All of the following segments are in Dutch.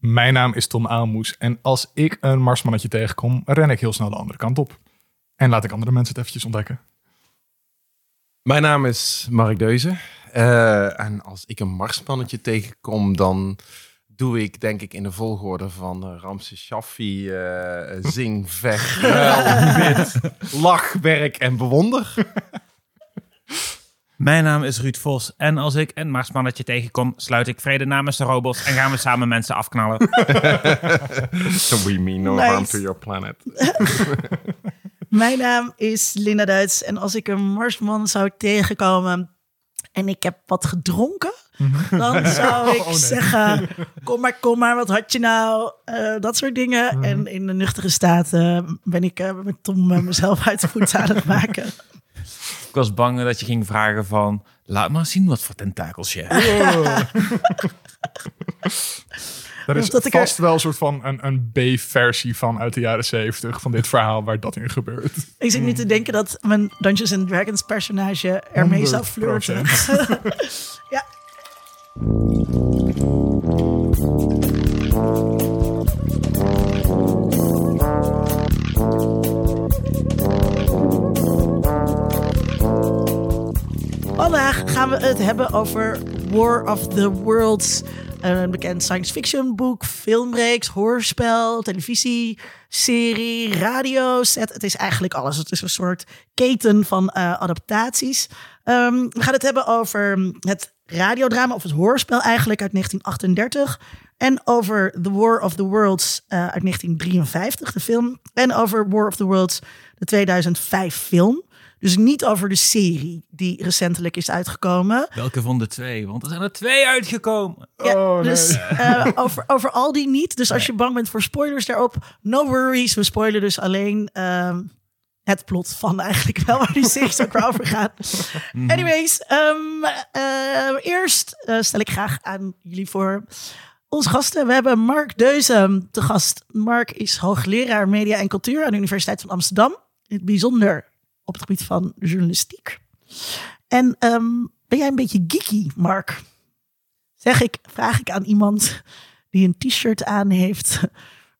Mijn naam is Tom Aalmoes en als ik een marsmannetje tegenkom, ren ik heel snel de andere kant op. En laat ik andere mensen het eventjes ontdekken. Mijn naam is Mark Deuze. Eh, en als ik een marsmannetje tegenkom, dan doe ik denk ik in de volgorde van uh, Ramses Shaffi, eh, zing, vecht, lach, werk en bewonder. Mijn naam is Ruud Vos en als ik een marsmannetje tegenkom, sluit ik vrede namens de robots en gaan we samen mensen afknallen. We mean no Nice. harm to your planet. Mijn naam is Linda Duits en als ik een marsman zou tegenkomen en ik heb wat gedronken, dan zou ik Oh, nee. zeggen, kom maar, kom maar, wat had je nou? Eh, dat soort dingen. En in de nuchtere staat eh, ben ik eh, met Tom eh, mezelf uit de voet aan het maken. Ik was bang dat je ging vragen van, laat maar zien wat voor tentakels je hebt. Er is dat er- vast wel een soort van een, een B-versie van uit de jaren zeventig van dit verhaal waar dat in gebeurt. Ik zit nu te denken dat mijn Dungeons and Dragons personage ermee zou 100%. flirten. ja. Vandaag gaan we het hebben over War of the Worlds. Een bekend science fiction boek, filmreeks, hoorspel, televisieserie, radio set. Het is eigenlijk alles. Het is een soort keten van eh, adaptaties. Ehm, we gaan het hebben over het radiodrama of het hoorspel eigenlijk uit 1938. En over The War of the Worlds eh, uit 1953, de film. En over War of the Worlds, de 2005 film. Dus niet over de serie die recentelijk is uitgekomen. Welke van de twee? Want er zijn er twee uitgekomen. Ja, Oh, nee. dus eh, over, over al die niet. Dus als je bang bent voor spoilers daarop, no worries. We spoilen dus alleen ehm, het plot van eigenlijk wel waar die serie ook over gaat. Anyways, ehm, eh, eerst eh, stel ik graag aan jullie voor onze gasten. We hebben Mark Deuze te gast. Mark is hoogleraar media en cultuur aan de Universiteit van Amsterdam. In het bijzonder op het gebied van journalistiek. En ehm, ben jij een beetje geeky, Mark? zeg ik, vraag ik aan iemand die een t-shirt aan heeft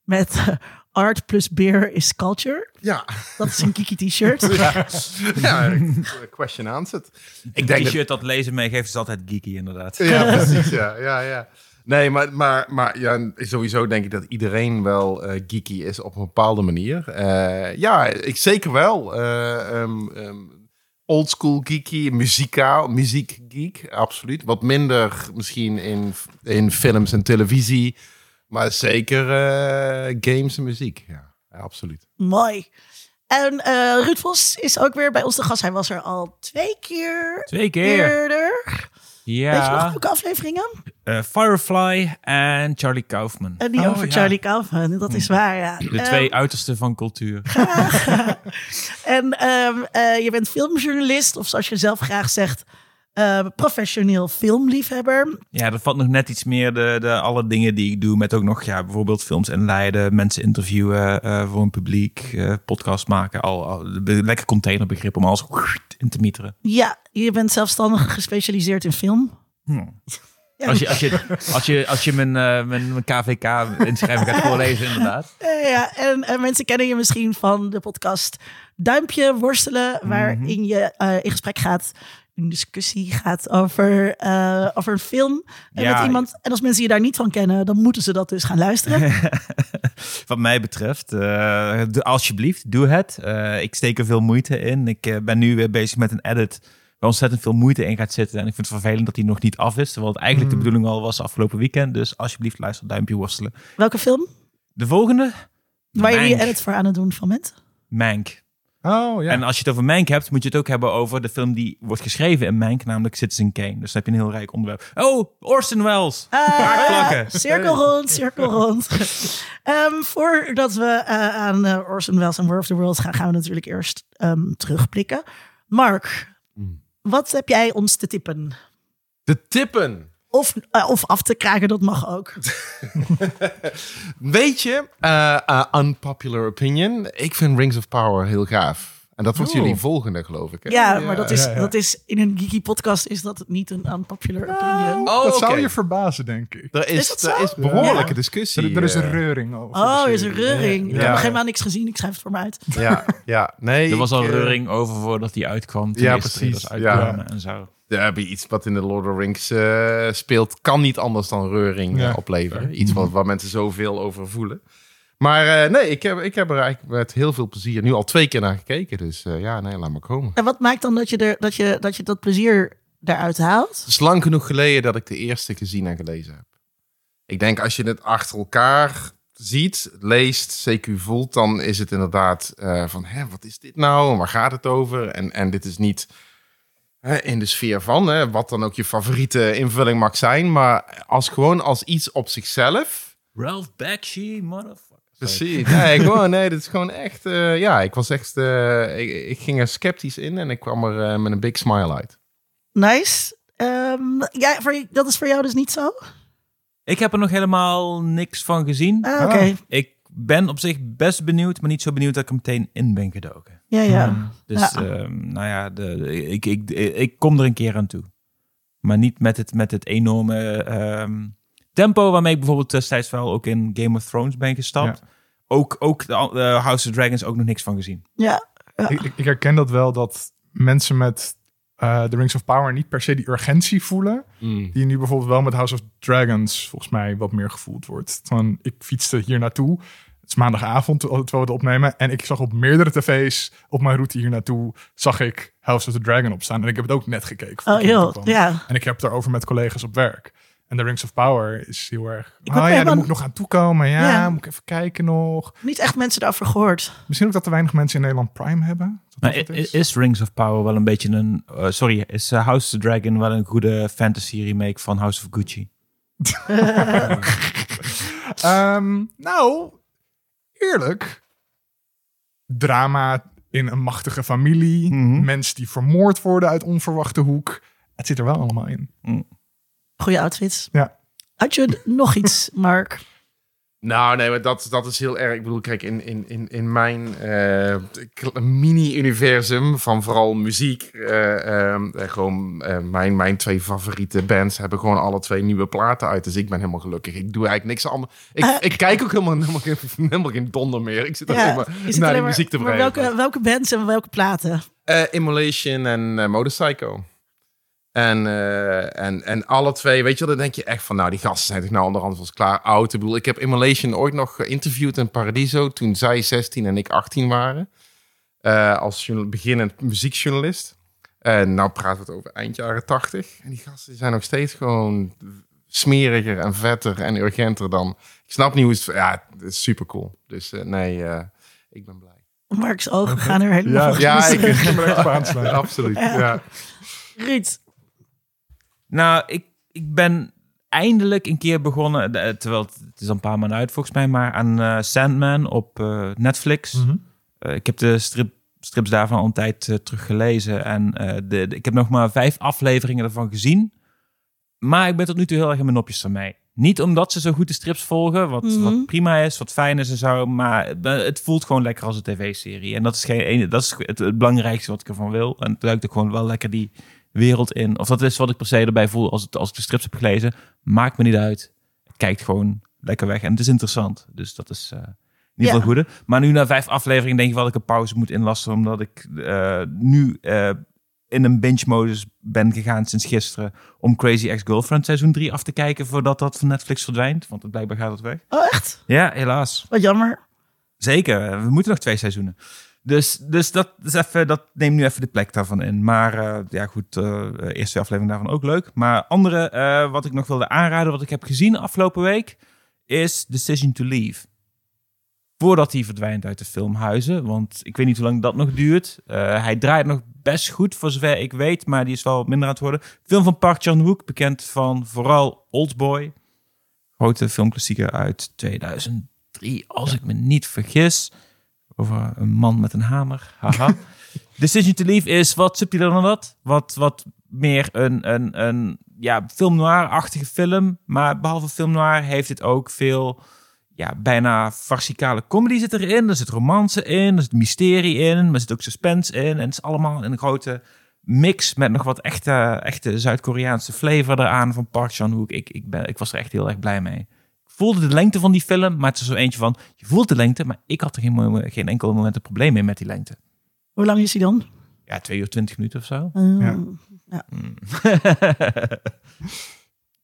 met eh, art plus beer is culture. Ja, Dat is een geeky t-shirt. ja. ja question answered. Ik denk dat T-shirt dat lezen meegeeft is altijd geeky inderdaad. Ja, precies. Ja, ja, ja. Nee, maar, maar, maar ja, sowieso denk ik dat iedereen wel eh, geeky is op een bepaalde manier. Eh, ja, ik zeker wel. Eh old school geeky, muzikaal, muziekgeek, absoluut. Wat minder misschien in, in films en televisie, maar zeker eh, games en muziek. Ja, ja, absoluut. Mooi. En eh Ruud Vos is ook weer bij ons de gast. Hij was er al twee keer Twee keer. eerder. Weet je nog Ja. welke afleveringen? Eh, Firefly en Charlie Kaufman. En die Oh, over ja. Charlie Kaufman. Dat is waar, ja. De Ehm, twee uitersten van cultuur. En ehm, eh, je bent filmjournalist, of zoals je zelf graag zegt, eh, professioneel filmliefhebber. Ja, dat valt nog net iets meer de, de alle dingen die ik doe. Met ook nog ja, bijvoorbeeld films inleiden, mensen interviewen eh, voor een publiek, eh, podcast maken. Al, al de- lekker containerbegrip om alles in te mieteren. Ja, je bent zelfstandig gespecialiseerd in film. Hm. Ja, Als je, als je, als je, als je mijn, mijn, mijn KVK-inschrijving gaat voorlezen, inderdaad. Ja, en, en mensen kennen je misschien van de podcast Duimpje Worstelen, waarin je eh, in gesprek gaat, een discussie gaat over, eh, over een film en Ja. met iemand. En als mensen je daar niet van kennen, dan moeten ze dat dus gaan luisteren. Wat mij betreft, eh, doe- alsjeblieft, doe het. Eh, ik steek er veel moeite in. Ik eh, ben nu weer bezig met een edit waar ontzettend veel moeite in gaat zitten. En ik vind het vervelend dat die nog niet af is. Terwijl het eigenlijk de bedoeling al was afgelopen weekend. Dus alsjeblieft, luister duimpje worstelen. Welke film? De volgende? Waar je edit voor aan het doen van bent? Mank. Oh ja. En als je het over Mank hebt, moet je het ook hebben over de film die wordt geschreven in Mank, namelijk Citizen Kane. Dus dan heb je een heel rijk onderwerp. Oh, Orson Welles. Ah, Raakvlakken. cirkel rond, cirkel rond. Ehm, voordat we eh, aan eh, Orson Welles en War of the Worlds gaan, gaan we natuurlijk eerst ehm, terugblikken. Mark, wat heb jij ons te tippen? De tippen. Of, eh, of af te kraken, dat mag ook. Weet je, eh, eh, unpopular opinion, ik vind Rings of Power heel gaaf. En dat wordt Oeh. jullie volgende, geloof ik. Hè? Ja, maar dat is, ja, ja. dat is in een geeky podcast is dat niet een unpopular opinion. Oh, dat zou je verbazen, denk ik. Er is, Is dat er zo? is behoorlijke Ja. discussie. Er, er is een reuring over. Oh, er is een reuring. Ik Ja. heb nog helemaal niks gezien. Ik schrijf het voor me uit. Ja, ja. Nee, Er was al ik, reuring over voordat hij uitkwam. Toen Ja, precies. en zo. Ja, heb je iets wat in de Lord of the Rings eh, speelt, kan niet anders dan reuring Ja. eh, opleveren. Iets wat, waar mensen zoveel over voelen. Maar eh, nee, ik heb, ik heb er eigenlijk met heel veel plezier nu al twee keer naar gekeken. Dus eh, ja, nee, laat maar komen. En wat maakt dan dat je er, dat, je, dat, je dat plezier daaruit haalt? Het is lang genoeg geleden dat ik de eerste gezien en gelezen heb. Ik denk als je het achter elkaar ziet, leest, CQ voelt, dan is het inderdaad eh, van, hè, wat is dit nou? En waar gaat het over? En, en dit is niet in de sfeer van, hè, wat dan ook je favoriete invulling mag zijn, maar als gewoon als iets op zichzelf. Ralph Bakshi, motherfucker. Precies. Nee, gewoon, nee, dit is gewoon echt, eh, ja, ik was echt, eh, ik, ik ging er sceptisch in en ik kwam er eh, met een big smile uit. Nice. Ehm, ja, voor, dat is voor jou dus niet zo? Ik heb er nog helemaal niks van gezien. Ah, Oké. Ik ben op zich best benieuwd, maar niet zo benieuwd dat ik er meteen in ben gedoken. Ja, ja. Dus Ja. ehm, nou ja, de, de- ik, ik, ik kom er een keer aan toe. Maar niet met het, met het enorme ehm, tempo waarmee ik bijvoorbeeld destijds wel ook in Game of Thrones ben gestapt. Ook, ook de, eh, House of Dragons ook nog niks van gezien. ja. Ik, ik, ik herken dat wel, dat mensen met eh The Rings of Power niet per se die urgentie voelen. Die nu bijvoorbeeld wel met House of Dragons volgens mij wat meer gevoeld wordt. Van, ik fietste hier naartoe. Is maandagavond terwijl we het opnemen. En ik zag op meerdere tv's op mijn route hier naartoe... zag ik House of the Dragon opstaan. En ik heb het ook net gekeken. voor Oh, heel. Ja. En ik heb het erover met collega's op werk. En The Rings of Power is heel erg... Ik oh ja, helemaal- daar moet ik nog aan toekomen. Ja, Ja. moet ik even kijken nog. Niet echt mensen daarover gehoord. Misschien ook dat er weinig mensen in Nederland Prime hebben. Dat dat is Rings of Power wel een beetje een... eh, sorry, is eh, House of the Dragon wel een goede fantasy remake van House of Gucci? Ehm, nou, eerlijk. Drama in een machtige familie. Mhm. Mensen die vermoord worden uit onverwachte hoek. Het zit er wel allemaal in. Goeie outfits. Ja. Had je nog iets, Mark? Nou, nee, maar dat, dat is heel erg. Ik bedoel, kijk, in, in, in, in mijn eh, mini-universum van vooral muziek. eh, ehm, eh, gewoon eh, mijn, mijn twee favoriete bands hebben gewoon alle twee nieuwe platen uit. Dus ik ben helemaal gelukkig. Ik doe eigenlijk niks anders. Ik, ik kijk ook helemaal, helemaal, geen, helemaal geen donder meer. Ik zit alleen Ja, maar je zit naar alleen die maar- muziek te maar brengen. welke, welke bands en welke platen? Eh, Immolation en eh Motorpsycho. En, eh, en, en alle twee, weet je wel, dan denk je echt van, nou, die gasten zijn toch nou anderhand was klaar oud. Ik bedoel, ik heb Immolation ooit nog geïnterviewd in Paradiso toen zij 16 en ik 18 waren. Eh, als beginnend muziekjournalist. En nou praten we het over eind jaren 80. En die gasten zijn nog steeds gewoon smeriger en vetter en urgenter dan... Ik snap niet hoe het... Ja, het is super cool. Dus eh, nee, eh, ik ben blij. Mark's ogen gaan er helemaal voor. Ja, ik Ik ben er echt aansluiten. absoluut. Ja. Ruud. Nou, ik, ik ben eindelijk een keer begonnen, terwijl het, is al een paar maanden uit volgens mij, maar aan eh, Sandman op eh, Netflix. Mhm. Eh, ik heb de strip, strips daarvan al een tijd eh, terug gelezen en eh, de, de- ik heb nog maar vijf afleveringen ervan gezien. Maar ik ben tot nu toe heel erg in mijn nopjes ermee. Niet omdat ze zo goed de strips volgen, wat, Mhm. wat prima is, wat fijn is en zo, maar het- voelt gewoon lekker als een tv-serie. En dat is, geen, ene- dat is het, het belangrijkste wat ik ervan wil. En het duikt ook gewoon wel lekker die wereld in. Of dat is wat ik per se erbij voel als, het, als ik de strips heb gelezen. Maakt me niet uit. Het kijkt gewoon lekker weg en het is interessant. Dus dat is eh, in ieder geval Ja. goede. Maar nu na vijf afleveringen denk ik wel dat ik een pauze moet inlassen. Omdat ik eh, nu eh, in een binge-modus ben gegaan sinds gisteren. Om Crazy Ex-Girlfriend seizoen 3 af te kijken voordat dat van Netflix verdwijnt. Want het blijkbaar gaat het weg. Oh, echt? Ja, helaas. Wat jammer. Zeker, we moeten nog twee seizoenen. Dus, dus dat, is even, dat neemt nu even de plek daarvan in. Maar eh, ja, goed, eh eerste twee afleveringen daarvan ook leuk. Maar andere, eh, wat ik nog wilde aanraden, wat ik heb gezien afgelopen week, is Decision to Leave. Voordat hij verdwijnt uit de filmhuizen. Want ik weet niet hoe lang dat nog duurt. Hij draait nog best goed, voor zover ik weet. Maar die is wel minder aan het worden. Film van Park Chan-wook, bekend van vooral Oldboy. Grote filmklassieker uit 2003, als ik me niet vergis. Over een man met een hamer. Haha. Decision to Leave is wat subtieler dan dat. Wat, wat meer een, een, een ja, film noir-achtige film. Maar behalve film noir heeft het ook veel ja, bijna farcicale comedy zit erin. Er zit romance in, er zit mysterie in, maar er zit ook suspense in. En het is allemaal in een grote mix met nog wat echte, echte Zuid-Koreaanse flavor eraan van Park Chan-wook. Ik, ik, ben, ik was er echt heel erg blij mee. Voelde de lengte van die film, maar het is zo eentje van, je voelt de lengte, maar ik had er geen, geen enkel moment een probleem mee met die lengte. Hoe lang is hij dan? Ja, twee uur twintig minuten of zo. Uh, Ja. ja.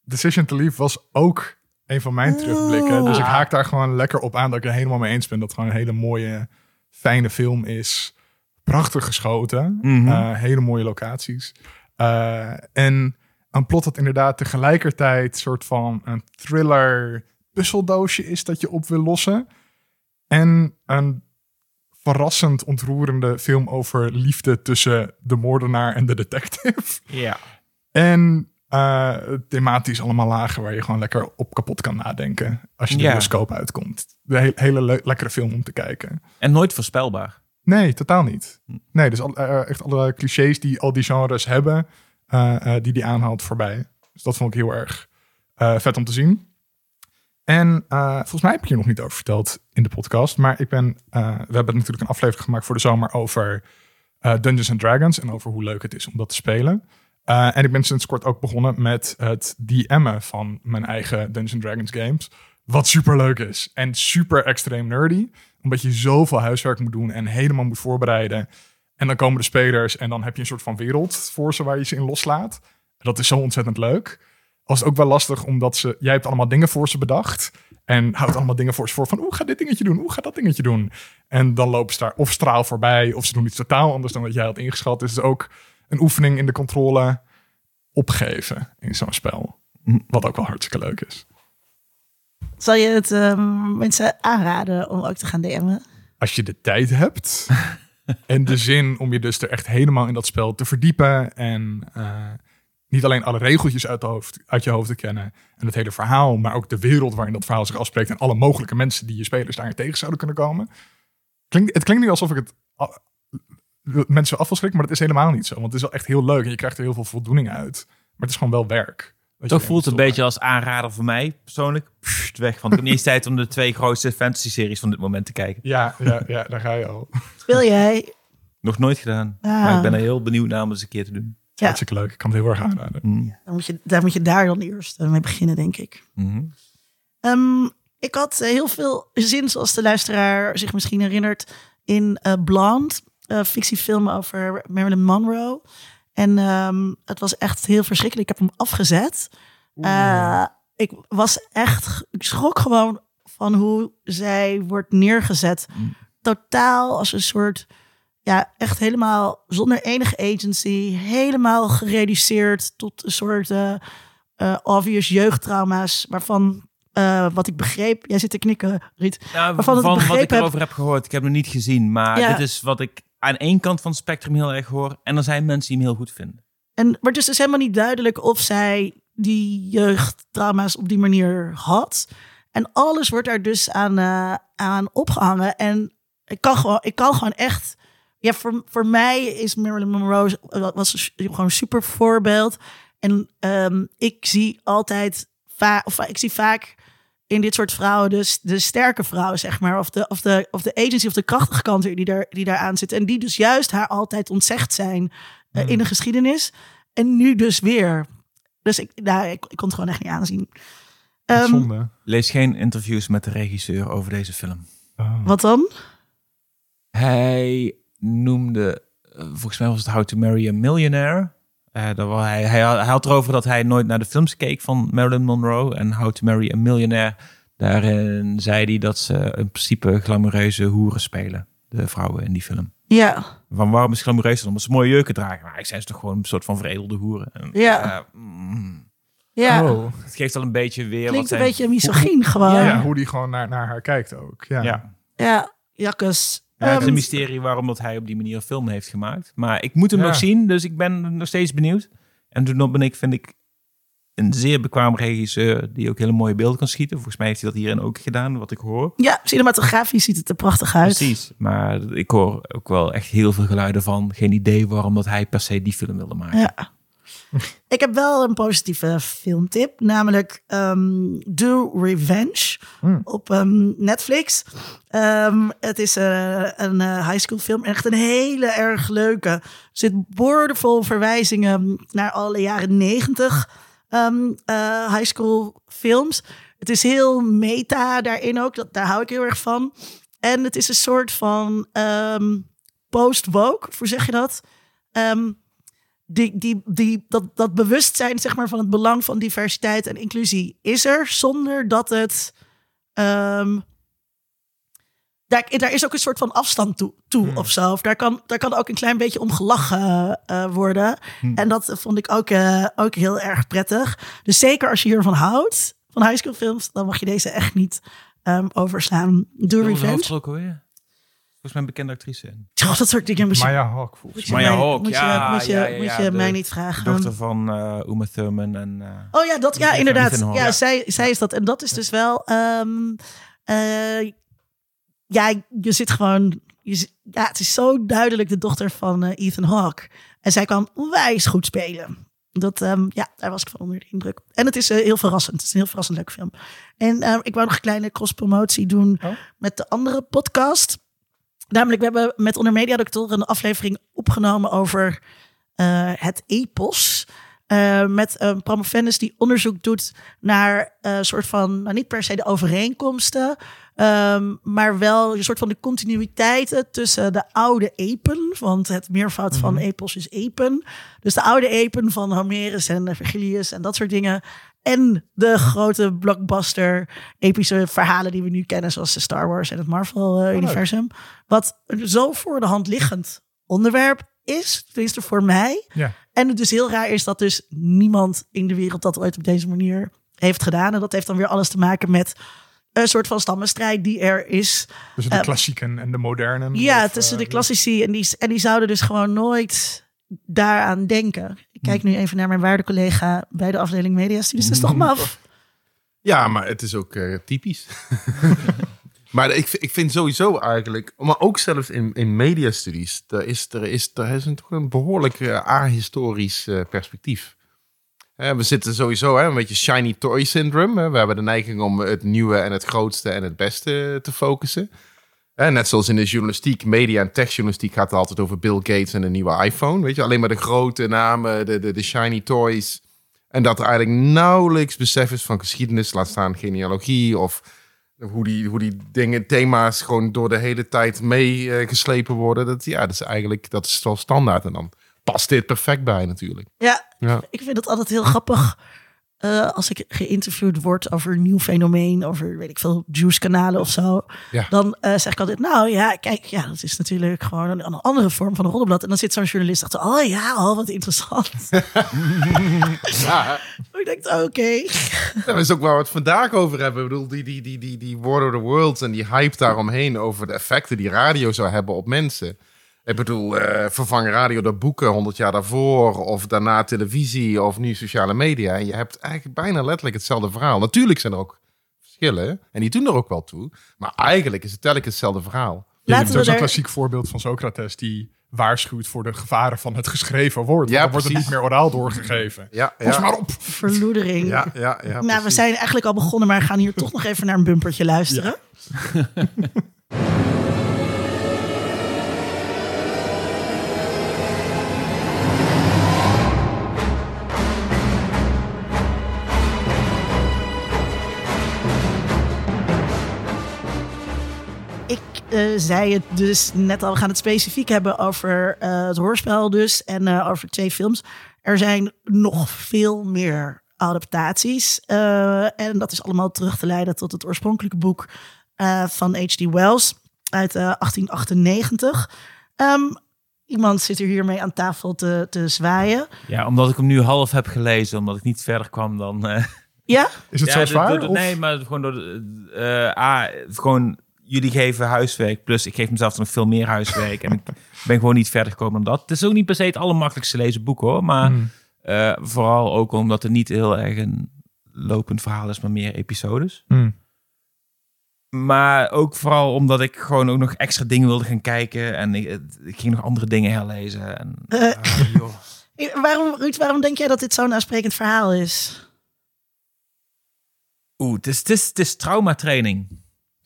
Decision to Leave was ook een van mijn terugblikken. Dus ik Ah. haak daar gewoon lekker op aan dat ik er helemaal mee eens ben. Dat het gewoon een hele mooie, fijne film is. Prachtig geschoten. Mhm. Eh, hele mooie locaties. Eh, en een plot dat inderdaad tegelijkertijd soort van een thriller puzzeldoosje is dat je op wil lossen. En een verrassend ontroerende film over liefde tussen de moordenaar en de detective. Ja. En eh, thematisch allemaal lagen waar je gewoon lekker op kapot kan nadenken. Als je de Ja. bioscoop uitkomt. De he- hele le- lekkere film om te kijken. En nooit voorspelbaar. Nee, totaal niet. Nee, dus al, eh, echt alle clichés die al die genres hebben, eh, eh, die die aanhaalt voorbij. Dus dat vond ik heel erg eh, vet om te zien. En eh, volgens mij heb ik hier nog niet over verteld in de podcast. Maar ik ben, eh, we hebben natuurlijk een aflevering gemaakt voor de zomer over eh, Dungeons and Dragons. En over hoe leuk het is om dat te spelen. En ik ben sinds kort ook begonnen met het DM'en van mijn eigen Dungeons Dragons games. Wat super leuk is. En super extreem nerdy. Omdat je zoveel huiswerk moet doen en helemaal moet voorbereiden. En dan komen de spelers en dan heb je een soort van wereld voor ze waar je ze in loslaat. Dat is zo ontzettend leuk. Als het ook wel lastig omdat ze, jij hebt allemaal dingen voor ze bedacht. En houdt allemaal dingen voor ze voor van, hoe ga dit dingetje doen? Hoe gaat dat dingetje doen? En dan lopen ze daar of straal voorbij of ze doen iets totaal anders dan wat jij had ingeschat. Dus het is ook een oefening in de controle opgeven in zo'n spel. Wat ook wel hartstikke leuk is. Zal je het ehm, mensen aanraden om ook te gaan DM'en? als je de tijd hebt en de zin om je dus er echt helemaal in dat spel te verdiepen en eh, niet alleen alle regeltjes uit, de hoofd, uit je hoofd te kennen en het hele verhaal, maar ook de wereld waarin dat verhaal zich afspreekt en alle mogelijke mensen die je spelers daarin tegen zouden kunnen komen. Klinkt, het klinkt nu alsof ik het mensen af wil schrikken, maar dat is helemaal niet zo, want het is wel echt heel leuk en je krijgt er heel veel voldoening uit. Maar het is gewoon wel werk. Dat Toch voelt het een beetje als aanrader voor mij, persoonlijk. Pssst, weg, want ik heb niet eens tijd om de twee grootste fantasy-series van dit moment te kijken. Ja, ja, ja, daar ga je al. Speel jij? Nog nooit gedaan. Ah. Maar ik ben er heel benieuwd naar om het eens een keer te doen. Ja. Hartstikke leuk. Ik kan het heel erg aanraden. Mm. Dan moet je, daar moet je daar dan eerst eh, mee beginnen, denk ik. Mhm. Ehm, ik had eh, heel veel zin, zoals de luisteraar zich misschien herinnert, in eh Blonde, een fictiefilm over Marilyn Monroe. En ehm, het was echt heel verschrikkelijk. Ik heb hem afgezet. Ik was echt, ik schrok gewoon van hoe zij wordt neergezet. Mm. Totaal als een soort, ja, echt helemaal zonder enige agency. Helemaal gereduceerd tot een soort eh, eh, obvious jeugdtrauma's. Waarvan, eh, wat ik begreep, jij zit te knikken, Riet. Nou, Waarvan van ik wat ik begrepen heb- erover heb gehoord, ik heb hem niet gezien, maar Ja. dit is wat ik aan één kant van het spectrum heel erg hoor. En er zijn mensen die hem heel goed vinden. En maar het is dus helemaal niet duidelijk of zij die jeugdtrauma's op die manier had. En alles wordt daar dus aan, aan opgehangen. En ik kan gewoon, ik kan gewoon echt. Ja, voor, voor mij is Marilyn Monroe was gewoon een super voorbeeld. En ehm, ik zie altijd vaak, of ik zie vaak in dit soort vrouwen dus de sterke vrouwen, zeg maar. Of de, of de, of de agency of de krachtige kant die daar, die daar aan zit. En die dus juist haar altijd ontzegd zijn eh, in de geschiedenis. En nu dus weer. Dus ik, nou, ik, ik kon het gewoon echt niet aanzien. Ehm, Zonde. Lees geen interviews met de regisseur over deze film. Oh. wat dan? Hij noemde, eh, volgens mij was het How to Marry a Millionaire. Eh, dat was, hij, hij, had- hij had erover dat hij nooit naar de films keek van Marilyn Monroe en How to Marry a Millionaire. Daarin zei hij dat ze in principe glamoureuze hoeren spelen, de vrouwen in die film. Ja, Van waarom is glamoureus dan? Omdat ze mooie jurken dragen. Maar ik zijn ze toch gewoon een soort van veredelde hoeren. En, Ja. eh, mm, ja. Oh. het geeft al een beetje weer Klinkt wat een zijn- beetje misogyn gewoon. Ja, Ja, hoe die gewoon naar, naar haar kijkt ook. Ja. Ja. ja jakkes. Ja, het is Ehm, een mysterie waarom dat hij op die manier een film heeft gemaakt. Maar ik moet hem Ja. nog zien, dus ik ben nog steeds benieuwd. En toen ben ik, vind ik, een zeer bekwaam regisseur die ook hele mooie beelden kan schieten. Volgens mij heeft hij dat hierin ook gedaan, wat ik hoor. ja, cinematografisch ziet het er prachtig uit. Precies, maar ik hoor ook wel echt heel veel geluiden van. Geen idee waarom dat hij per se die film wilde maken. Ja. Ik heb wel een positieve filmtip, namelijk um, The Revenge Hmm. op ehm, Netflix. Ehm, het is eh, een eh, high school film, echt een hele erg leuke. Er zit boordevol verwijzingen naar alle jaren negentig ehm, eh, high school films. Het is heel meta daarin ook, dat, daar hou ik heel erg van. En het is een soort van ehm, post-woke, hoe zeg je dat? Ehm, die, die, die, dat, dat bewustzijn zeg maar, van het belang van diversiteit en inclusie is er, zonder dat het. ehm, daar, daar is ook een soort van afstand toe, toe of zo. Of daar, kan, daar kan ook een klein beetje om gelachen eh, worden. En dat vond ik ook, eh, ook heel erg prettig. Dus zeker als je hiervan houdt, van high school films, dan mag je deze echt niet ehm, overslaan. Do Revenge. Volgens mij een bekende actrice in. Oh, dat soort dingen moet je, Maya Hawk volgens moet je, Maya mij, Hawk, moet je, ja, moet je, ja, ja, moet ja, je de- mij niet De vragen. dochter van eh Uma Thurman en... eh, Oh ja, dat, ja inderdaad. Ja, Ja. Zij, zij is dat. En dat is dus wel... ehm, eh, ja, je zit gewoon... Je, ja, het is zo duidelijk de dochter van Ethan Hawke. En zij kan onwijs goed spelen. Dat, ehm, ja, daar was ik van onder de indruk. En het is heel verrassend. Het is een heel verrassend leuke film. En ehm, ik wou nog een kleine cross-promotie doen Oh. met de andere podcast. Namelijk, we hebben met Onder Media Doctor een aflevering opgenomen over eh, het epos. Eh, met een promovendus die onderzoek doet naar een soort van, nou niet per se de overeenkomsten, ehm, maar wel een soort van de continuïteiten tussen de oude epen, want het meervoud van epos is epen. Dus de oude epen van Homerus en Virgilius en dat soort dingen. En de grote blockbuster epische verhalen die we nu kennen, zoals de Star Wars en het Marvel-universum. Wat een zo voor de hand liggend onderwerp is, tenminste voor mij. Ja. En het dus heel raar is dat dus niemand in de wereld dat ooit op deze manier heeft gedaan. En dat heeft dan weer alles te maken met een soort van stammenstrijd die er is. Tussen de Eh, klassieken en de modernen. Ja, Of, tussen eh, de klassici. En die, en die zouden dus gewoon nooit daaraan denken. Ik kijk nu even naar mijn waarde collega bij de afdeling Media Studies. Dat is toch maf? Ja, maar het is ook eh, typisch. maar ik, ik vind sowieso eigenlijk, maar ook zelfs in, in mediastudies, er is, er is, er is een, toch een behoorlijk eh, ahistorisch eh, perspectief. We zitten sowieso hè, een beetje shiny toy syndrome. Hè. We hebben de neiging om het nieuwe en het grootste en het beste te focussen. Hè, net zoals in de journalistiek, media en techjournalistiek gaat het altijd over Bill Gates en de nieuwe iPhone. Weet je, alleen maar de grote namen, de, de, de shiny toys. En dat er eigenlijk nauwelijks besef is van geschiedenis, laat staan genealogie of hoe die, hoe die dingen, thema's gewoon door de hele tijd meegeslepen worden. Dat, ja, dat is eigenlijk, dat is wel standaard. En dan past dit perfect bij natuurlijk. Ja, Ja. ik vind het altijd heel grappig. Eh, als ik geïnterviewd word over een nieuw fenomeen, over weet ik veel, juice-kanalen of zo, Ja. dan eh, zeg ik altijd, nou ja, kijk, ja, dat is natuurlijk gewoon een, een andere vorm van een roddelblad. En dan zit zo'n journalist achter, oh ja, oh, wat interessant. Ja, ik denk, oké. dat is ook waar we het vandaag over hebben. Ik bedoel, die, die, die, die, die War of the Worlds en die hype daaromheen over de effecten die radio zou hebben op mensen. Ik bedoel, eh vervang radio door boeken 100 jaar daarvoor, of daarna televisie, of nu sociale media. En je hebt eigenlijk bijna letterlijk hetzelfde verhaal. Natuurlijk zijn er ook verschillen, en die doen er ook wel toe. Maar eigenlijk is het telkens hetzelfde verhaal. Ja, dat is een klassiek voorbeeld van Socrates die waarschuwt voor de gevaren van het geschreven woord. Ja, dan wordt het niet meer oraal doorgegeven. Ja, Pas ja. maar op. Verloedering. Ja, ja, ja. nou, we zijn eigenlijk al begonnen, maar gaan hier toch nog even naar een bumpertje luisteren. Ik eh, zei het dus net al, we gaan het specifiek hebben over eh, het hoorspel dus en eh, over twee films. Er zijn nog veel meer adaptaties eh, en dat is allemaal terug te leiden tot het oorspronkelijke boek eh, van H.D. Wells uit eh, 1898. Ehm, iemand zit er hiermee aan tafel te, te zwaaien. Ja, omdat ik hem nu half heb gelezen, omdat ik niet verder kwam dan... eh, Ja? Is het ja, zo zwaar? door nee, maar gewoon door de... eh, A, gewoon jullie geven huiswerk, plus ik geef mezelf nog veel meer huiswerk. en ik ben gewoon niet verder gekomen dan dat. Het is ook niet per se het allermakkelijkste lezen boek hoor, maar Hmm. eh, vooral ook omdat het niet heel erg een lopend verhaal is, maar meer episodes. Hmm. Maar ook vooral omdat ik gewoon ook nog extra dingen wilde gaan kijken. En ik, ik ging nog andere dingen herlezen. En, Eh. ah, joh. Waarom, Ruud, waarom denk jij dat dit zo'n aansprekend verhaal is? Oeh, het is, het is, het is traumatraining.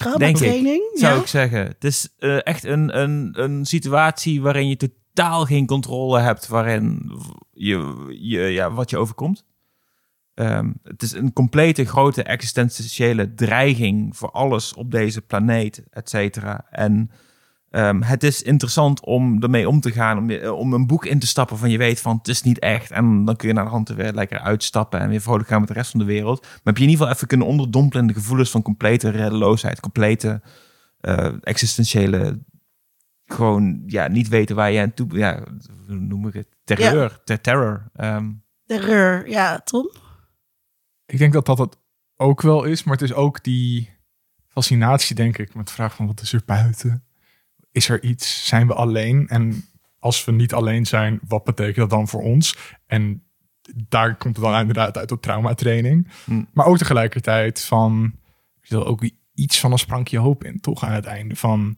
Traumatraining? zou Ja? ik zeggen. Het is eh, echt een, een, een situatie waarin je totaal geen controle hebt, waarin je, je, ja, wat je overkomt. Ehm, het is een complete grote existentiële dreiging voor alles op deze planeet, et cetera. En ehm, het is interessant om ermee om te gaan, om, je- om een boek in te stappen van je weet van het is niet echt. En dan kun je naar de hand weer lekker uitstappen en weer vrolijk gaan met de rest van de wereld. Maar heb je in ieder geval even kunnen onderdompelen in de gevoelens van complete reddeloosheid, complete eh, existentiële, gewoon ja, niet weten waar je aan toe, ja, hoe noem ik het? Terreur, ter terror. Ehm, Terreur, ja, Tom? Ik denk dat dat het ook wel is, maar het is ook die fascinatie, denk ik, met de vraag van wat is er buiten? Is er iets? Zijn we alleen? En als we niet alleen zijn, wat betekent dat dan voor ons? En daar komt het dan inderdaad uit op traumatraining. Hm. Maar ook tegelijkertijd van, er zit ook iets van een sprankje hoop in, toch? Aan het einde van,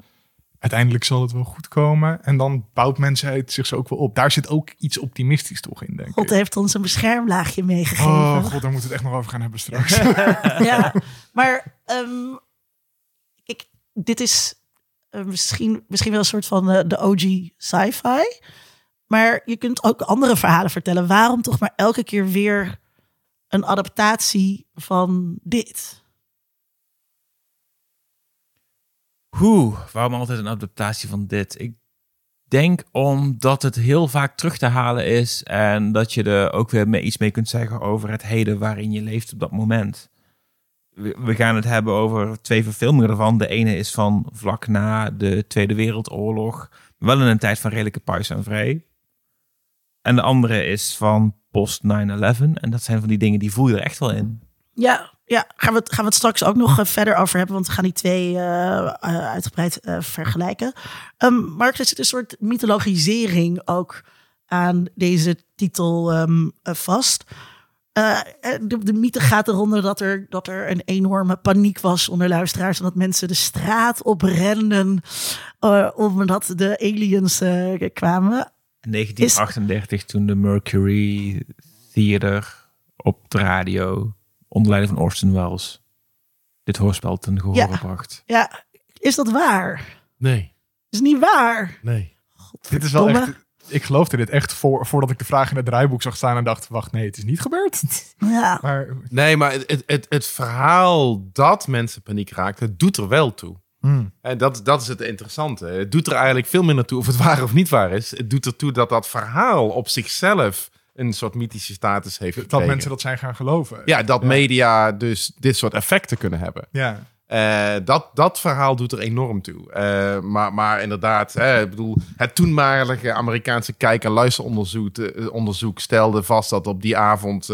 uiteindelijk zal het wel goed komen. En dan bouwt mensheid zich zo ook wel op. Daar zit ook iets optimistisch toch in, denk God ik. heeft ons een beschermlaagje meegegeven. Oh god, daar moeten we het echt nog over gaan hebben straks. ja, maar ehm, kijk, dit is misschien, misschien wel een soort van eh, de OG sci-fi. Maar je kunt ook andere verhalen vertellen. Waarom toch maar elke keer weer een adaptatie van dit? Hoe? Waarom altijd een adaptatie van dit? Ik denk omdat het heel vaak terug te halen is en dat je er ook weer mee iets mee kunt zeggen over het heden waarin je leeft op dat moment. We, gaan het hebben over twee verfilmingen ervan. De ene is van vlak na de Tweede Wereldoorlog, wel in een tijd van redelijke puis en vrij. En de andere is van post 9-11. En dat zijn van die dingen die voel je er echt wel in. Ja, ja gaan, we het, gaan we het straks ook nog eh, verder over hebben. Want we gaan die twee eh, eh, uitgebreid vergelijken. Um, maar er zit een soort mythologisering ook aan deze titel ehm, eh, vast. Eh, de, de mythe gaat eronder dat er, dat er een enorme paniek was onder luisteraars. En dat mensen de straat oprenden eh omdat de aliens eh, kwamen. In 1938, toen de Mercury Theater op de radio onder leiding van Orson Welles dit hoorspel ten gehoor Ja. bracht. Ja, is dat waar? Nee, Is niet waar. nee. dit is wel echt... Ik geloofde dit echt voor, voordat ik de vraag in het draaiboek zag staan en dacht, wacht, nee, het is niet gebeurd. Ja. Maar Nee, maar het, het, het, het verhaal dat mensen paniek raakten, doet er wel toe. hmm, En dat, dat is het interessante. Het doet er eigenlijk veel minder toe of het waar of niet waar is. Het doet ertoe dat dat verhaal op zichzelf een soort mythische status heeft dat gekregen. mensen dat zijn gaan geloven. Ja, dat Ja. media dus dit soort effecten kunnen hebben. Ja. Eh, dat, dat verhaal doet er enorm toe. Eh, maar, maar inderdaad, hè, ik bedoel, het toenmalige Amerikaanse kijk- en luisteronderzoek eh, onderzoek stelde vast dat op die avond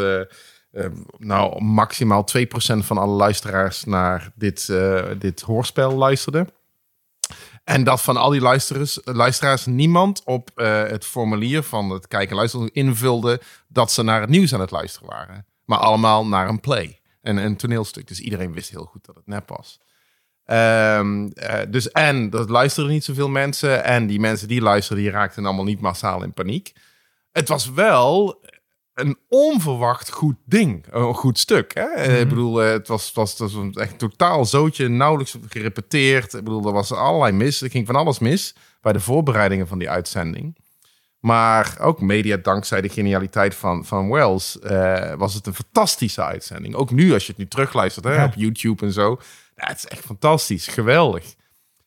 nou, maximaal 2% van alle luisteraars naar dit, dit hoorspel luisterden. En dat van al die luisterers, luisteraars niemand op het formulier van het kijken en luisteren invulde dat ze naar het nieuws aan het luisteren waren. Maar allemaal naar een play. En een toneelstuk. Dus iedereen wist heel goed dat het nep was. Ehm, eh, dus en, dat luisterden niet zoveel mensen. En die mensen die luisterden, die raakten allemaal niet massaal in paniek. Het was wel een onverwacht goed ding. Een goed stuk. Hè? Eh, Ik bedoel, eh, het was, het was, het was een echt totaal zootje. Nauwelijks gerepeteerd. Ik bedoel, er was allerlei mis. Er ging van alles mis bij de voorbereidingen van die uitzending. Maar ook media, dankzij de genialiteit van, van Wells, eh, was het een fantastische uitzending. Ook nu, als je het nu terugluistert hè, Ja. op YouTube en zo. Ja, het is echt fantastisch, geweldig.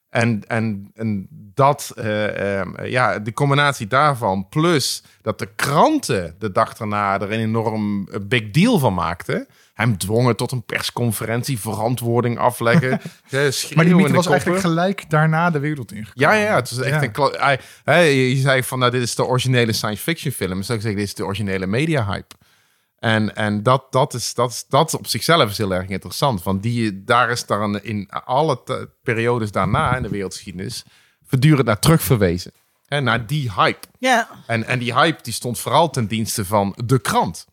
En, en, en dat, eh, ehm, ja, de combinatie daarvan, plus dat de kranten de dag daarna er een enorm eh, big deal van maakten. Hem dwongen tot een persconferentie, verantwoording afleggen. Maar die in mythe was eigenlijk gelijk daarna de wereld ingekomen. Ja, ja, ja, het is echt Ja. een... hij, hij, je zei van, nou, dit is de originele science fiction film. Zou ik zeggen, dit is de originele media hype. En, en dat, dat, is, dat, is, dat op zichzelf is heel erg interessant. Want die, daar is dan in alle periodes daarna in de wereldgeschiedenis... voortdurend naar terug verwezen. Hè, naar die hype. Ja. En, en die hype die stond vooral ten dienste van de krant.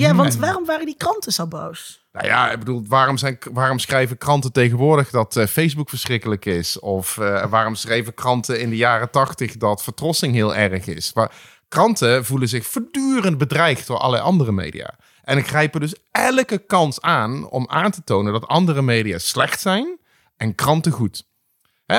Ja, want waarom waren die kranten zo boos? Nou ja, ik bedoel, waarom, zijn, waarom schrijven kranten tegenwoordig dat eh, Facebook verschrikkelijk is? Of eh, waarom schreven kranten in de jaren tachtig dat vertrossing heel erg is? Waar, Kranten voelen zich voortdurend bedreigd door allerlei andere media. En grijpen dus elke kans aan om aan te tonen dat andere media slecht zijn en kranten goed.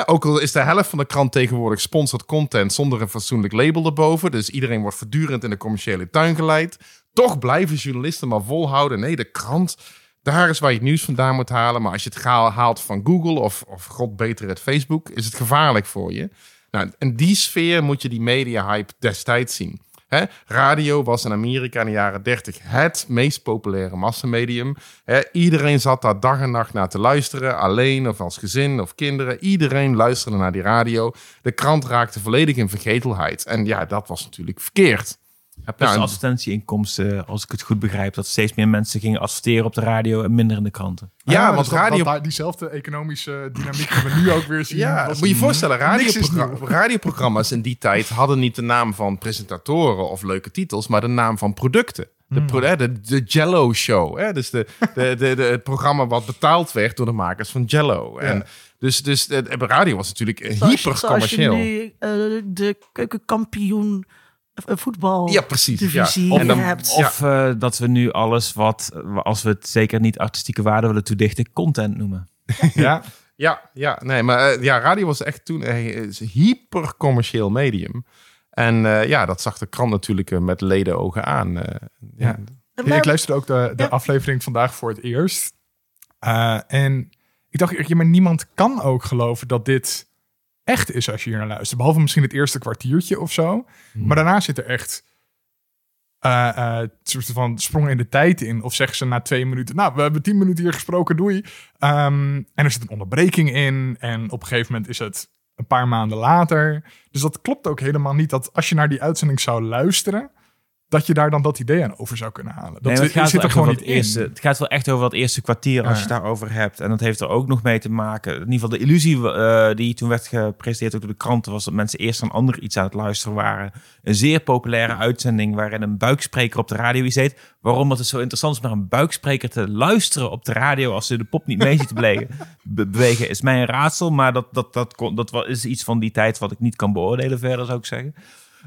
Ook al is de helft van de krant tegenwoordig sponsored content zonder een fatsoenlijk label erboven. Dus iedereen wordt voortdurend in de commerciële tuin geleid. Toch blijven journalisten maar volhouden. Nee, de krant, daar is waar je het nieuws vandaan moet halen. Maar als je het haalt van Google of, of god beter het Facebook, is het gevaarlijk voor je. Nou, in die sfeer moet je die media-hype destijds zien. Radio was in Amerika in de jaren 30 het meest populaire massamedium. Iedereen zat daar dag en nacht naar te luisteren, alleen of als gezin of kinderen. Iedereen luisterde naar die radio. De krant raakte volledig in vergetelheid. En ja, dat was natuurlijk verkeerd. Plus Nou, advertentieinkomsten, als ik het goed begrijp, dat steeds meer mensen gingen adverteren op de radio en minder in de kranten. Ja, want dat- radio... dat daar- diezelfde economische dynamiek die we nu ook weer zien. Ja, moet je je een- voorstellen, nieuw. radioprogramma's in die tijd hadden niet de naam van presentatoren of leuke titels, maar de naam van producten. De, pro- hè, de, de Jello Show. Hè? Dus de, de, de, de, het programma wat betaald werd door de makers van Jello. En dus, dus de, de radio was natuurlijk je- hyper Zoals je commercieel. nu eh, de keukenkampioen voetbal Ja, precies. Ja. divisie En dan- hebt. Of eh, dat we nu alles wat, eh, als we het zeker niet artistieke waarde willen toedichten, content noemen. Ja, Ja, ja, nee, maar eh, ja, radio was echt toen een hyper commercieel medium. En eh, ja, dat zag de krant natuurlijk eh, met ledenogen aan. eh, ja. Maar- ik luisterde ook de, de Ja. aflevering vandaag voor het eerst. Uh, en ik dacht, maar niemand kan ook geloven dat dit echt is als je hier naar luistert. Behalve misschien het eerste kwartiertje of zo. Maar daarna zit er echt een soort van sprong in de tijd in. Of zeggen ze na twee minuten, nou, we hebben tien minuten hier gesproken, doei. Ehm, en er zit een onderbreking in. En op een gegeven moment is het een paar maanden later. Dus dat klopt ook helemaal niet dat als je naar die uitzending zou luisteren, dat je daar dan dat idee aan over zou kunnen halen. Dat Nee, het, gaat zit wel er echt gewoon over niet eerste, in. het gaat wel echt over dat eerste kwartier als Ja. je het daarover hebt. En dat heeft er ook nog mee te maken. In ieder geval de illusie eh, die toen werd gepresenteerd ook door de kranten... was dat mensen eerst aan ander iets aan het luisteren waren. Een zeer populaire uitzending waarin een buikspreker op de radio iets deed. Waarom het zo interessant is om naar een buikspreker te luisteren op de radio... als ze de pop niet mee ziet te bewegen, be- bewegen, is mij een raadsel. Maar dat, dat, dat, kon- dat is iets van die tijd wat ik niet kan beoordelen verder, zou ik zeggen.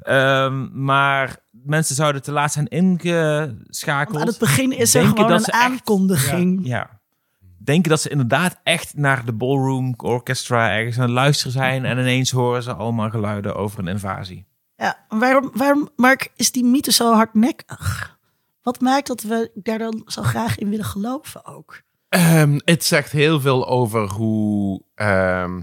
Ehm, maar mensen zouden te laat zijn ingeschakeld. Want aan het begin is er gewoon dat een ze echt- aankondiging. Ja. Denken dat ze inderdaad echt naar de ballroom orchestra ergens aan het luisteren zijn. En ineens horen ze allemaal geluiden over een invasie. Ja, waarom, waarom, Mark, is die mythe zo hardnekkig? Wat maakt dat we daar dan zo graag in willen geloven ook? Ehm, het zegt heel veel over hoe, ehm,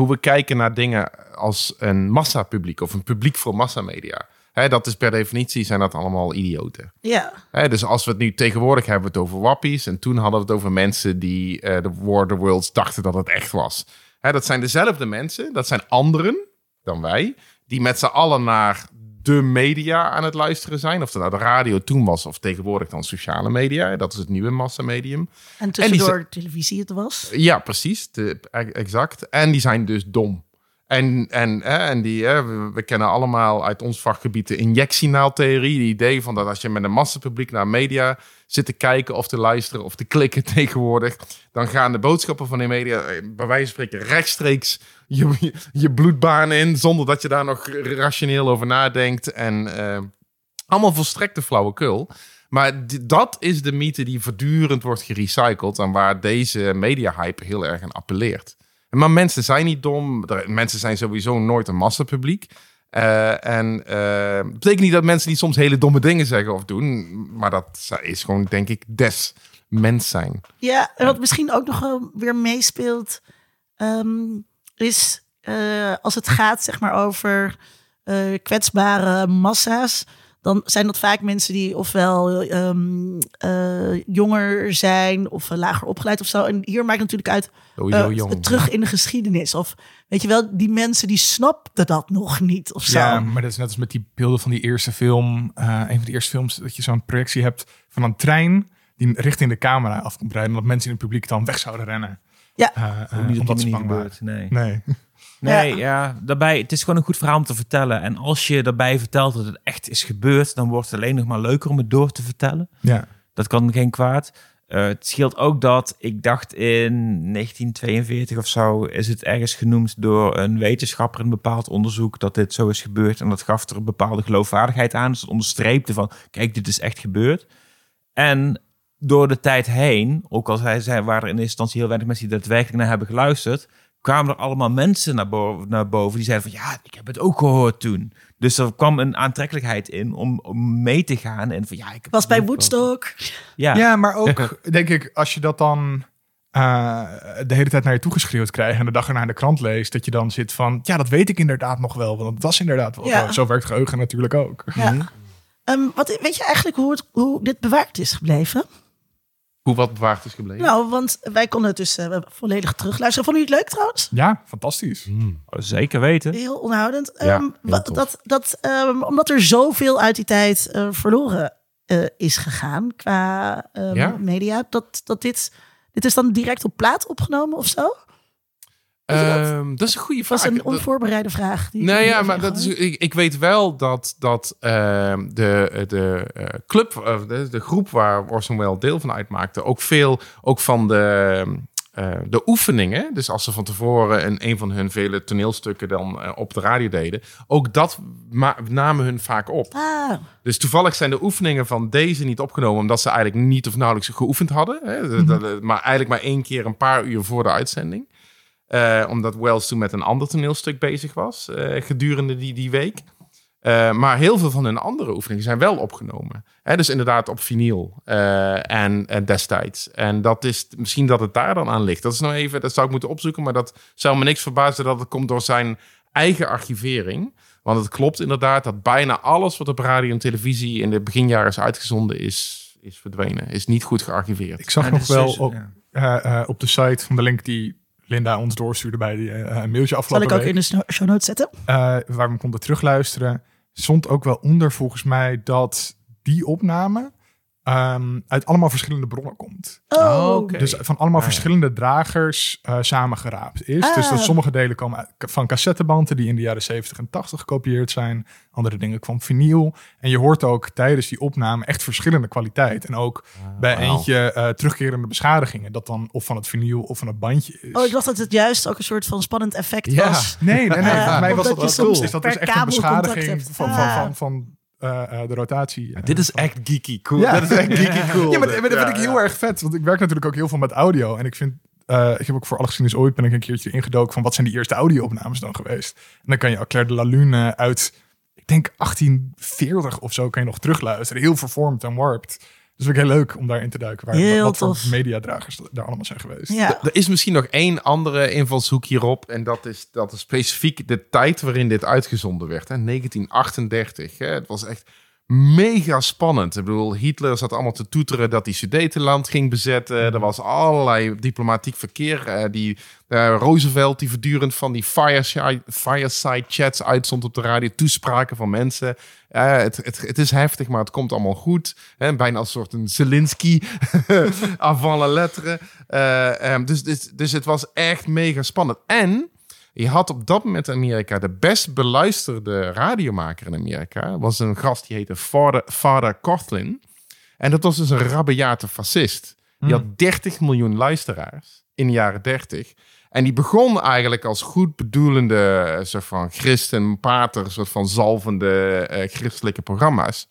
hoe we kijken naar dingen als een massapubliek of een publiek voor massamedia. Dat is per definitie zijn dat allemaal idioten. Ja, dus als we het nu tegenwoordig hebben, het over wappies. En toen hadden we het over mensen die eh, de War of the Worlds dachten dat het echt was. Dat zijn dezelfde mensen, dat zijn anderen dan wij, die met z'n allen naar de media aan het luisteren zijn. Of dat nou de radio toen was, of tegenwoordig dan sociale media. Dat is het nieuwe massamedium. en tussendoor die televisie het was. Ja, precies. De, e- exact. En die zijn dus dom. En, en, hè, en die, hè, we, kennen allemaal uit ons vakgebied de injectienaaltheorie. Het idee van dat als je met een massapubliek naar media zit te kijken of te luisteren of te klikken tegenwoordig, dan gaan de boodschappen van de media eh, bij wijze van spreken rechtstreeks je, je, bloedbaan in, zonder dat je daar nog rationeel over nadenkt. En eh, allemaal volstrekte flauwekul. Maar dat is de mythe die voortdurend wordt gerecycled en waar deze media-hype heel erg aan appelleert. Maar mensen zijn niet dom. Mensen zijn sowieso nooit een massapubliek. Eh, en eh betekent niet dat mensen niet soms hele domme dingen zeggen of doen. Maar dat is gewoon, denk ik, des mens zijn. Ja, en wat misschien ook nog wel weer meespeelt, ehm, is eh, als het gaat zeg maar over eh, kwetsbare massa's, dan zijn dat vaak mensen die ofwel ehm, eh, jonger zijn of lager opgeleid of zo. En hier maakt natuurlijk uit terug in de geschiedenis. Of weet je wel, die mensen die snapten dat nog niet of zo. Ja, maar dat is net als met die beelden van die eerste film. een van de eerste films dat je zo'n projectie hebt van een trein die richting de camera af komt rijden. En dat mensen in het publiek dan weg zouden rennen. Ja. Eh, eh, Ook niet op die manier gebeurd. Nee. Nee. Nee, ja. daarbij, het is gewoon een goed verhaal om te vertellen. En als je daarbij vertelt dat het echt is gebeurd, dan wordt het alleen nog maar leuker om het door te vertellen. Ja. Dat kan geen kwaad. Uh, het scheelt ook dat ik dacht in 1942 of zo is het ergens genoemd door een wetenschapper in een bepaald onderzoek dat dit zo is gebeurd. En dat gaf er een bepaalde geloofwaardigheid aan. Dus het onderstreepte van, kijk, dit is echt gebeurd. En door de tijd heen, ook al zij, zij waren in eerste instantie heel weinig mensen die daadwerkelijk naar hebben geluisterd, kwamen er allemaal mensen naar boven, naar boven die zeiden van ja, ik heb het ook gehoord toen. Dus er kwam een aantrekkelijkheid in om, om mee te gaan. En van ja, ik was bij Woodstock. Ja. ja, maar ook denk ik, als je dat dan uh, de hele tijd naar je toegeschreeuwd krijgt en de dag erna in de krant leest, dat je dan zit van ja, dat weet ik inderdaad nog wel, want het was inderdaad wel ja. zo. werkt geheugen natuurlijk ook. Ja. Um, wat, weet je eigenlijk hoe, het, hoe dit bewaard is gebleven? Hoe wat bewaard is gebleven? Nou, want wij konden het dus uh, volledig terugluisteren. Vond u het leuk trouwens? Ja, fantastisch. Mm. Zeker weten. Heel onhoudend. Ja, um, dat, dat, um, omdat er zoveel uit die tijd uh, verloren uh, is gegaan qua ja? media, dat, dat dit, dit is dan direct op plaat opgenomen of zo? Um, dat is een goede vraag. Dat was een onvoorbereide vraag. Die nee, ja, maar dat is, ik, ik weet wel dat, dat uh, de, de uh, club, uh, de, de, groep waar Orson Welles deel van uitmaakte, ook veel ook van de, uh, de oefeningen. Dus als ze van tevoren een, een van hun vele toneelstukken dan op de radio deden, ook dat namen hun vaak op. Ah. Dus toevallig zijn de oefeningen van deze niet opgenomen, omdat ze eigenlijk niet of nauwelijks geoefend hadden. Hè? Mm -hmm. maar eigenlijk maar één keer een paar uur voor de uitzending. Uh, omdat Wells toen met een ander toneelstuk bezig was uh, gedurende die, die week. Uh, maar heel veel van hun andere oefeningen zijn wel opgenomen. Hè, dus inderdaad op vinyl en, en, destijds. En dat is misschien dat het daar dan aan ligt. Dat is nou even, dat zou ik moeten opzoeken. Maar dat zou me niks verbazen dat het komt door zijn eigen archivering. Want het klopt inderdaad dat bijna alles wat op radio en televisie in de beginjaren is uitgezonden is, is verdwenen. Is niet goed gearchiveerd. Ik zag nog wel op, ja. op de site van de link die Linda ons doorstuurde bij die, uh, een mailtje afgelopen Zal ik ook in de show notes zetten? Uh, waar we konden terugluisteren. Stond ook wel onder volgens mij dat die opname um, uit allemaal verschillende bronnen komt. Oh, Dus van allemaal verschillende dragers uh, samengeraapt is. Dus dat ah. sommige delen komen uit, van cassettebanden die in de jaren 70 en 80 gekopieerd zijn. Andere dingen kwam vinyl. En je hoort ook tijdens die opname echt verschillende kwaliteit. En ook ah, bij eentje uh, terugkerende beschadigingen. Dat dan of van het vinyl of van het bandje is. Oh, ik dacht dat het juist ook een soort van spannend effect ja. was. Nee, nee, nee. Uh, mij was dat, dat cool. Is dat dus echt een beschadiging van, van, van, van de rotatie. Ja, dit is echt geeky cool. Ja. Dat is echt geeky cool. ja, maar, maar dat vind ik heel erg vet. Want ik werk natuurlijk ook heel veel met audio. En ik vind... Uh, ik heb ook voor alle geschiedenis ooit ben ik een keertje ingedoken van wat zijn die eerste audio-opnames dan geweest. En dan kan je Claire de la Lune uit, ik denk 1840 of zo, kan je nog terugluisteren. Heel vervormd en warped. Dus vind ik heel leuk om daarin te duiken. Waar, heel wat voor mediadragers daar allemaal zijn geweest. Ja. Er is misschien nog één andere invalshoek hierop. En dat is, dat is specifiek de tijd waarin dit uitgezonden werd. Hè? 1938. Hè? Het was echt mega spannend. Ik bedoel, Hitler zat allemaal te toeteren dat hij Sudetenland ging bezetten. Er was allerlei diplomatiek verkeer. Uh, die uh, Roosevelt die voortdurend van die fireside, fireside chats uitzond op de radio. Toespraken van mensen. Uh, het, het, het, is heftig, maar het komt allemaal goed. Hè? Bijna als een soort een Zelensky avant la lettre. Um, dus, dus, dus het was echt mega spannend. En je had op dat moment in Amerika de best beluisterde radiomaker in Amerika. Was een gast die heette Father, Father Coughlin. En dat was dus een rabiate fascist. Die had 30 hmm. miljoen luisteraars in de jaren 30. En die begon eigenlijk als goed bedoelende eh, soort van christen, pater, soort van zalvende uh, christelijke programma's.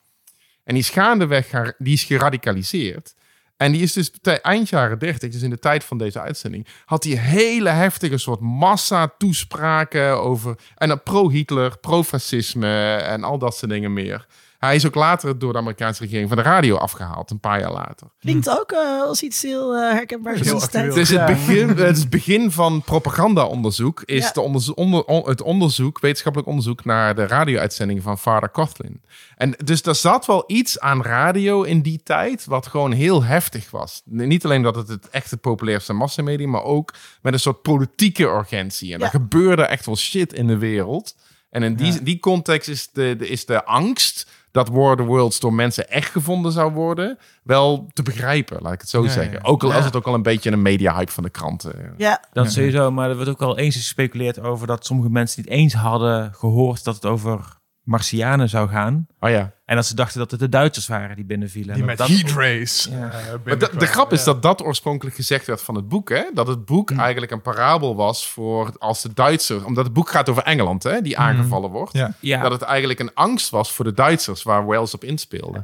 En die is gaandeweg, die is geradicaliseerd. En die is dus eind jaren 30, dus in de tijd van deze uitzending, had hij hele heftige soort massa-toespraken over. En dan pro-Hitler, pro-fascisme en al dat soort dingen meer. Hij is ook later door de Amerikaanse regering van de radio afgehaald, een paar jaar later. Klinkt ook uh, als iets heel uh, herkenbaars. Dus het begin, het begin van propagandaonderzoek is ja. de onder, het onderzoek, wetenschappelijk onderzoek naar de radio-uitzendingen van Father Coughlin. En dus er zat wel iets aan radio in die tijd wat gewoon heel heftig was. Niet alleen dat het het echt het populairste massamedia, maar ook met een soort politieke urgentie. En ja. er gebeurde echt wel shit in de wereld. En in die, die context is de, de, is de angst dat War the Worlds door mensen echt gevonden zou worden, wel te begrijpen, laat ik het zo zeggen. Ook al is het ook al een beetje een media-hype van de kranten. Ja. Dat sowieso, maar er wordt ook al eens gespeculeerd over dat sommige mensen niet eens hadden gehoord dat het over Martianen zou gaan. Oh ja. En dat ze dachten dat het de Duitsers waren die binnenvielen. Die met dat, Heat Race. Ja. Maar de, grap is dat dat oorspronkelijk gezegd werd van het boek. Hè? Dat het boek eigenlijk een parabel was voor als de Duitsers... Omdat het boek gaat over Engeland, hè? die aangevallen wordt. Ja. Ja. Dat het eigenlijk een angst was voor de Duitsers waar Wales op inspeelde.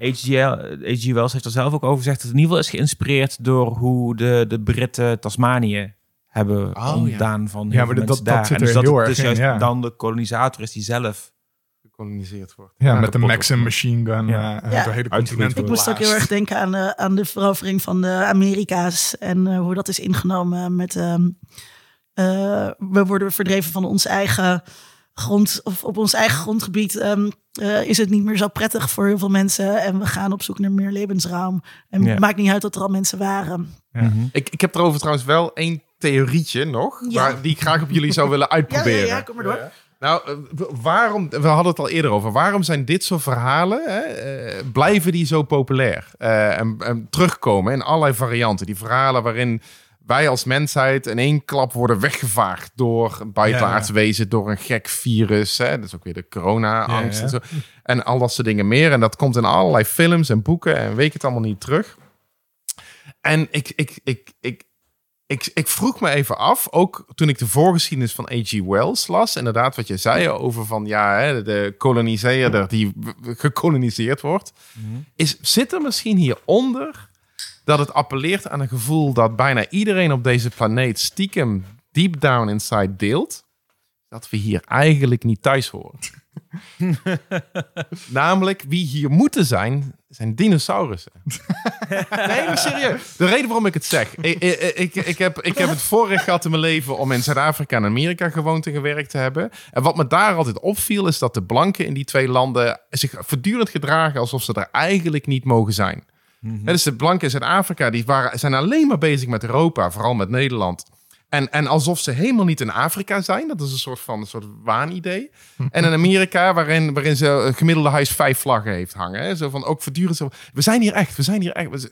H.G. Wells heeft er zelf ook over gezegd dat het in ieder geval is geïnspireerd door hoe de, de Britten Tasmanië hebben Oh, ontdaan van heel Ja, maar dat- mensen dat daar. zit en dus dat heel het erg in, juist ja. dan de kolonisator is die zelf. Gekoloniseerd wordt. Ja, met de Maxim machine gun. Ja. eh, Ja. het hele continent Ik moest ook heel erg denken aan, de, aan de verovering van de Amerika's en eh, hoe dat is ingenomen met. ehm, eh, we worden verdreven van ons eigen grond, of op ons eigen grondgebied. ehm, eh, is het niet meer zo prettig voor heel veel mensen en we gaan op zoek naar meer levensruim. En Ja. het maakt niet uit dat er al mensen waren. Ja. Ik, ik heb erover trouwens wel één theorietje nog, Ja. waar, die ik graag op jullie zou willen Ja, ja, uitproberen. ja, kom maar door. Nou, eh, waarom, we hadden het al eerder over, waarom zijn dit soort verhalen, hè, eh, blijven die zo populair? Eh, en, en terugkomen in allerlei varianten. Die verhalen waarin wij als mensheid in één klap worden weggevaagd door een buitenaards Ja. wezen, door een gek virus. Hè? Dat is ook weer de corona-angst Ja, en zo. En al dat soort dingen meer. En dat komt in allerlei films en boeken en weet ik het allemaal niet terug. En ik, ik, ik, ik, ik, ik vroeg me even af, ook toen ik de voorgeschiedenis van H.G. Wells las, inderdaad wat je zei over van ja, hè, de koloniseerder die gekoloniseerd wordt, is, zit er misschien hieronder dat het appelleert aan een gevoel dat bijna iedereen op deze planeet stiekem deep down inside deelt, dat we hier eigenlijk niet thuis horen. Namelijk, wie hier moeten zijn, zijn dinosaurussen. nee, maar serieus. De reden waarom ik het zeg. Ik, ik, ik, heb, ik heb het voorrecht gehad in mijn leven om in Zuid-Afrika en Amerika gewoond en gewerkt te hebben. En wat me daar altijd opviel, is dat de blanken in die twee landen zich voortdurend gedragen alsof ze er eigenlijk niet mogen zijn. Hè, dus de blanken in Zuid-Afrika die waren, zijn alleen maar bezig met Europa, vooral met Nederland. En, en alsof ze helemaal niet in Afrika zijn. Dat is een soort van een soort waanidee. En in Amerika, waarin, waarin ze een gemiddelde huis vijf vlaggen heeft hangen. Hè? Zo van ook voortdurend zo. We zijn hier echt, we zijn hier echt. we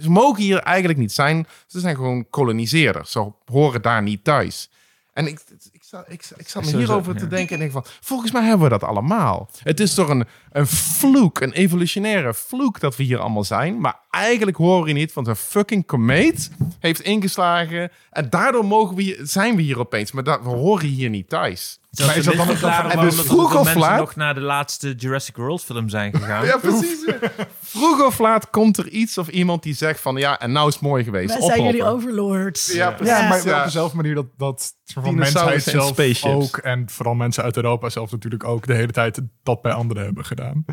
ze mogen hier eigenlijk niet zijn. Ze zijn gewoon koloniseerders. Ze horen daar niet thuis. En ik, ik, zat, ik, ik zat me hierover te ja. denken en denk van... Volgens mij hebben we dat allemaal. Het is toch een, een vloek, een evolutionaire vloek dat we hier allemaal zijn. Maar eigenlijk horen we niet, want een fucking komeet heeft ingeslagen. En daardoor mogen we hier, zijn we hier opeens. Maar dat, we horen hier niet thuis. Maar is dat dan ook verklaren en waarom dus dat vroeg zoveel of mensen laat- nog naar de laatste Jurassic World film zijn gegaan? Ja, precies. Vroeg of laat komt er iets of iemand die zegt van... Ja, en nou is het mooi geweest. Wij zijn Ophoppen. jullie overlords. Ja, precies. Ja, maar Ja. op dezelfde manier dat, dat soort van mensheid en zelf ook... en vooral mensen uit Europa zelf natuurlijk ook... de hele tijd dat bij anderen hebben gedaan.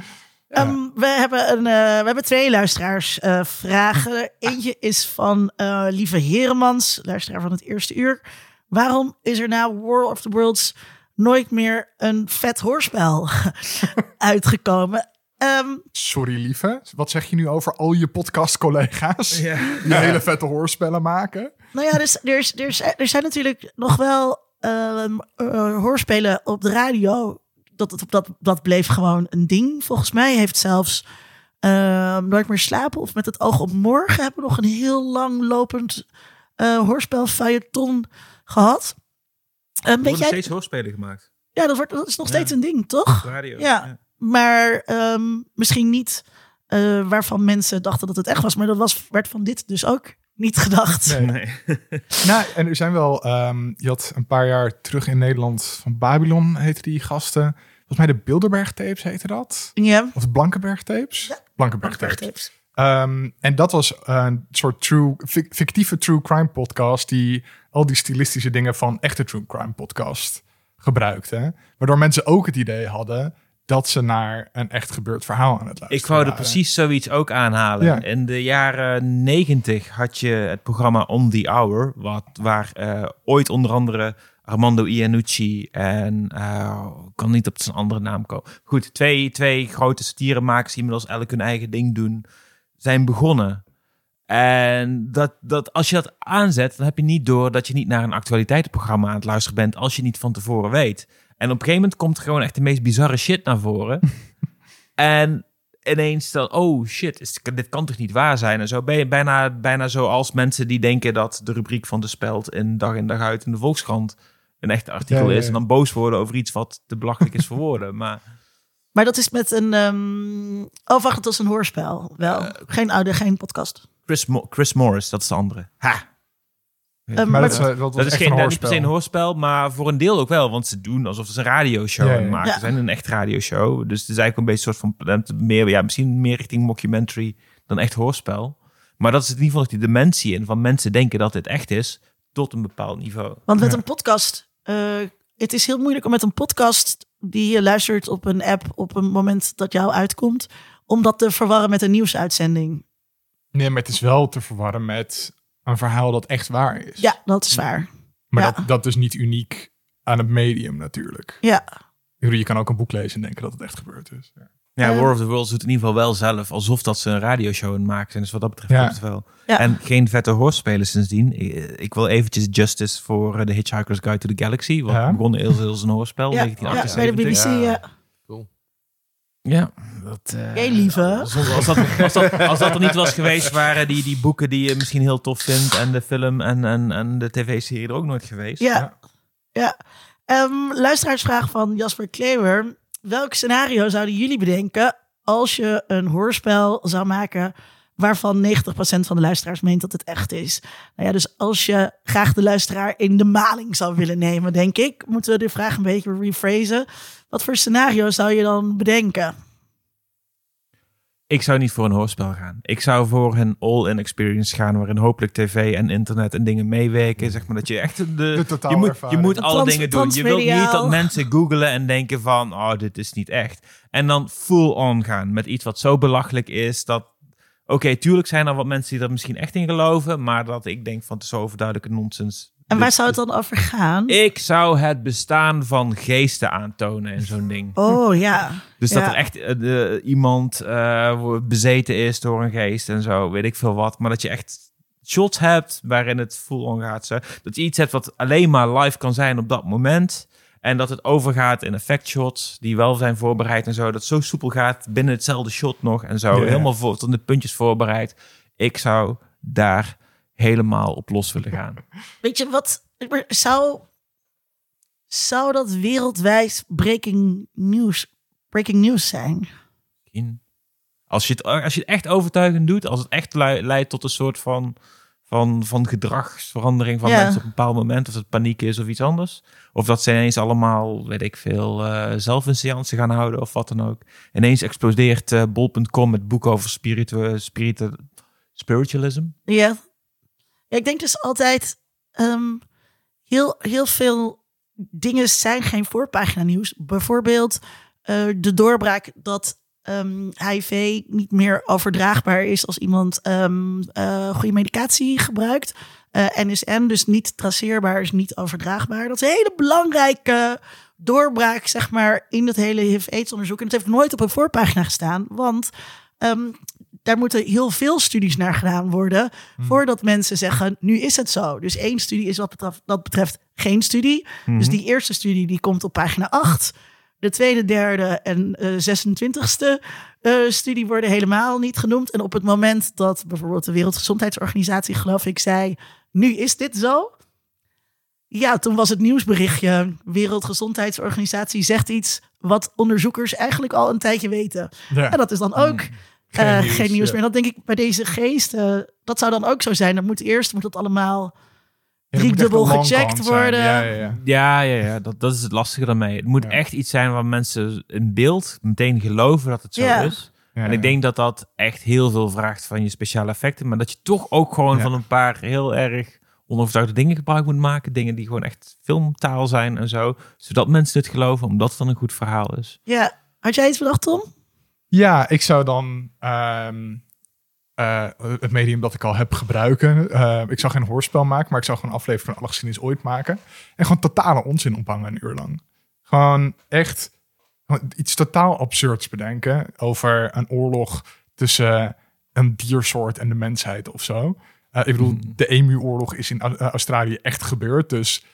Ehm, we, hebben een, eh, we hebben twee luisteraars eh, vragen. Eentje is van eh, Lieve Heremans, luisteraar van het eerste uur. Waarom is er na War of the Worlds nooit meer een vet hoorspel uitgekomen? Ehm, Sorry lieve, wat zeg je nu over al je podcast-collega's... die hele vette hoorspellen maken? nou ja, dus, er, is, er, is, er zijn natuurlijk nog wel ehm, eh, hoorspelen op de radio. Dat, dat, dat, dat bleef gewoon een ding. Volgens mij heeft zelfs ehm, Nooit meer slapen of Met het oog op morgen... hebben we nog een heel lang lopend eh hoorspel feuilleton gehad. Ehm, Er worden jij? steeds hoorspelen gemaakt. Ja, dat, wordt, dat is nog steeds een ding, toch? Radio. Ja. Maar ehm, misschien niet eh, waarvan mensen dachten dat het echt was. Maar dat was, werd van dit dus ook niet gedacht. Nee. Nee. Nou, en er zijn wel... ehm, je had een paar jaar terug in Nederland van Babylon heette die gasten. Volgens mij de Bilderberg tapes heette dat. Ja. Of de Blankenberg tapes? Ja, Blankenberg tapes. Tips. Ehm, en dat was een soort true, fic- fictieve true crime podcast die al die stilistische dingen van echte true crime podcast gebruikte. Waardoor mensen ook het idee hadden dat ze naar een echt gebeurd verhaal aan het luisteren Ik wou er waren. precies zoiets ook aanhalen. Ja. In de jaren negentig had je het programma On The Hour, wat, waar eh, ooit onder andere Armando Iannucci en ik kan niet op zijn andere naam komen. Goed, twee, twee grote satiremakers die inmiddels elk hun eigen ding doen, zijn begonnen. En dat, dat, als je dat aanzet, dan heb je niet door dat je niet naar een actualiteitenprogramma aan het luisteren bent als je niet van tevoren weet. En op een gegeven moment komt er gewoon echt de meest bizarre shit naar voren. en ineens dan, oh shit, is, dit kan toch niet waar zijn? En zo ben je bijna, bijna zoals mensen die denken dat de rubriek van de Speld in dag in dag uit in de Volkskrant een echt artikel Ja, ja, is. En dan boos worden over iets wat te belachelijk is voor woorden. Maar Maar dat is met een... ehm oh, wacht, het was een hoorspel. Wel, geen oude, geen podcast. Chris, Mo- Chris Morris, dat is de andere. Ha! Maar maar dat is, eh, dat is geen, niet per se hoorspel. een hoorspel, maar voor een deel ook wel. Want ze doen alsof ze een radioshow Ja, maken Ja. zijn. Een echt radioshow. Dus het is eigenlijk een beetje een soort van... Meer, ja, misschien meer richting mockumentary dan echt hoorspel. Maar dat is in ieder geval die dimensie in van mensen denken dat dit echt is. Tot een bepaald niveau. Want met Ja. een podcast, eh, het is heel moeilijk om met een podcast die je luistert op een app op een moment dat jou uitkomt, om dat te verwarren met een nieuwsuitzending. Nee, maar het is wel te verwarren met een verhaal dat echt waar is. Ja, dat is waar. Maar ja. dat, dat is niet uniek aan het medium natuurlijk. Ja, Je kan ook een boek lezen en denken dat het echt gebeurd is. Ja. Ja, Eh. War of the Worlds doet in ieder geval wel zelf alsof dat ze een radioshow aan het maken zijn. Dus wat dat betreft Ja. het wel. Ja. En geen vette hoorspelen sindsdien. Ik, ik wil eventjes justice voor eh, The Hitchhiker's Guide to the Galaxy. Wat Ja. begon heel als een hoorspel. ja, ja, 1978. bij de BBC. Ja. Ja. Dat... eh, Geen lieve. Als, als, dat, als, dat, als dat er niet was geweest, waren die, die boeken die je misschien heel tof vindt... en de film en, en, en de tv-serie er ook nooit geweest. Ja. ja. Ehm, luisteraarsvraag van Jasper Klewer. Welk scenario zouden jullie bedenken als je een hoorspel zou maken waarvan 90% van de luisteraars meent dat het echt is? Nou ja, dus als je graag de luisteraar in de maling zou willen nemen, denk ik, moeten we de vraag een beetje rephrasen. Wat voor scenario zou je dan bedenken? Ik zou niet voor een hoorspel gaan. Ik zou voor een all-in experience gaan... waarin hopelijk tv en internet en dingen meewerken. Zeg maar dat je echt de... De totaal je moet, je moet alle Trans- dingen doen. Je wilt niet dat mensen googelen en denken van... oh, dit is niet echt. En dan full-on gaan met iets wat zo belachelijk is... dat Oké, tuurlijk zijn er wat mensen die er misschien echt in geloven... maar dat ik denk van het is zo overduidelijke nonsens. En waar zou het dan over gaan? Ik zou het bestaan van geesten aantonen in zo'n ding. Oh ja. Dus dat Ja. er echt eh, de- iemand eh, bezeten is door een geest en zo, weet ik veel wat. Maar dat je echt shots hebt waarin het full on gaat. Zo. Dat je iets hebt wat alleen maar live kan zijn op dat moment. En dat het overgaat in effect shots die wel zijn voorbereid en zo. Dat het zo soepel gaat binnen hetzelfde shot nog en zo. Ja, ja. Helemaal voor, tot de puntjes voorbereid. Ik zou daar helemaal op los willen gaan. Weet je wat? Zou, zou dat wereldwijd breaking news, breaking news zijn? in. Als je, het, als je het echt overtuigend doet, als het echt lei- leidt tot een soort van, van, van gedragsverandering van Ja. mensen op een bepaald moment, of het paniek is of iets anders. Of dat ze ineens allemaal, weet ik veel, eh zelf een seance gaan houden of wat dan ook. Ineens explodeert eh, bol.com met boek over spiritu spiritu spiritualism. Ja. ja. Ik denk dus altijd, ehm, heel, heel veel dingen zijn geen voorpagina nieuws. Bijvoorbeeld eh, de doorbraak dat ehm, HIV niet meer overdraagbaar is als iemand ehm, eh, goede medicatie gebruikt. Eh, NSM, dus niet traceerbaar, is niet overdraagbaar. Dat is een hele belangrijke doorbraak, zeg maar, in het hele HIV-AIDS-onderzoek. En het heeft nooit op een voorpagina gestaan, want ehm, daar moeten heel veel studies naar gedaan worden voordat mensen zeggen, nu is het zo. Dus één studie is wat betreft, dat betreft geen studie. Dus die eerste studie die komt op pagina 8. De tweede, derde en eh 26e eh, studie worden helemaal niet genoemd. En op het moment dat bijvoorbeeld de Wereldgezondheidsorganisatie, geloof ik, zei, nu is dit zo. Ja, toen was het nieuwsberichtje, Wereldgezondheidsorganisatie zegt iets wat onderzoekers eigenlijk al een tijdje weten. Ja. En dat is dan ook Geen eh, nieuws, geen nieuws ja. meer. Dat denk ik bij deze geest, eh, dat zou dan ook zo zijn. Dan moet eerst moet het allemaal Ja, dat moet echt driedubbel gecheckt worden. Ja, ja, ja. Ja, ja, ja dat, dat is het lastige daarmee. Het moet Ja. echt iets zijn waar mensen in beeld meteen geloven dat het zo Ja. is. Ja, en ik ja. denk dat dat echt heel veel vraagt van je speciale effecten. Maar dat je toch ook gewoon Ja. van een paar heel erg onovertuigde dingen gebruik moet maken. Dingen die gewoon echt filmtaal zijn en zo. Zodat mensen dit geloven, omdat het dan een goed verhaal is. Ja. Had jij iets bedacht, Tom? Ja, ik zou dan ehm, eh, het medium dat ik al heb gebruiken. Eh, ik zou geen hoorspel maken, maar ik zou gewoon een aflevering van alle geschiedenis ooit maken. En gewoon totale onzin ophangen een uur lang. Gewoon echt gewoon iets totaal absurds bedenken over een oorlog tussen een diersoort en de mensheid of zo. Eh, ik bedoel, de emu-oorlog is in Au- Australië echt gebeurd, dus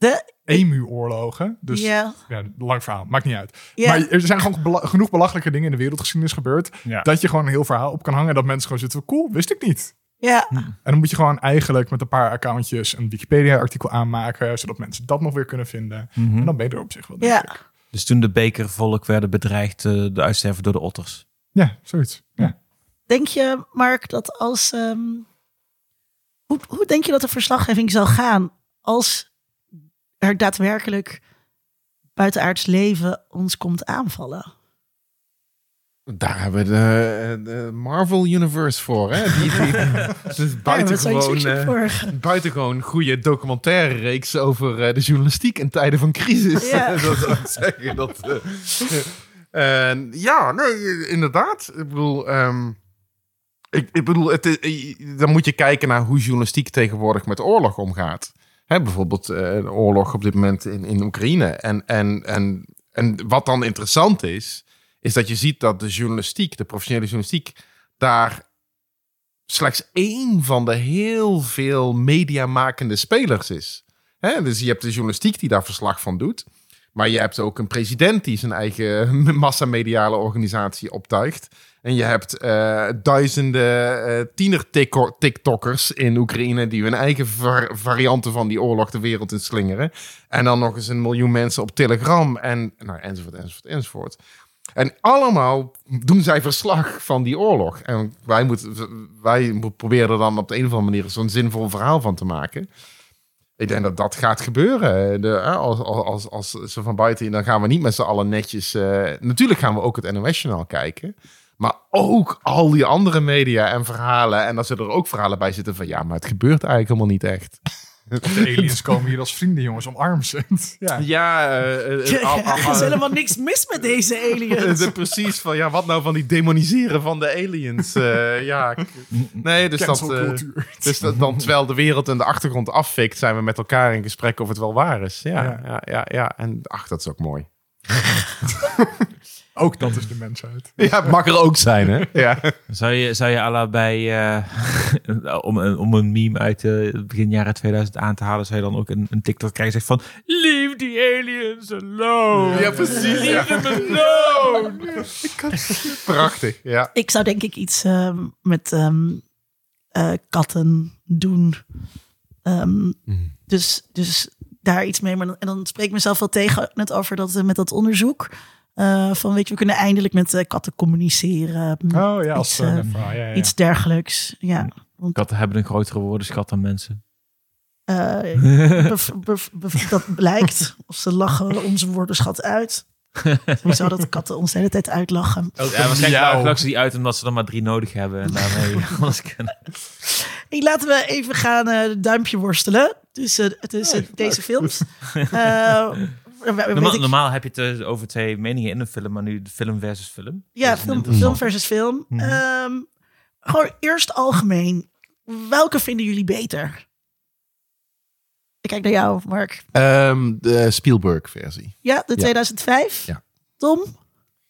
De, emu-oorlogen. Dus ja. ja, lang verhaal, maakt niet uit. Ja. Maar er zijn gewoon bela- genoeg belachelijke dingen in de wereldgeschiedenis gebeurd. Ja. Dat je gewoon een heel verhaal op kan hangen. Dat mensen gewoon zitten cool, wist ik niet. Ja. En dan moet je gewoon eigenlijk met een paar accountjes een Wikipedia-artikel aanmaken. Zodat mensen dat nog weer kunnen vinden. Mhm. En dan ben je er op zich wel, denk Ja. ik. Dus toen de bekervolk werden bedreigd, uh, de uitsterven door de otters. Ja, zoiets. Ja. Denk je, Mark, dat als... ehm, hoe, hoe denk je dat de verslaggeving zal gaan als er daadwerkelijk buitenaards leven ons komt aanvallen? Daar hebben we de, de Marvel Universe voor, hè? Die, is buitengewoon, Ja, eh, voor. buitengewoon goede documentaire reeks over eh, de journalistiek in tijden van crisis. Ja. dat zou ik zeggen. Dat, eh, en ja, nee, inderdaad. Ik bedoel, ehm, ik, ik bedoel het, dan moet je kijken naar hoe journalistiek tegenwoordig met oorlog omgaat. Hè, bijvoorbeeld eh, de oorlog op dit moment in, in Oekraïne. En, en, en, en wat dan interessant is, is dat je ziet dat de journalistiek, de professionele journalistiek, daar slechts één van de heel veel mediamakende spelers is. Hè? Dus je hebt de journalistiek die daar verslag van doet. Maar je hebt ook een president die zijn eigen massamediale organisatie optuigt. En je hebt eh, duizenden eh tiener-TikTokkers in Oekraïne die hun eigen var- varianten van die oorlog de wereld in slingeren. En dan nog eens een miljoen mensen op Telegram en nou, enzovoort, enzovoort, enzovoort. En allemaal doen zij verslag van die oorlog. En wij, moeten, wij proberen er dan op de een of andere manier zo'n zinvol verhaal van te maken. Ik denk dat dat gaat gebeuren. De, hè, als, als, als, ze van buiten, dan gaan we niet met z'n allen netjes. eh, natuurlijk gaan we ook het NOS-journaal kijken. Maar ook al die andere media en verhalen. En dat ze er ook verhalen bij zitten van ja, maar het gebeurt eigenlijk helemaal niet echt. De aliens komen hier als vrienden, jongens, omarm ze. ja. Ja, eh, eh, al- al- Er is helemaal niks mis met deze Eh, aliens. de- precies van ja, wat nou van die demoniseren van de aliens? Eh, ja, nee, dus dat, eh, dus dat dan terwijl de wereld en de achtergrond afvikt, zijn we met elkaar in gesprek of het wel waar is. Ja, ja, Ja. ja, ja, En ach, dat is ook mooi. Ook dat is de mensheid. Ja, het mag er ook zijn, hè? Ja. Zou je, zou je alla bij, eh, om, een, om een meme uit eh, begin jaren 2000 aan te halen, zou je dan ook een, een TikTok krijgen zegt van, leave the aliens alone. Ja, precies. Leave them alone. Prachtig. Ja. Ik zou denk ik iets ehm, met ehm, eh, katten doen. Ehm, dus, dus daar iets mee. Maar dan, en dan spreek ik mezelf wel tegen net over dat met dat onderzoek. Eh, van weet je, we kunnen eindelijk met eh, katten communiceren. Oh ja, als Iets, eh, eh, ja, ja, ja. Iets dergelijks. Ja. Katten hebben een grotere woordenschat dan mensen. Eh, bev- bev- bev- dat blijkt. Of ze lachen onze woordenschat uit. Hoezo dat katten ons de hele tijd uitlachen. Ja, waarschijnlijk lachen ze die uit omdat ze er maar drie nodig hebben. En daarmee alles kunnen. Hey, laten we even gaan eh, duimpje worstelen tussen, tussen deze films. Eh, Normaal, ik- normaal heb je het eh, over twee meningen in een film, maar nu de film versus film. ja, film, versus film. Ehm, gewoon eerst algemeen. Welke vinden jullie beter? Ik kijk naar jou, Mark. Ehm, de Spielberg-versie. Ja, de 2005? Ja. Tom?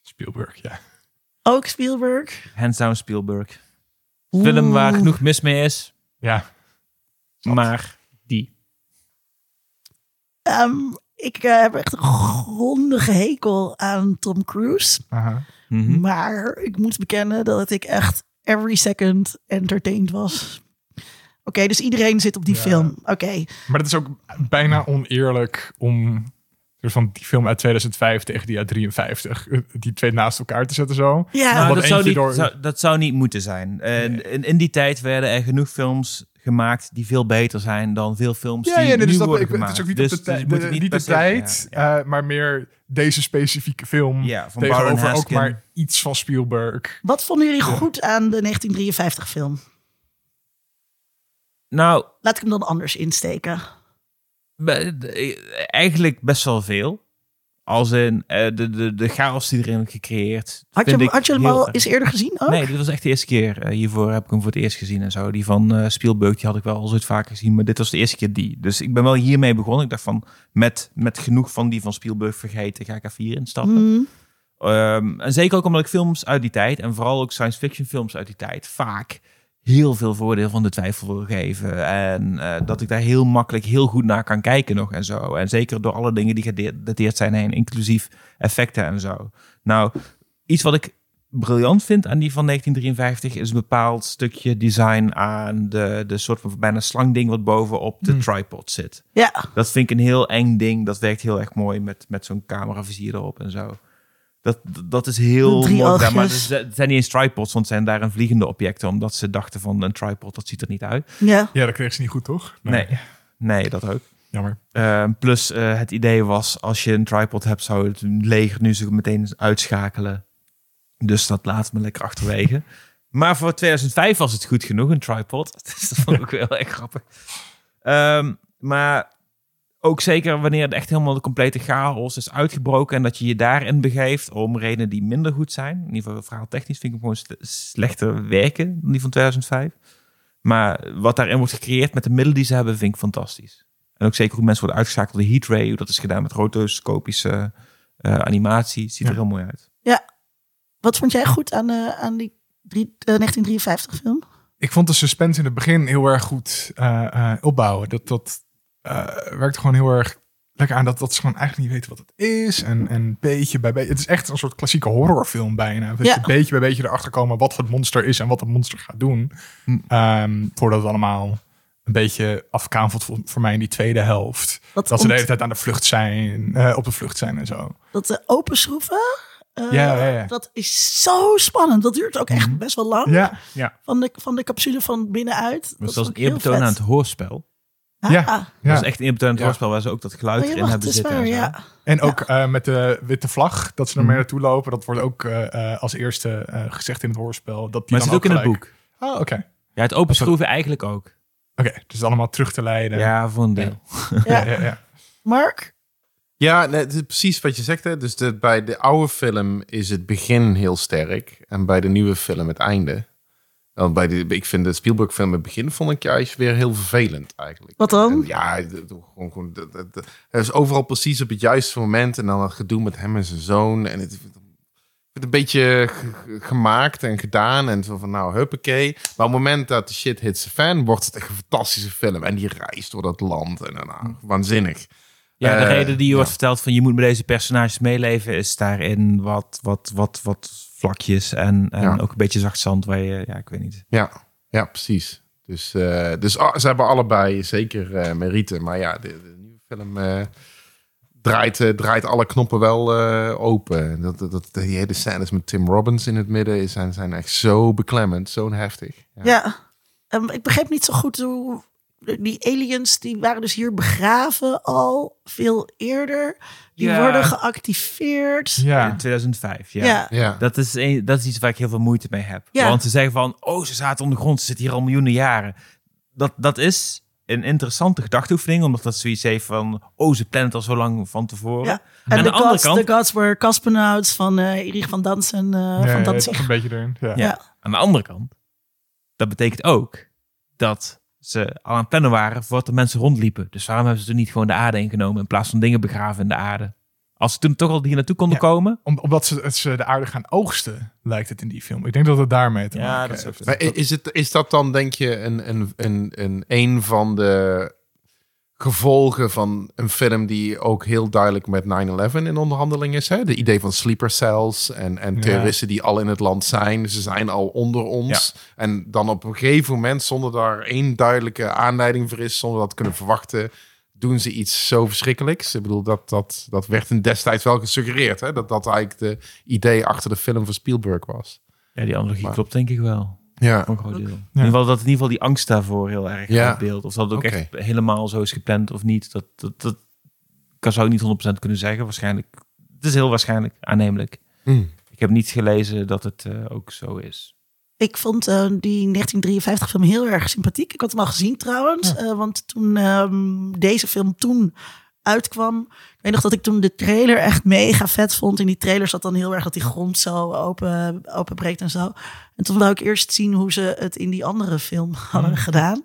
Spielberg, ja. Ook Spielberg? Hands down Spielberg. Film waar genoeg mis mee is, Ja, maar die. Ehm, ik eh, heb echt een grondige hekel aan Tom Cruise. aha. Mhm. Maar ik moet bekennen dat ik echt every second entertained was. Oké, dus iedereen zit op die Ja. film. Oké, Maar het is ook bijna oneerlijk om soort van die film uit 2005 tegen die uit 53, eh, die twee naast elkaar te zetten zo. ja, Nou, dat, zou niet, door- zou, dat zou niet moeten zijn. En in, in die tijd werden er genoeg films gemaakt die veel beter zijn dan veel films Ja, die ja nee, nu dus dat, worden ik, het gemaakt. is ook niet Dus- op de, dus de- niet de tijd, ja, ja. eh, maar meer deze specifieke film Ja, van Baron tegenover ook maar iets van Spielberg. wat vonden jullie goed aan de 1953 film? Nou, Laat ik hem dan anders insteken. eigenlijk best wel veel. Als in eh, de, de, de chaos die erin gecreëerd. Had je, had je hem al eens eerder gezien ook? Nee, dit was echt de eerste keer. Eh, hiervoor heb ik hem voor het eerst gezien en zo. Die van eh, Spielberg, die had ik wel al zoiets vaker gezien. Maar dit was de eerste keer die. Dus ik ben wel hiermee begonnen. Ik dacht van, met, met genoeg van die van Spielberg vergeten, ga ik even hier instappen. Hmm. Ehm, en zeker ook omdat ik films uit die tijd, en vooral ook science fiction films uit die tijd, vaak heel veel voordeel van de twijfel wil geven. En eh, dat ik daar heel makkelijk, heel goed naar kan kijken nog en zo. En zeker door alle dingen die gedateerd zijn heen, inclusief effecten en zo. Nou, iets wat ik briljant vind aan die van 1953 is een bepaald stukje design aan de, de soort van bijna slangding wat bovenop de Hmm. tripod zit. Ja, Dat vind ik een heel eng ding. Dat werkt heel erg mooi met, met zo'n cameravizier erop en zo. Dat, dat is heel mooi. Maar het zijn niet eens tripods, want het zijn daar een vliegende objecten. Omdat ze dachten van een tripod, dat ziet er niet uit. ja. Ja, dat kreeg ze niet goed, toch? Nee, nee dat ook. Jammer. Uh, plus uh, het idee was, als je een tripod hebt, zou het leger nu zich meteen uitschakelen. Dus dat laat me lekker achterwege. maar voor 2005 was het goed genoeg, een tripod. Dat vond ik ook heel erg grappig. Um, maar ook zeker wanneer het echt helemaal de complete chaos is uitgebroken en dat je je daarin begeeft om redenen die minder goed zijn. In ieder geval verhaal technisch vind ik hem gewoon slechter werken dan die van 2005. Maar wat daarin wordt gecreëerd met de middelen die ze hebben, vind ik fantastisch. En ook zeker hoe mensen worden uitgeschakeld door de heat ray, hoe dat is gedaan met rotoscopische uh, animatie. Ziet er heel mooi uit. Ja. Wat vond jij goed aan, uh, aan die drie, uh, 1953 film? Ik vond de suspense in het begin heel erg goed uh, opbouwen. Dat, dat werkt gewoon heel erg lekker aan dat, dat ze gewoon eigenlijk niet weten wat het is. En, en beetje bij beetje. Het is echt een soort klassieke horrorfilm bijna. Dat Ja. je beetje bij beetje erachter komen wat het monster is en wat het monster gaat doen. Hm. Um, voordat het allemaal een beetje afkaanvelt voor, voor mij in die tweede helft. Wat dat ze de hele tijd aan de vlucht zijn, uh, op de vlucht zijn en zo. Dat de open schroeven. eh, Ja, ja, ja. Dat is zo spannend. Dat duurt ook echt best wel lang. Ja, ja. Van, de, van de capsule van binnenuit. Dat Dat is een eerbetoon aan het hoorspel. Ah, Ja. ah. ja. Dat is echt een aan het Ja. hoorspel waar ze ook dat geluid Oh, wacht, hebben het is zitten. waar, en zo. ja. En ook eh, met de witte vlag, dat ze er Mhm. mee naartoe lopen. Dat wordt ook eh, eh, als eerste eh, gezegd in het hoorspel. Dat die Maar het dan zit ook in het boek. Oh, oké. Ja, het open schroeven eigenlijk ook. Oké, dus allemaal terug te leiden. Ja, voor een deel. ja, ja. ja. Mark? Ja, nee, het is precies wat je zegt. Hè. Dus de, bij de oude film is het begin heel sterk. En bij de nieuwe film het einde. Want bij de, ik vind de Spielberg film het begin vond ik juist weer heel vervelend eigenlijk. Wat dan? En ja, gewoon, gewoon, het- is overal precies op het juiste moment. En dan het gedoe met hem en zijn zoon. En het wordt een beetje gemaakt en gedaan. En zo van, nou, huppakee. Maar op het moment dat de shit hits the fan, wordt het echt een fantastische film. En die reist door dat land. En nou, waanzinnig. Ja, de Eh, reden die je ja. wordt verteld van je moet met deze personages meeleven, is daarin wat, wat, wat, wat vlakjes en, en Ja. ook een beetje zacht zand waar je, ja, ik weet niet. Ja, ja precies. Dus, eh, dus ah, ze hebben allebei zeker eh merite. Maar ja, de, de nieuwe film eh, draait, draait alle knoppen wel eh, open. Dat, dat, dat, die hele scènes met Tim Robbins in het midden zijn, zijn echt zo beklemmend, zo heftig. Ja. Ja. Ehm, ik begreep niet zo goed hoe... Die aliens die waren dus hier begraven al veel eerder. Die Ja. worden geactiveerd. Ja. In 2005, ja. Ja. Ja. Dat, is een, dat is iets waar ik heel veel moeite mee heb. Ja. Want ze zeggen van, oh, ze zaten onder de grond, ze zitten hier al miljoenen jaren. Dat, dat is een interessante gedachteoefening, omdat dat zoiets heeft van, oh, ze plannen het al zo lang van tevoren. Ja. Aan En de de andere gods, kant- de gods were cosmonauts van eh Erich van Dansen. eh Ja, van ja, Danzig. een beetje erin. Ja. Ja. Aan de andere kant, dat betekent ook dat ze al aan het plannen waren voor wat de mensen rondliepen. Dus waarom hebben ze toen niet gewoon de aarde ingenomen in plaats van dingen begraven in de aarde? Als ze toen toch al hier naartoe konden Ja. komen. Om, omdat ze, ze de aarde gaan oogsten, lijkt het in die film. Ik denk dat het daarmee te Ja, maken dat heeft. Is, het, is dat dan, denk je, een, een, een, een, een van de gevolgen van een film die ook heel duidelijk met 9-11 in onderhandeling is? Hè? De idee van sleeper cells en, en Ja. terroristen die al in het land zijn. Ze zijn al onder ons. En dan op een gegeven moment, zonder daar één duidelijke aanleiding voor is, zonder dat te kunnen verwachten, doen ze iets zo verschrikkelijks. Ik bedoel, dat, dat, dat werd in destijds wel gesuggereerd. Hè? Dat dat eigenlijk de idee achter de film van Spielberg was. Ja, die analogie Maar- klopt denk ik wel. Ja. Voor een groot deel. In ieder geval dat in ieder geval die angst daarvoor heel erg Ja. beeld. Of dat het ook echt helemaal zo is gepland of niet. Dat, dat, dat kan zou ik niet 100% kunnen zeggen. Waarschijnlijk. Het is heel waarschijnlijk aannemelijk. Hmm. Ik heb niet gelezen dat het eh, ook zo is. Ik vond eh, die 1953 film heel erg sympathiek. Ik had hem al gezien trouwens. eh, want toen ehm, deze film toen uitkwam. Ik weet nog dat ik toen de trailer echt mega vet vond. In die trailer zat dan heel erg dat die grond zo open, openbreekt en zo. En toen wou ik eerst zien hoe ze het in die andere film hadden gedaan.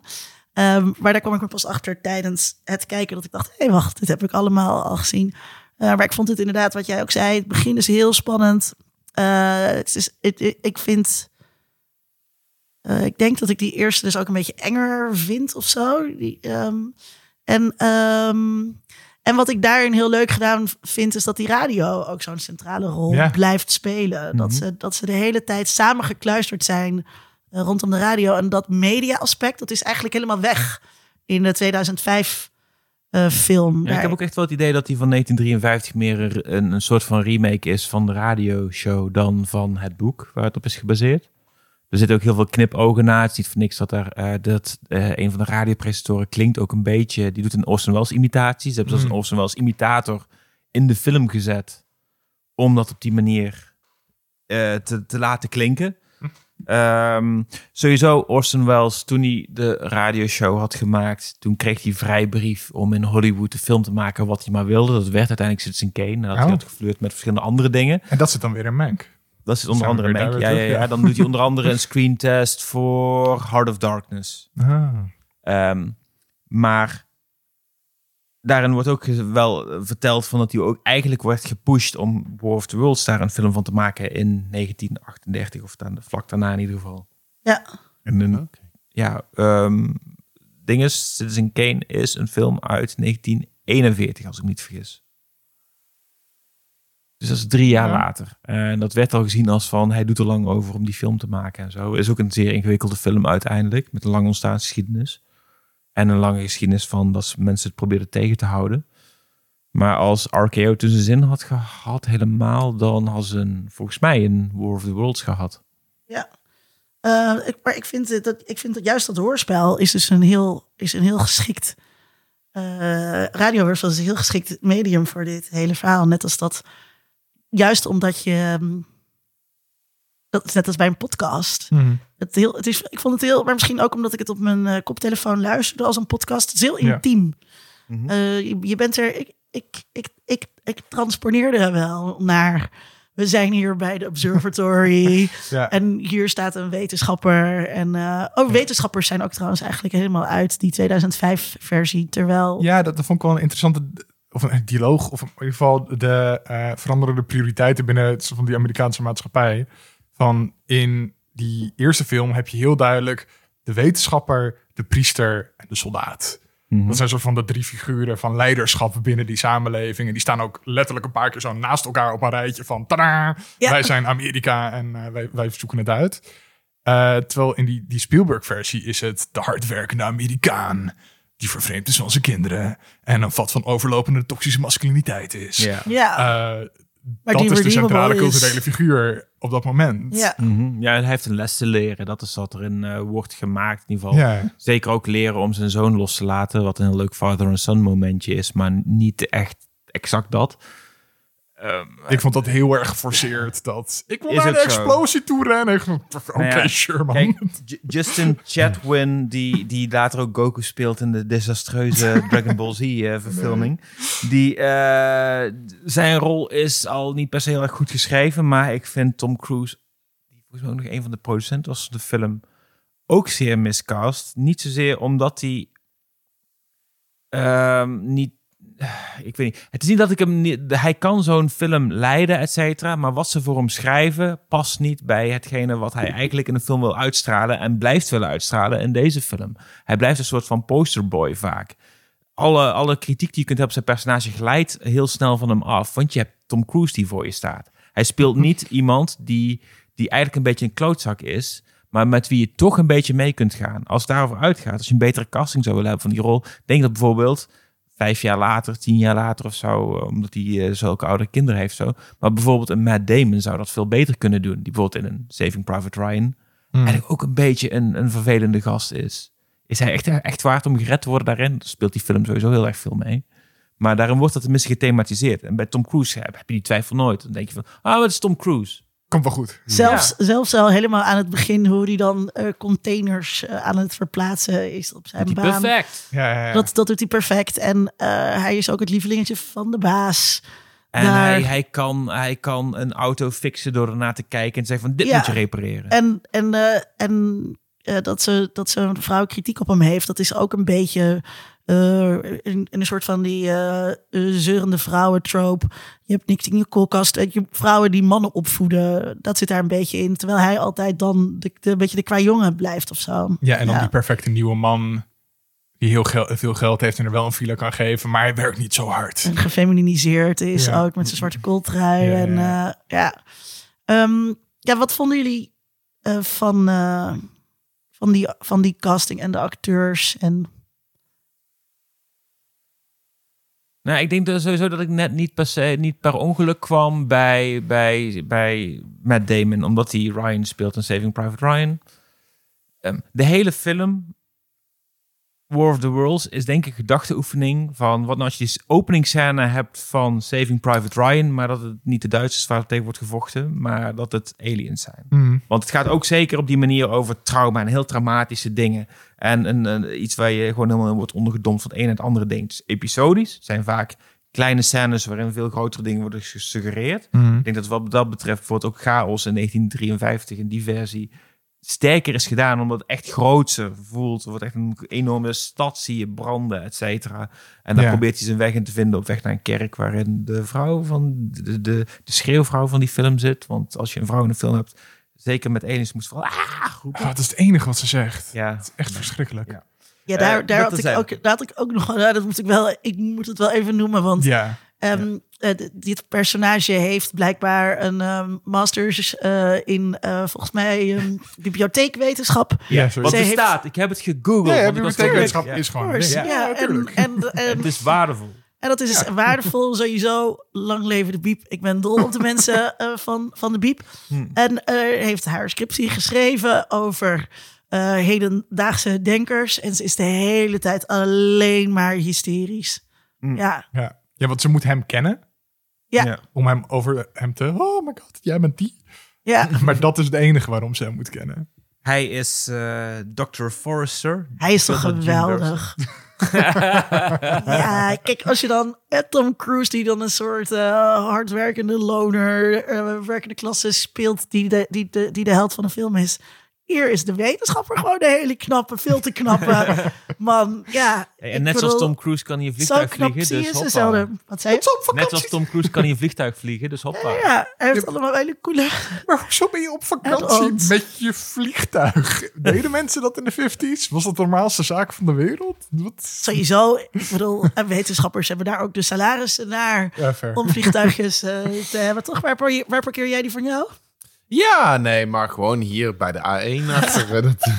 Ehm, maar daar kwam ik er pas achter tijdens het kijken. Dat ik dacht, hé hey, wacht, dit heb ik allemaal al gezien. Eh, maar ik vond het inderdaad, wat jij ook zei. Het begin is heel spannend. Eh, het is, het- het- ik vind... Eh, ik denk dat ik die eerste dus ook een beetje enger vind of zo. Die, ehm, en ehm, En wat ik daarin heel leuk gedaan vind, is dat die radio ook zo'n centrale rol Ja. blijft spelen. dat, Mhm. ze, dat ze de hele tijd samen gekluisterd zijn eh, rondom de radio. En dat media-aspect, dat is eigenlijk helemaal weg in de 2005 eh, film. Ja, ik heb ook echt wel het idee dat die van 1953 meer een, een soort van remake is van de radioshow dan van het boek waar het op is gebaseerd. Er zitten ook heel veel knipogen na. Het is niet voor niks dat er eh, dat eh, een van de radiopresentatoren klinkt ook een beetje. Die doet een Orson Welles imitatie. Ze hebben zelfs Hmm. een Orson Welles imitator in de film gezet om dat op die manier eh, te, te laten klinken. Ehm, sowieso Orson Welles, toen hij de radioshow had gemaakt, toen kreeg hij vrijbrief om in Hollywood de film te maken wat hij maar wilde. Dat werd uiteindelijk Citizen Kane. En dat hij Oh. had geflirt met verschillende andere dingen. En dat zit dan weer in Mank. Dat is onder andere daar Ja. Dan doet hij onder andere een screen test voor Heart of Darkness. Ah. Ehm, maar daarin wordt ook wel verteld van dat hij ook eigenlijk werd gepusht om War of the Worlds daar een film van te maken in 1938 of dan, vlak daarna in ieder geval. Ja. En een, ja, ehm ding is, Citizen Kane is een film uit 1941 als ik me niet vergis. Dus dat is drie jaar Ja. later. En dat werd al gezien als van, hij doet er lang over om die film te maken en zo. Is ook een zeer ingewikkelde film uiteindelijk, met een lange ontstaansgeschiedenis. En een lange geschiedenis van dat ze mensen het probeerden tegen te houden. Maar als RKO zijn zin had gehad helemaal, dan hadden ze een, volgens mij een War of the Worlds gehad. Eh, ik, maar ik vind, dat, ik vind dat juist dat hoorspel is dus een heel, is een heel geschikt. radiohoorspel is een heel geschikt medium voor dit hele verhaal. Net als dat, juist omdat je. ehm, Dat is net als bij een podcast. Mhm. Het heel, het is, ik vond het heel, maar misschien ook omdat ik het op mijn eh, koptelefoon luisterde als een podcast. Het is heel Ja. intiem. Mhm. Eh, je, je bent er. Ik, ik, ik, ik, ik transponeerde wel naar. We zijn hier bij de observatory. Ja. En hier staat een wetenschapper. En eh, oh, wetenschappers zijn ook trouwens eigenlijk helemaal uit die 2005-versie. Terwijl. Ja, dat, dat vond ik wel een interessante of een dialoog, of in ieder geval de eh, veranderende prioriteiten binnen het, van die Amerikaanse maatschappij. Van in die eerste film heb je heel duidelijk de wetenschapper, de priester en de soldaat. Mhm. Dat zijn soort van de drie figuren van leiderschap binnen die samenleving. En die staan ook letterlijk een paar keer zo naast elkaar op een rijtje van... Tada, Ja. wij zijn Amerika en eh, wij, wij zoeken het uit. Eh, terwijl in die, die Spielberg-versie is het de hardwerkende Amerikaan... die vervreemd is van zijn kinderen... en een vat van overlopende toxische masculiniteit is. Ja. Ja, Eh, maar dat is de redeemable centrale is- culturele figuur op dat moment. Ja, Mhm. Ja, hij heeft een les te leren. Dat is wat erin eh, wordt gemaakt in ieder geval. Ja. Zeker ook leren om zijn zoon los te laten. Wat een leuk father and son momentje is. Maar niet echt exact dat. Ehm, Ik vond dat heel erg geforceerd. Dat ik wil naar de zo. explosie toe rennen. Oké, Nou ja, sure man. Kijk, J- Justin Chatwin, die, die later ook Goku speelt in de desastreuze Dragon Ball Z eh, verfilming. Die, eh, zijn rol is al niet per se heel erg goed geschreven, maar ik vind Tom Cruise, die volgens mij ook nog een van de producenten was van de film, ook zeer miscast. Niet zozeer omdat hij ehm, niet ik weet niet. Het is niet dat ik hem niet. Hij kan zo'n film leiden, et cetera. Maar wat ze voor hem schrijven past niet bij hetgene wat hij eigenlijk in een film wil uitstralen. En blijft willen uitstralen in deze film. Hij blijft een soort van posterboy vaak. Alle, alle kritiek die je kunt hebben op zijn personage glijdt heel snel van hem af. Want je hebt Tom Cruise die voor je staat. Hij speelt niet iemand die, die eigenlijk een beetje een klootzak is. Maar met wie je toch een beetje mee kunt gaan. Als het daarover uitgaat, als je een betere casting zou willen hebben van die rol. Denk dat bijvoorbeeld vijf jaar later, tien jaar later of zo, eh, omdat hij eh, zulke oude kinderen heeft. Zo. Maar bijvoorbeeld een Matt Damon zou dat veel beter kunnen doen. Die bijvoorbeeld in een Saving Private Ryan Hmm. eigenlijk ook een beetje een, een vervelende gast is. Is hij echt, echt waard om gered te worden daarin? Daar speelt die film sowieso heel erg veel mee. Maar daarin wordt dat tenminste gethematiseerd. En bij Tom Cruise heb, heb je die twijfel nooit. Dan denk je van, ah, het is Tom Cruise. Komt wel goed. zelfs, zelfs al helemaal aan het begin hoe hij dan eh, containers eh, aan het verplaatsen is op zijn Die baan. perfect. Ja, ja, ja. Dat, dat doet hij perfect. En eh, hij is ook het lievelingetje van de baas. En Daar- hij, hij, kan, hij kan een auto fixen door ernaar te kijken en zeggen van, dit Ja. moet je repareren. En, en, eh, en eh, dat, ze, dat zo'n vrouw kritiek op hem heeft, dat is ook een beetje in, in een soort van die eh, eh, zeurende vrouwentrope. Je hebt niks in je koelkast. Je, vrouwen die mannen opvoeden, dat zit daar een beetje in. Terwijl hij altijd dan de, de, een beetje de qua jongen blijft of zo. Ja, en dan Ja. die perfecte nieuwe man. die heel gel- veel geld heeft en er wel een villa kan geven, maar hij werkt niet zo hard. En gefeminiseerd is Ja. ook met zijn zwarte kooltrui. Ja, en ja. eh, ja. Ehm, ja, wat vonden jullie eh, van, eh, van, die, van die casting en de acteurs? En Nou, ik denk dat sowieso dat ik net niet per se, niet per ongeluk kwam bij, bij, bij Matt Damon, omdat hij Ryan speelt in Saving Private Ryan. Ehm, de hele film, War of the Worlds, is denk ik een gedachteoefening van wat nou als je die openingsscène hebt van Saving Private Ryan, maar dat het niet de Duitsers waar het tegen wordt gevochten, maar dat het aliens zijn. Mm. Want het gaat ook zeker op die manier over trauma en heel traumatische dingen. En een, een- iets waar je gewoon helemaal in wordt ondergedompt van het een en het andere ding. Is episodisch. Zijn vaak kleine scènes waarin veel grotere dingen worden gesuggereerd. Mm. Ik denk dat wat dat betreft bijvoorbeeld ook Chaos in 1953 in die versie sterker is gedaan, omdat het echt grootser voelt. Er wordt echt een enorme stad zie je branden, et cetera. En Ja. probeert hij zijn weg in te vinden op weg naar een kerk waarin de vrouw van de, de, de schreeuwvrouw van die film zit. Want als je een vrouw in een film hebt, zeker met aliens, moet ze vooral ah, roepen. Ah, dat is het enige wat ze zegt. Ja, Het is echt verschrikkelijk. Ja. ja, daar, Eh, daar, had ik ook, daar had ik ook nog... nou, dat moet ik wel... Ik moet het wel even noemen, want... Ja. Ehm, eh, d- dit personage heeft blijkbaar een ehm, masters eh, in eh, volgens mij ehm, bibliotheekwetenschap. Ja, Wat sowieso. Zij heeft- ik heb het gegoogeld. Ja, bibliotheekwetenschap Ja. is gewoon... Ja, ja, en, en, en, Het is waardevol. en dat is waardevol sowieso. Lang leven de biep. Ik ben dol op de mensen eh, van, van de biep. Hm. En eh, heeft haar scriptie geschreven over eh, hedendaagse denkers. En ze is de hele tijd alleen maar hysterisch. Hm. Ja, Ja. Ja, want ze moet hem kennen ja, Ja. ja. om hem over hem te... Oh my god, jij bent die. Maar dat is het enige waarom ze hem moet kennen. Hij is eh Dr. Forrester. Hij is toch geweldig. ja, kijk, als je dan eh, Tom Cruise, die dan een soort eh, hardwerkende loner, werkende klasse speelt, die de, die, de, die de held van de film is. Hier is de wetenschapper gewoon de hele knappe, veel te knappe man. Ja, en net bedoel, zoals Tom Cruise kan hij een Zo vliegtuig vliegen. je Dus hoppa. zelden. Wat zei je? Net zoals Tom Cruise kan hij een vliegtuig vliegen. Dus hoppa. Ja, hij heeft allemaal hele coole... Maar hoezo ben je op vakantie met je vliegtuig? Deden mensen dat in de 50s? Was dat de normaalste zaak van de wereld? Wat? Sowieso, ik bedoel, en wetenschappers hebben daar ook de salarissen naar Ja, om vliegtuigjes eh, te hebben. Toch, waar, waar parkeer jij die van jou? Ja, nee, maar gewoon hier bij de A1 achter. eh, dat,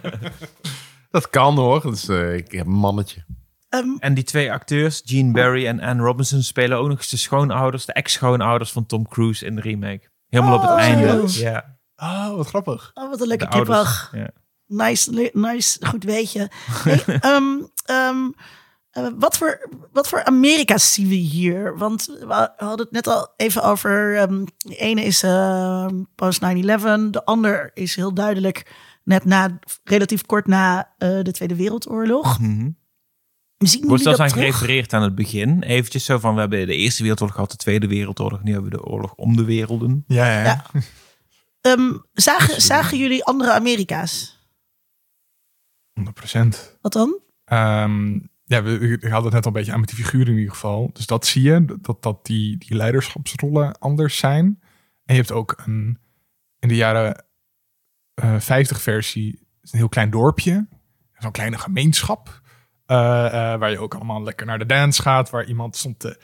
dat kan hoor. Dus, eh, ik heb een mannetje. Ehm, En die twee acteurs, Gene Barry en Anne Robinson, spelen ook nog eens de schoonouders, de ex-schoonouders van Tom Cruise in de remake. Helemaal op het Oh, einde. Ja, Oh, wat grappig. oh, wat een lekker kippig. Ja. Nice, nice, goed weetje. Hey, ehm, ehm, eh, wat, voor, wat voor Amerika's zien we hier? Want we hadden het net al even over. ehm, de ene is ehm, post 9-11. De ander is heel duidelijk net na, relatief kort na eh, de Tweede Wereldoorlog. Mhm. Zien Wordt zelfs aan gerefereerd aan het begin. Eventjes zo van, we hebben de Eerste Wereldoorlog gehad, de Tweede Wereldoorlog. Nu hebben we de oorlog om de werelden. Ja, ja. Ja. Ehm, zagen, zagen jullie andere Amerika's? 100% Wat dan? Ehm, ja, we, we het net al een beetje aan met die figuren in ieder geval. Dus dat zie je, dat, dat die, die leiderschapsrollen anders zijn. En je hebt ook een, in de jaren eh 50 versie, een heel klein dorpje. Zo'n kleine gemeenschap. eh, eh, waar je ook allemaal lekker naar de dance gaat. Waar iemand stond te,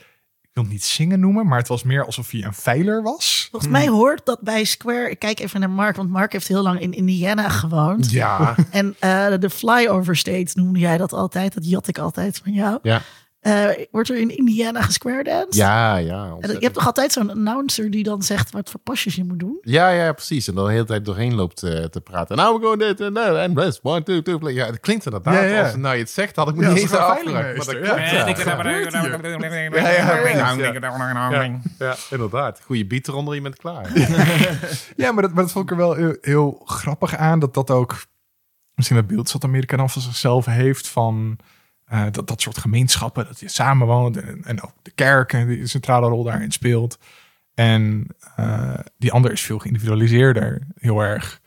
wil het niet zingen noemen, maar het was meer alsof hij een veiler was. Volgens mij hoort dat bij Square. Ik kijk even naar Mark, want Mark heeft heel lang in Indiana gewoond. Ja, En eh, de flyover state noemde jij dat altijd. Dat jat ik altijd van jou. ja, Eh, wordt er in Indiana gesquare danced? ja, ja. Ontzettend. je hebt toch altijd zo'n announcer die dan zegt wat voor pasjes je moet doen? Ja, ja, precies. En dan de hele tijd doorheen loopt eh, te praten. Nou, we gaan dit en dat en best. One, two, two, play. Ja, het klinkt inderdaad. Ja, ja. Als nou je het zegt, had ik me Ja, niet als eens een afgevraagd. Maar dat klopt, ja. ja. Ja, inderdaad. Goede beat eronder, je bent klaar. Ja, maar dat, maar dat vond ik er wel heel, heel grappig aan. Dat dat ook misschien het beeld dat Amerika dan van zichzelf heeft van eh, dat, dat soort gemeenschappen, dat je samenwoont en, en ook de kerken die een centrale rol daarin speelt. En eh, die ander is veel geïndividualiseerder, heel erg.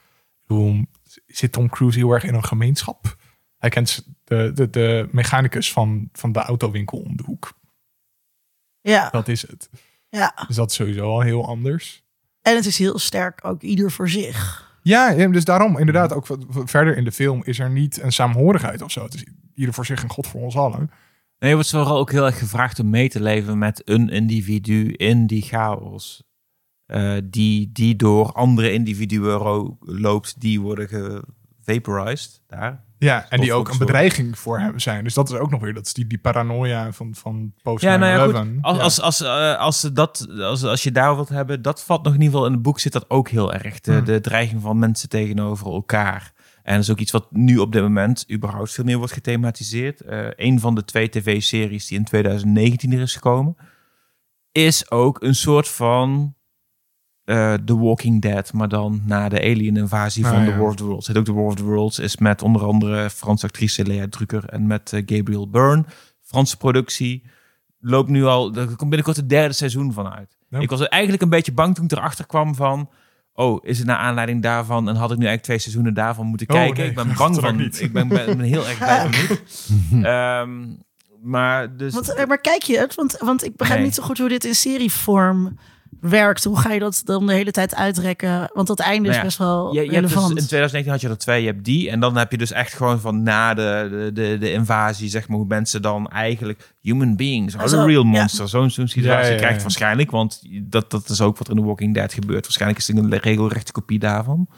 Bedoel, zit Tom Cruise heel erg in een gemeenschap? Hij kent de, de, de mechanicus van, van de autowinkel om de hoek. Ja, Dat is het. ja. Dus dat is sowieso al heel anders. En het is heel sterk ook ieder voor zich. Ja, dus daarom inderdaad ook verder in de film is er niet een saamhorigheid of zo. Het is ieder voor zich en God voor ons allen. Nee, je wordt vooral ook heel erg gevraagd om mee te leven met een individu in die chaos. Eh, die, die door andere individuen loopt, die worden gevaporized daar. Ja, en die ook een bedreiging voor hem zijn. Dus dat is ook nog weer, dat is die, die paranoia van, van post Ja, nou ja, 9/11. goed. Als, Ja. als, als, eh, als, ze dat, als, als je daar wilt hebben, dat valt nog in ieder geval in het boek zit dat ook heel erg. De, Hmm. de dreiging van mensen tegenover elkaar. En dat is ook iets wat nu op dit moment überhaupt veel meer wordt gethematiseerd. Eh een van de twee tv-series die in 2019 er is gekomen, is ook een soort van eh The Walking Dead, maar dan na de alien-invasie Ah, van ja. The War of the Worlds. Het ook The War of the Worlds, is met onder andere Franse actrice Lea Drucker en met eh, Gabriel Byrne. Franse productie. Loopt nu al, er komt binnenkort het derde seizoen van uit. Ja. Ik was eigenlijk een beetje bang toen ik erachter kwam van... Oh, is het naar aanleiding daarvan? En had ik nu eigenlijk twee seizoenen daarvan moeten Oh, kijken? nee, ik ben bang van. niet. Ik ben, ben, ben heel erg bij benieuwd. Ehm, maar dus... Want, eh, maar kijk je het? Want, want ik begrijp Nee. niet zo goed hoe dit in serievorm werkt. Hoe ga je dat dan de hele tijd uitrekken? Want dat einde Nou is ja, best wel Je, je hebt dus, relevant. in 2019 had je er twee, je hebt die. En dan heb je dus echt gewoon van na de, de, de, de invasie, zeg maar, hoe mensen dan eigenlijk human beings, are the real ja. monsters. Zo'n zo'n situatie Ja, ja, ja. krijgt waarschijnlijk, want dat, dat is ook wat er in The Walking Dead gebeurt. Waarschijnlijk is het een regelrechte kopie daarvan.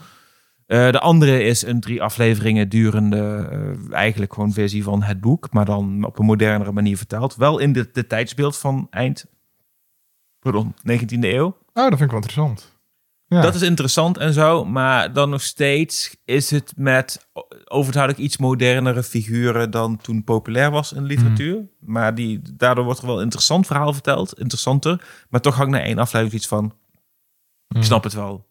Eh, de andere is een drie afleveringen durende, eh, eigenlijk gewoon versie van het boek, maar dan op een modernere manier vertaald. Wel in de, de tijdsbeeld van eind, pardon, 19e eeuw. Oh, dat vind ik wel interessant. Ja. Dat is interessant en zo, maar dan nog steeds is het met overduidelijk iets modernere figuren dan toen populair was in literatuur. Maar die, daardoor wordt er wel een interessant verhaal verteld, interessanter. Maar toch hangt na één aflevering iets van, ik snap het wel.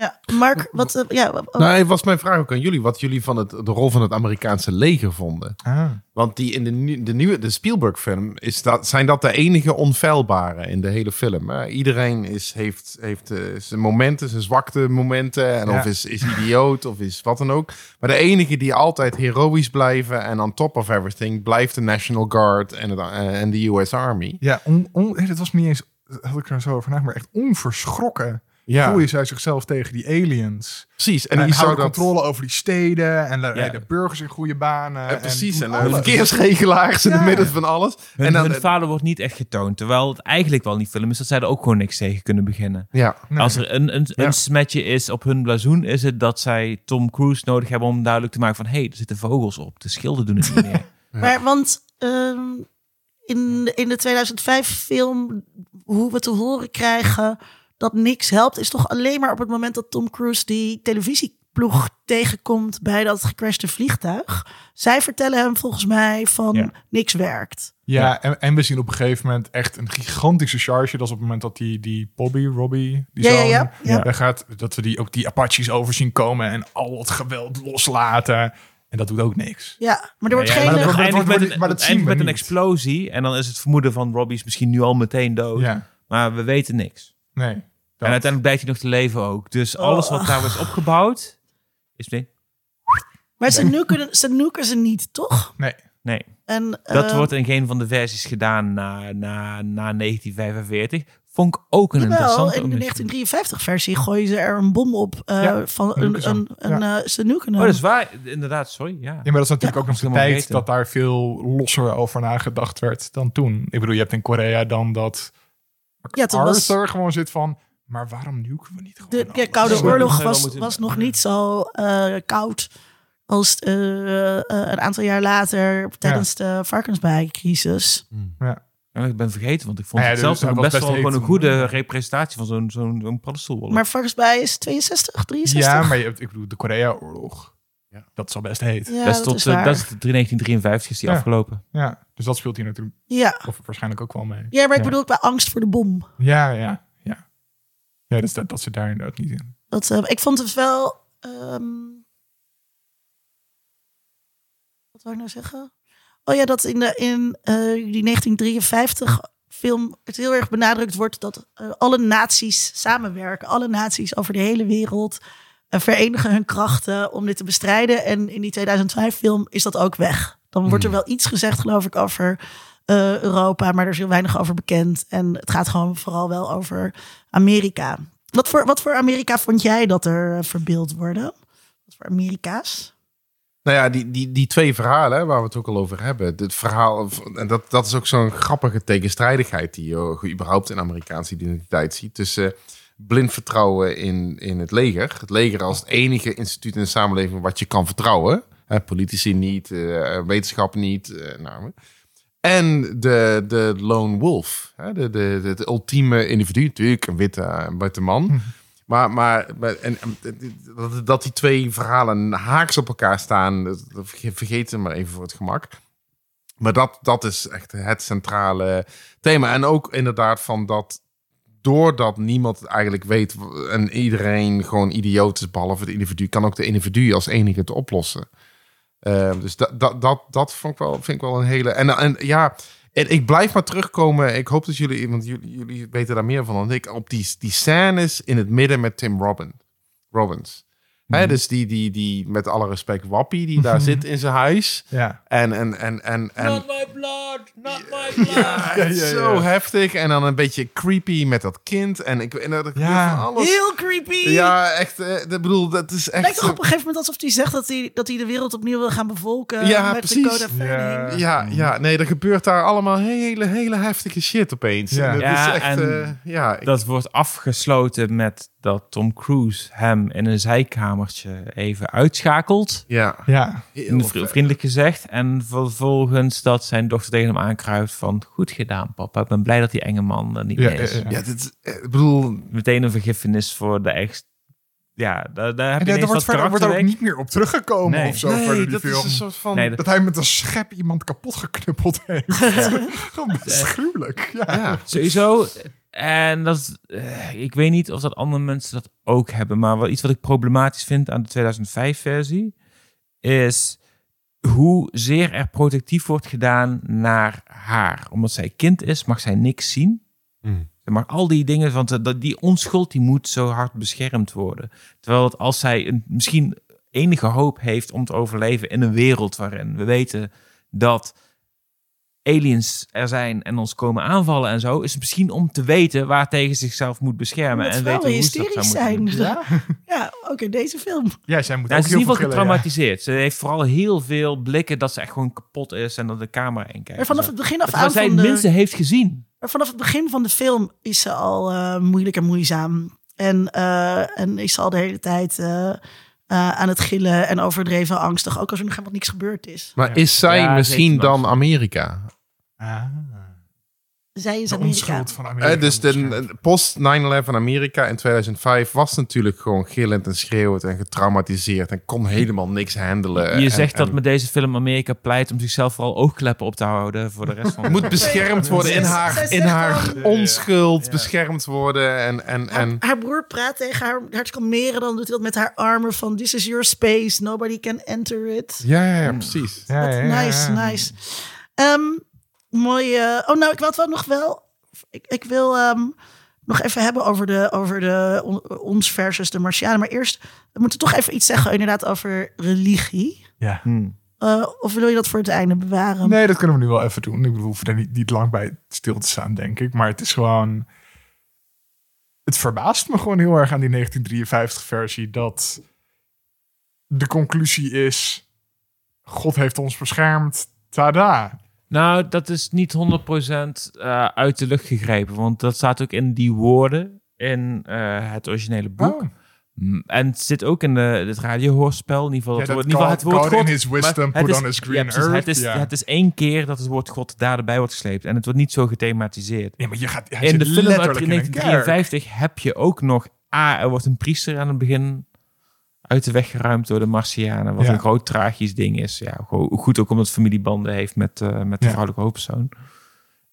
Ja, Mark, wat... eh, ja, wat- Nou, was mijn vraag ook aan jullie. Wat jullie van het, de rol van het Amerikaanse leger vonden. Ah. Want die in de, de nieuwe de Spielberg film is dat, zijn dat de enige onfeilbare in de hele film. Hè? Iedereen is, heeft, heeft eh, zijn momenten, zijn zwakte momenten. En Ja. of is, is idioot of is wat dan ook. Maar de enige die altijd heroïs blijven en on top of everything blijft de National Guard en, het, eh, en de US Army. Ja, on, dat was niet eens, had ik er zo over nagedacht, maar echt onverschrokken. Ja, Gooien zij zichzelf tegen die aliens. precies. En, En, die houden dat... controle over die steden. En Ja. rijden burgers in goede banen. Ja, precies. En, en alles. verkeersregelaars in het midden van alles. Hun, en dan, hun falen wordt niet echt getoond. Terwijl het eigenlijk wel niet film is dat zij er ook gewoon niks tegen kunnen beginnen. ja, Nee. Als er een, een, Ja. een smetje is op hun blazoen, is het dat zij Tom Cruise nodig hebben om duidelijk te maken van... hé, hey, er zitten vogels op, de schilden doen het niet meer. Maar want ehm, in, in de 2005 film, hoe we te horen krijgen dat niks helpt, is toch alleen maar op het moment dat Tom Cruise die televisieploeg tegenkomt bij dat gecrashte vliegtuig. Zij vertellen hem volgens mij van Ja. niks werkt. Ja, en, en we zien op een gegeven moment echt een gigantische charge. Dat is op het moment dat die, die Bobby, Robbie, die Ja, ja, zoon, ja, ja. daar gaat, dat we die, ook die Apaches over zien komen en al het geweld loslaten. En dat doet ook niks. Ja, maar er wordt geen... maar dat wordt- wordt- met wordt- een, maar dat het zien we met een explosie. En dan is het vermoeden van Robbie is misschien nu al meteen dood. Ja, Maar we weten niks. Nee. En uiteindelijk blijkt hij nog te leven ook. Dus alles wat daar is opgebouwd, is nee. Maar ze nuken, ze nuken ze niet, toch? Nee. Nee, En, dat eh, wordt in geen van de versies gedaan na, na, na 1945. Vond ik ook een Jawel, interessante in de omissie. 1953-versie gooien ze er een bom op. eh, Ja, van een, ze een, een, eh, ze nuken hem. Oh, dat is waar. Inderdaad, sorry. Ja. Ja, maar dat is natuurlijk Ja, ook helemaal tijd dat daar veel losser over nagedacht werd dan toen. Ik bedoel, je hebt in Korea dan dat Ja, toen was- Arthur gewoon zit van, maar waarom nuken we niet gewoon De ja? Koude Oorlog was, was nog niet zo eh, koud als eh, eh, een aantal jaar later tijdens de varkensbijcrisis. Ja. Ja, ik ben vergeten, want ik vond Ja, het dus zelfs was best wel gewoon een goede representatie van zo'n zo'n zo'n paddenstoelwolf. Maar varkensbij is 62, 63? Ja, maar je hebt, ik bedoel, de Korea-oorlog. Ja. Dat is al best heet. Ja, dat is dat tot is eh, waar. dat is 1953 is die Ja. afgelopen. Ja, dus dat speelt hier natuurlijk ja. of waarschijnlijk ook wel mee. ja, maar ik Ja. bedoel bij angst voor de bom. Ja, ja, ja. Ja, dus dat, dat zit daar inderdaad niet in. Dat, eh, ik vond het wel... ehm, wat wou ik nou zeggen? Oh ja, dat in, de, in eh, die 1953 film het heel erg benadrukt wordt dat alle naties samenwerken. Alle naties over de hele wereld verenigen hun krachten om dit te bestrijden. En in die 2005 film is dat ook weg. Dan wordt er wel iets gezegd, geloof ik, over eh, Europa, maar er is heel weinig over bekend. En het gaat gewoon vooral wel over Amerika. Wat voor, wat voor Amerika vond jij dat er eh, verbeeld worden? Wat voor Amerika's? Nou ja, die, die, die twee verhalen waar we het ook al over hebben. Het verhaal, en dat, dat is ook zo'n grappige tegenstrijdigheid die je überhaupt in Amerikaanse identiteit ziet. Tussen blind vertrouwen in, in het leger. Het leger als het enige instituut in de samenleving wat je kan vertrouwen. Hè, politici niet, uh, wetenschap niet. Uh, nou, en de, de lone wolf. Hè, de, de, de, de ultieme individu. Natuurlijk een witte, witte man. Mhm. Maar, maar en, dat, dat die twee verhalen haaks op elkaar staan, vergeet het maar even voor het gemak. Maar dat, dat is echt het centrale thema. En ook inderdaad van dat, doordat niemand het eigenlijk weet en iedereen gewoon idioot is, behalve het individu, kan ook de individu als enige te oplossen. Uh, dus dat, dat, dat, dat vond ik wel, vind ik wel een hele. En, en ja, en ik blijf maar terugkomen. Ik hoop dat jullie, want jullie, jullie weten daar meer van dan ik, op die, die scènes in het midden met Tim Robbins. Hè, mhm. dus die, die, die, met alle respect, Wappie, die daar zit in zijn huis. Ja. En, en, en, en, en not my blood, not my blood. Ja, ja, ja, zo heftig. En dan een beetje creepy met dat kind. En ik en dat ja. van alles. Heel creepy. Ja, echt. Ik bedoel, dat is echt. Lijkt toch op een gegeven moment alsof hij zegt dat hij, dat hij de wereld opnieuw wil gaan bevolken. Ja, met precies. De code ja. ja, ja, nee, er gebeurt daar allemaal hele, hele heftige shit opeens. Ja, en dat ja, is echt. Uh, ja, dat wordt afgesloten met dat Tom Cruise hem in een zijkamertje even uitschakelt. Ja. ja. Vriendelijk gezegd. En vervolgens dat zijn dochter tegen hem aankruipt van... Goed gedaan, papa. Ik ben blij dat die enge man er niet ja, meer is. Ja, ja. dit, eh, ik bedoel... Meteen een vergiffenis voor de echt... Ja, daar, daar heb je en daar wordt, verder, wordt er ook niet meer op teruggekomen nee. of zo. Nee, dat film. is een soort van... Nee, dat hij met een schep iemand kapot geknuppeld heeft. Gewoon gruwelijk. Ja. ja. Sowieso, en dat, uh, ik weet niet of dat andere mensen dat ook hebben, maar wat, iets wat ik problematisch vind aan de 2005-versie is hoe zeer er protectief wordt gedaan naar haar. Omdat zij kind is, mag zij niks zien. Mm. Maar al die dingen, want die onschuld die moet zo hard beschermd worden. Terwijl het, als zij een, misschien enige hoop heeft om te overleven in een wereld waarin we weten dat aliens er zijn en ons komen aanvallen en zo, is het misschien om te weten waar tegen zichzelf moet beschermen en weten hoe ze dat zijn. Ja, ja ook in deze film. Ja, zij moet nou, ook ze is in ieder geval getraumatiseerd. Ze heeft vooral heel veel blikken dat ze echt gewoon kapot is en dat de camera in kijkt. Maar vanaf het begin af aan van zij de... minste heeft gezien. Maar vanaf het begin van de film is ze al uh, moeilijk en moeizaam. En, uh, en is ze al de hele tijd uh, aan het gillen en overdreven angstig. Ook als er nog helemaal niks gebeurd is. Maar is zij Ja, misschien dan. Amerika? Ah. Zij is De Amerika. onschuld van Amerika. Eh, dus de, post 9-11 Amerika in 2005 was natuurlijk gewoon gillend en schreeuwend en getraumatiseerd en kon helemaal niks handelen. Je En- zegt dat en met deze film Amerika pleit om zichzelf vooral oogkleppen op te houden voor de rest van moet beschermd worden in haar, in haar onschuld, Ja. beschermd worden en, en, Haar, en haar broer praat tegen haar, haar te kalmeren. Dan doet hij dat met haar armen van... This is your space. Nobody can enter it. ja, ja, ja, precies. Ja, Wat ja, ja, nice, nice. Ehm, mooi. eh, oh, nou, ik wil het wel nog wel. Ik, ik wil ehm, nog even hebben over, de, over de, on- ons versus de Martianen. Maar eerst we moeten toch even iets zeggen, inderdaad, over religie. Ja. Hmm. Eh, of wil je dat voor het einde bewaren? Nee, dat kunnen we nu wel even doen. Ik bedoel, we hoeven er niet, niet lang bij stil te staan, denk ik. Maar het is gewoon... Het verbaast me gewoon heel erg aan die 1953-versie... dat de conclusie is... God heeft ons beschermd. Tada. Nou, dat is niet 100% eh, uit de lucht gegrepen, want dat staat ook in die woorden in eh, het originele boek. Oh. Mm, En het zit ook in de, het radiohoorspel. In ieder geval, het, woord, in ieder geval het God- woord God in his wisdom maar het put is- on his ja, green precies, earth. Het is, het is één keer dat het woord God daarbij wordt gesleept. En het wordt niet zo gethematiseerd. Nee, maar je gaat... In de film uit letterlijk in een kerk. 1953 heb je ook nog... A, er wordt een priester aan het begin uit de weg geruimd door de Martianen. Wat Ja. een groot tragisch ding is. Ja, goed ook omdat het familiebanden heeft met, eh, met de Ja. vrouwelijke hoofdpersoon.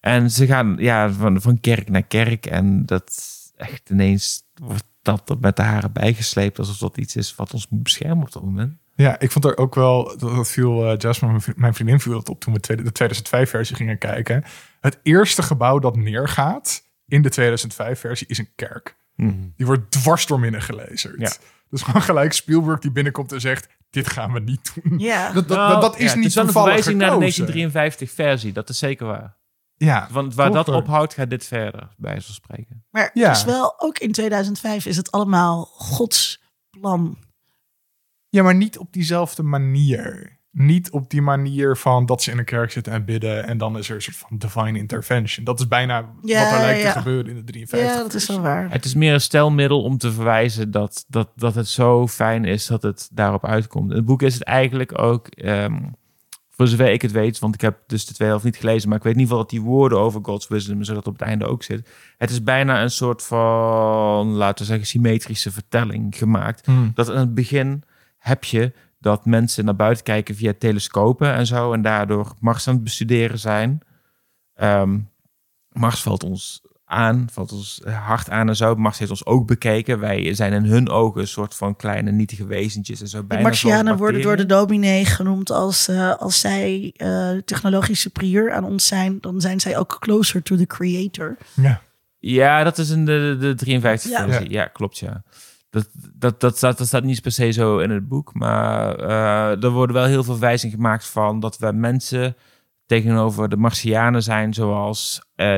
En ze gaan ja, van, van kerk naar kerk. En dat echt ineens wordt dat er met de haren bijgesleept. Alsof dat iets is wat ons moet beschermen op dat moment. Ja, ik vond er ook wel, dat, viel uh, Jasmine, mijn vri- mijn vriendin, viel dat op toen we de 2005-versie gingen kijken. Het eerste gebouw dat neergaat in de 2005-versie is een kerk. Die wordt dwars door midden gelezen. Ja. Dus gewoon gelijk Spielberg die binnenkomt en zegt, dit gaan we niet doen. Ja. Dat, dat, Nou, dat is ja, het niet is wel een toevallig verwijzing naar de gekozen. 1953-versie. Dat is zeker waar. Ja, Want waar dat ophoudt, gaat dit verder, bij wijze van spreken. Maar Ja. het is wel, ook in 2005 is het allemaal Gods plan. Ja, maar niet op diezelfde manier. Niet op die manier van dat ze in een kerk zitten en bidden en dan is er een soort van divine intervention. Dat is bijna Ja, wat er lijkt ja. te gebeuren in de 53. Ja, dat is wel waar. Het is meer een stelmiddel om te verwijzen dat, dat, dat het zo fijn is dat het daarop uitkomt. In het boek is het eigenlijk ook, ehm, voor zover ik het weet, want ik heb dus de tweede helft niet gelezen, maar ik weet in ieder geval dat die woorden over God's wisdom, zodat het op het einde ook zit. Het is bijna een soort van, laten we zeggen, symmetrische vertelling gemaakt. Hmm. Dat in het begin heb je dat mensen naar buiten kijken via telescopen en zo. En daardoor Mars aan het bestuderen zijn. Ehm, Mars valt ons aan, valt ons hard aan en zo. Mars heeft ons ook bekeken. Wij zijn in hun ogen een soort van kleine nietige wezentjes en zo. De Martianen worden door de dominee genoemd als, eh, als zij eh, technologisch superieur aan ons zijn. Dan zijn zij ook closer to the creator. Ja. Ja, dat is in de, de 53 Ja. versie. Ja. klopt, ja. Dat, dat, dat, staat, dat staat niet per se zo in het boek. Maar eh, er worden wel heel veel verwijzingen gemaakt van dat we mensen tegenover de Martianen zijn zoals eh,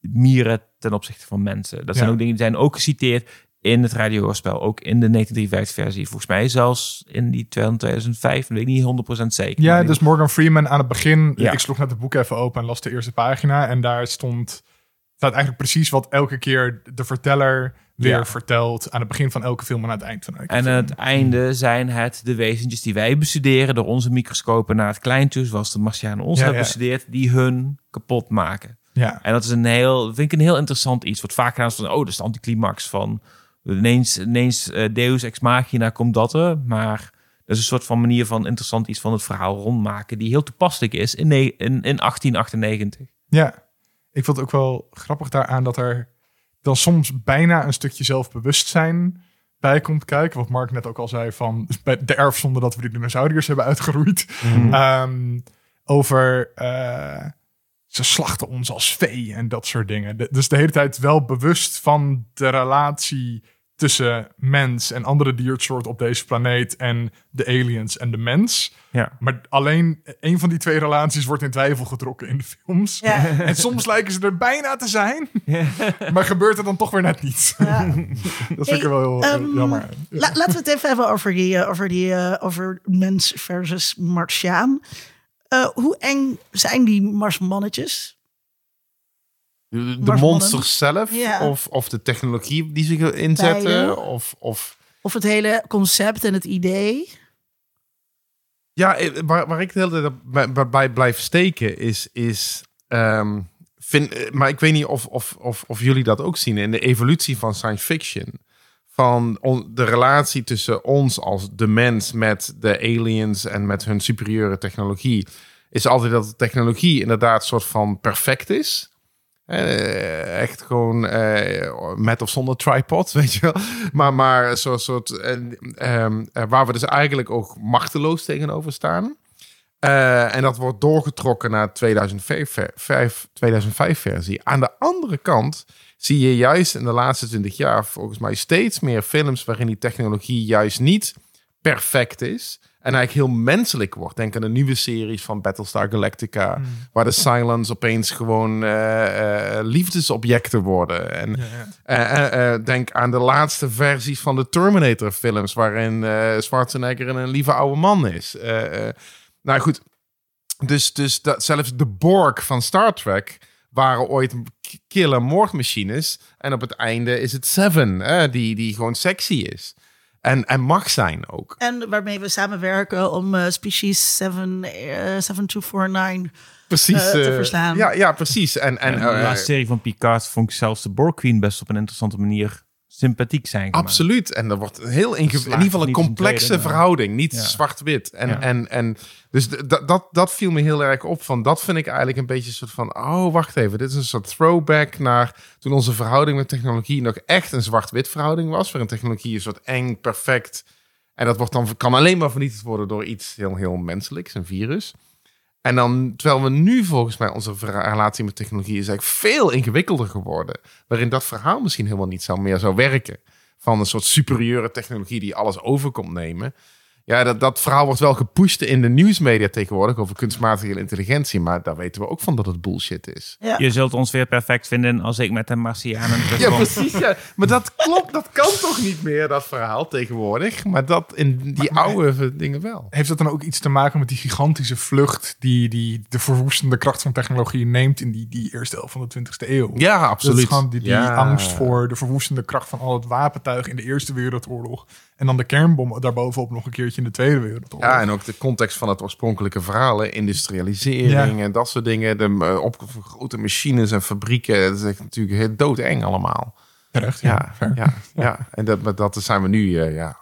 mieren ten opzichte van mensen. Dat zijn Ja. ook dingen die zijn ook geciteerd in het radiospel. Ook in de 1953 versie. Volgens mij zelfs in die 2005. Dat weet ik niet 100% zeker. Ja, dus Morgan Freeman aan het begin. Ja. Ik sloeg net het boek even open en las de eerste pagina. En daar stond, staat eigenlijk precies wat elke keer de verteller weer Ja. vertelt. Aan het begin van elke film en aan het eind van elke En film. aan het einde zijn het de wezentjes die wij bestuderen door onze microscopen naar het klein toe, zoals de Martianen ons Ja, hebben ja. bestudeerd, die hun kapot maken. Ja, En dat is een heel, vind ik een heel interessant iets. Wordt vaak gedaan als van, oh, dat is de anticlimax van ineens, ineens eh, Deus ex machina komt dat er. Maar dat is een soort van manier van interessant iets van het verhaal rondmaken, die heel toepasselijk is in, in, in 1898. ja. Ik vond het ook wel grappig daaraan dat er dan soms bijna een stukje zelfbewustzijn bij komt kijken. Wat Mark net ook al zei van bij de erfzonde dat we de dinosauriërs hebben uitgeroeid. Ehm, over eh, ze slachten ons als vee en dat soort dingen. De- dus de hele tijd wel bewust van de relatie tussen mens en andere diersoorten op deze planeet en de aliens en de mens. Ja. Maar alleen een van die twee relaties wordt in twijfel getrokken in de films. Ja. En soms lijken ze er bijna te zijn, maar gebeurt er dan toch weer net niet. Ja. Dat vind ik wel heel Ehm, jammer. La- laten we het even hebben over, die, eh, over, die, eh, over mens versus Martiaan. Eh, hoe eng zijn die Marsmannetjes? De, monsters zelf Ja. of, of de technologie die ze inzetten Beide. of... of Of het hele concept en het idee? Ja, eh, waar, waar ik de hele tijd bij, blijf steken is... is ehm, vind, eh, maar ik weet niet of, of, of, of jullie dat ook zien in de evolutie van science fiction. Van de relatie tussen ons als de mens met de aliens en met hun superieure technologie. Is altijd dat de technologie inderdaad soort van perfect is. Eh, echt gewoon eh, met of zonder tripod, weet je wel. Maar, maar zo'n soort... eh, ehm, eh, waar we dus eigenlijk ook machteloos tegenover staan. En dat wordt doorgetrokken naar 2005, ver- vijf- 2005 versie. Aan de andere kant zie je juist in de laatste 20 jaar volgens mij steeds meer films waarin die technologie juist niet perfect is. En eigenlijk heel menselijk wordt. Denk aan de nieuwe series van Battlestar Galactica. Waar de Silence opeens gewoon eh, eh, liefdesobjecten worden. En eh, denk aan de laatste versies van de Terminator films. Waarin Schwarzenegger een lieve oude man is. Nou goed, dus, dus dat, zelfs de Borg van Star Trek waren ooit killer moordmachines. En op het einde is het Seven, eh, die, die gewoon sexy is. En, en mag zijn ook. En waarmee we samenwerken om eh, species 7, eh, 7249 Precies. eh, te eh, verslaan. Ja, ja, precies. En, en, En in de eh, laatste serie van Picard vond ik zelfs de Borg Queen best op een interessante manier sympathiek zijn gemaakt. Absoluut. En er wordt een heel in ieder geval een complexe tweede, verhouding, niet Ja. zwart-wit. En, Ja. en, en dus dat, dat viel me heel erg op. Van dat vind ik eigenlijk een beetje een soort van, oh wacht even, dit is een soort throwback naar toen onze verhouding met technologie nog echt een zwart-wit verhouding was, waarin technologie een soort eng, perfect. En dat wordt dan kan alleen maar vernietigd worden door iets heel, heel menselijks, een virus. En dan, terwijl we nu volgens mij onze relatie met technologie is eigenlijk veel ingewikkelder geworden. Waarin dat verhaal misschien helemaal niet zou meer zou werken. Van een soort superieure technologie die alles over komt nemen. Ja, dat, dat verhaal wordt wel gepusht in de nieuwsmedia tegenwoordig over kunstmatige intelligentie. Maar daar weten we ook van dat het bullshit is. Ja. Je zult ons weer perfect vinden als ik met de Martianen Ja, terugkom. precies. Ja. Maar dat klopt, dat kan toch niet meer, dat verhaal tegenwoordig. Maar dat in die oude dingen wel. Heeft dat dan ook iets te maken met die gigantische vlucht die, die de verwoestende kracht van technologie neemt in die, die eerste helft van de 20e eeuw? Ja, Dat absoluut. is gewoon die, die Ja. angst voor de verwoestende kracht van al het wapentuig in de Eerste Wereldoorlog. En dan de kernbom daarbovenop nog een keertje in de Tweede Wereldoorlog. Ja, en ook de context van het oorspronkelijke verhaal. hè. Industrialisering Ja. en dat soort dingen. De uh, op grote machines en fabrieken. Dat is natuurlijk heel doodeng allemaal. Terecht, ja. Ja, ja, ja. En dat, maar dat zijn we nu, eh, ja.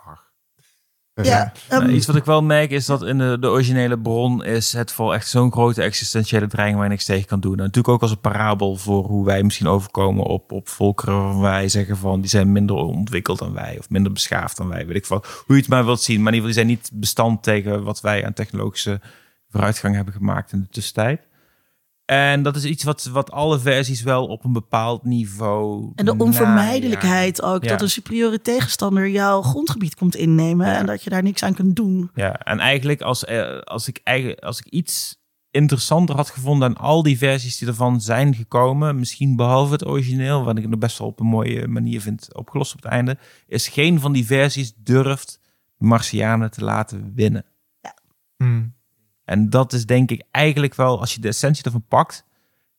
Ja, ehm, Nou, iets wat ik wel merk is dat in de, de originele bron is het voor echt zo'n grote existentiële dreiging waar je niks tegen kan doen. En natuurlijk ook als een parabel voor hoe wij misschien overkomen op, op volkeren waarvan wij zeggen van die zijn minder ontwikkeld dan wij of minder beschaafd dan wij. Weet ik wat. Hoe je het maar wilt zien. Maar in ieder geval die zijn niet bestand tegen wat wij aan technologische vooruitgang hebben gemaakt in de tussentijd. En dat is iets wat, wat alle versies wel op een bepaald niveau. En de onvermijdelijkheid ook. Ja. Dat een superieure tegenstander jouw grondgebied komt innemen. En dat je daar niks aan kunt doen. Ja, en eigenlijk als, eh, als, ik, eigenlijk als ik iets interessanter had gevonden dan al die versies die ervan zijn gekomen, misschien behalve het origineel, wat ik nog best wel op een mooie manier vind opgelost op het einde, is geen van die versies durft de Martianen te laten winnen. Hmm. En dat is denk ik eigenlijk wel, als je de essentie ervan pakt,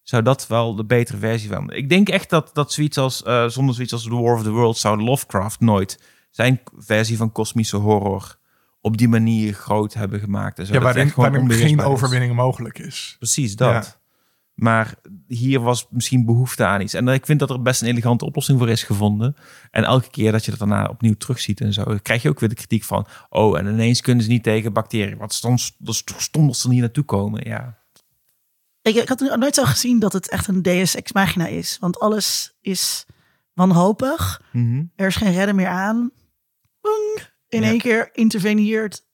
zou dat wel de betere versie van. Ik denk echt dat, dat zoiets als, eh, zonder zoiets als The War of the Worlds zou Lovecraft nooit zijn versie van kosmische horror op die manier groot hebben gemaakt. En zo. Ja, waarin, geen is. overwinning mogelijk is. Precies dat. Ja. Maar hier was misschien behoefte aan iets. En ik vind dat er best een elegante oplossing voor is gevonden. En elke keer dat je dat daarna opnieuw terugziet en zo, krijg je ook weer de kritiek van: oh, en ineens kunnen ze niet tegen bacteriën. Wat stond, stom dat ze niet naartoe komen. Ja. Ik, ik had nooit zo gezien dat het echt een deus ex machina is. Want alles is wanhopig. Er is geen redden meer aan. In Ja. één keer interveneert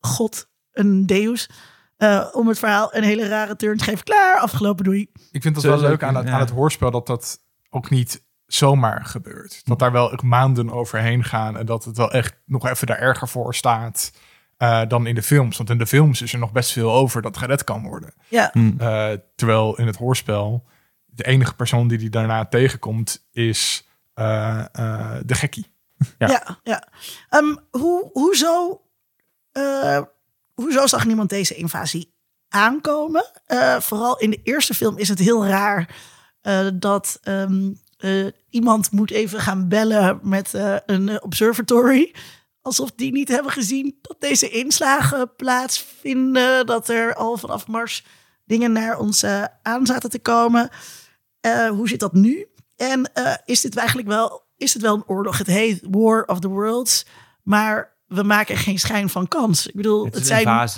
God, een deus, eh, om het verhaal een hele rare turn te geven. Klaar, afgelopen, doei. Ik vind dat Zo wel leuk aan het, ja. aan het hoorspel dat dat ook niet zomaar gebeurt. Dat daar wel maanden overheen gaan en dat het wel echt nog even daar erger voor staat eh, dan in de films. Want in de films is er nog best veel over dat gered kan worden. Ja, Eh, terwijl in het hoorspel de enige persoon die die daarna tegenkomt is eh, eh, de gekkie. Ja. ja, ja. Ehm, hoe, hoezo, eh, hoezo zag niemand deze invasie aankomen? Eh, vooral in de eerste film is het heel raar eh, dat ehm, eh, iemand moet even gaan bellen met een observatory. Alsof die niet hebben gezien dat deze inslagen plaatsvinden. Dat er al vanaf Mars dingen naar ons aan zaten te komen. Hoe zit dat nu? En is dit eigenlijk wel, is het wel een oorlog? Het heet War of the Worlds, maar we maken er geen schijn van kans. Ik bedoel, Het het, zijn,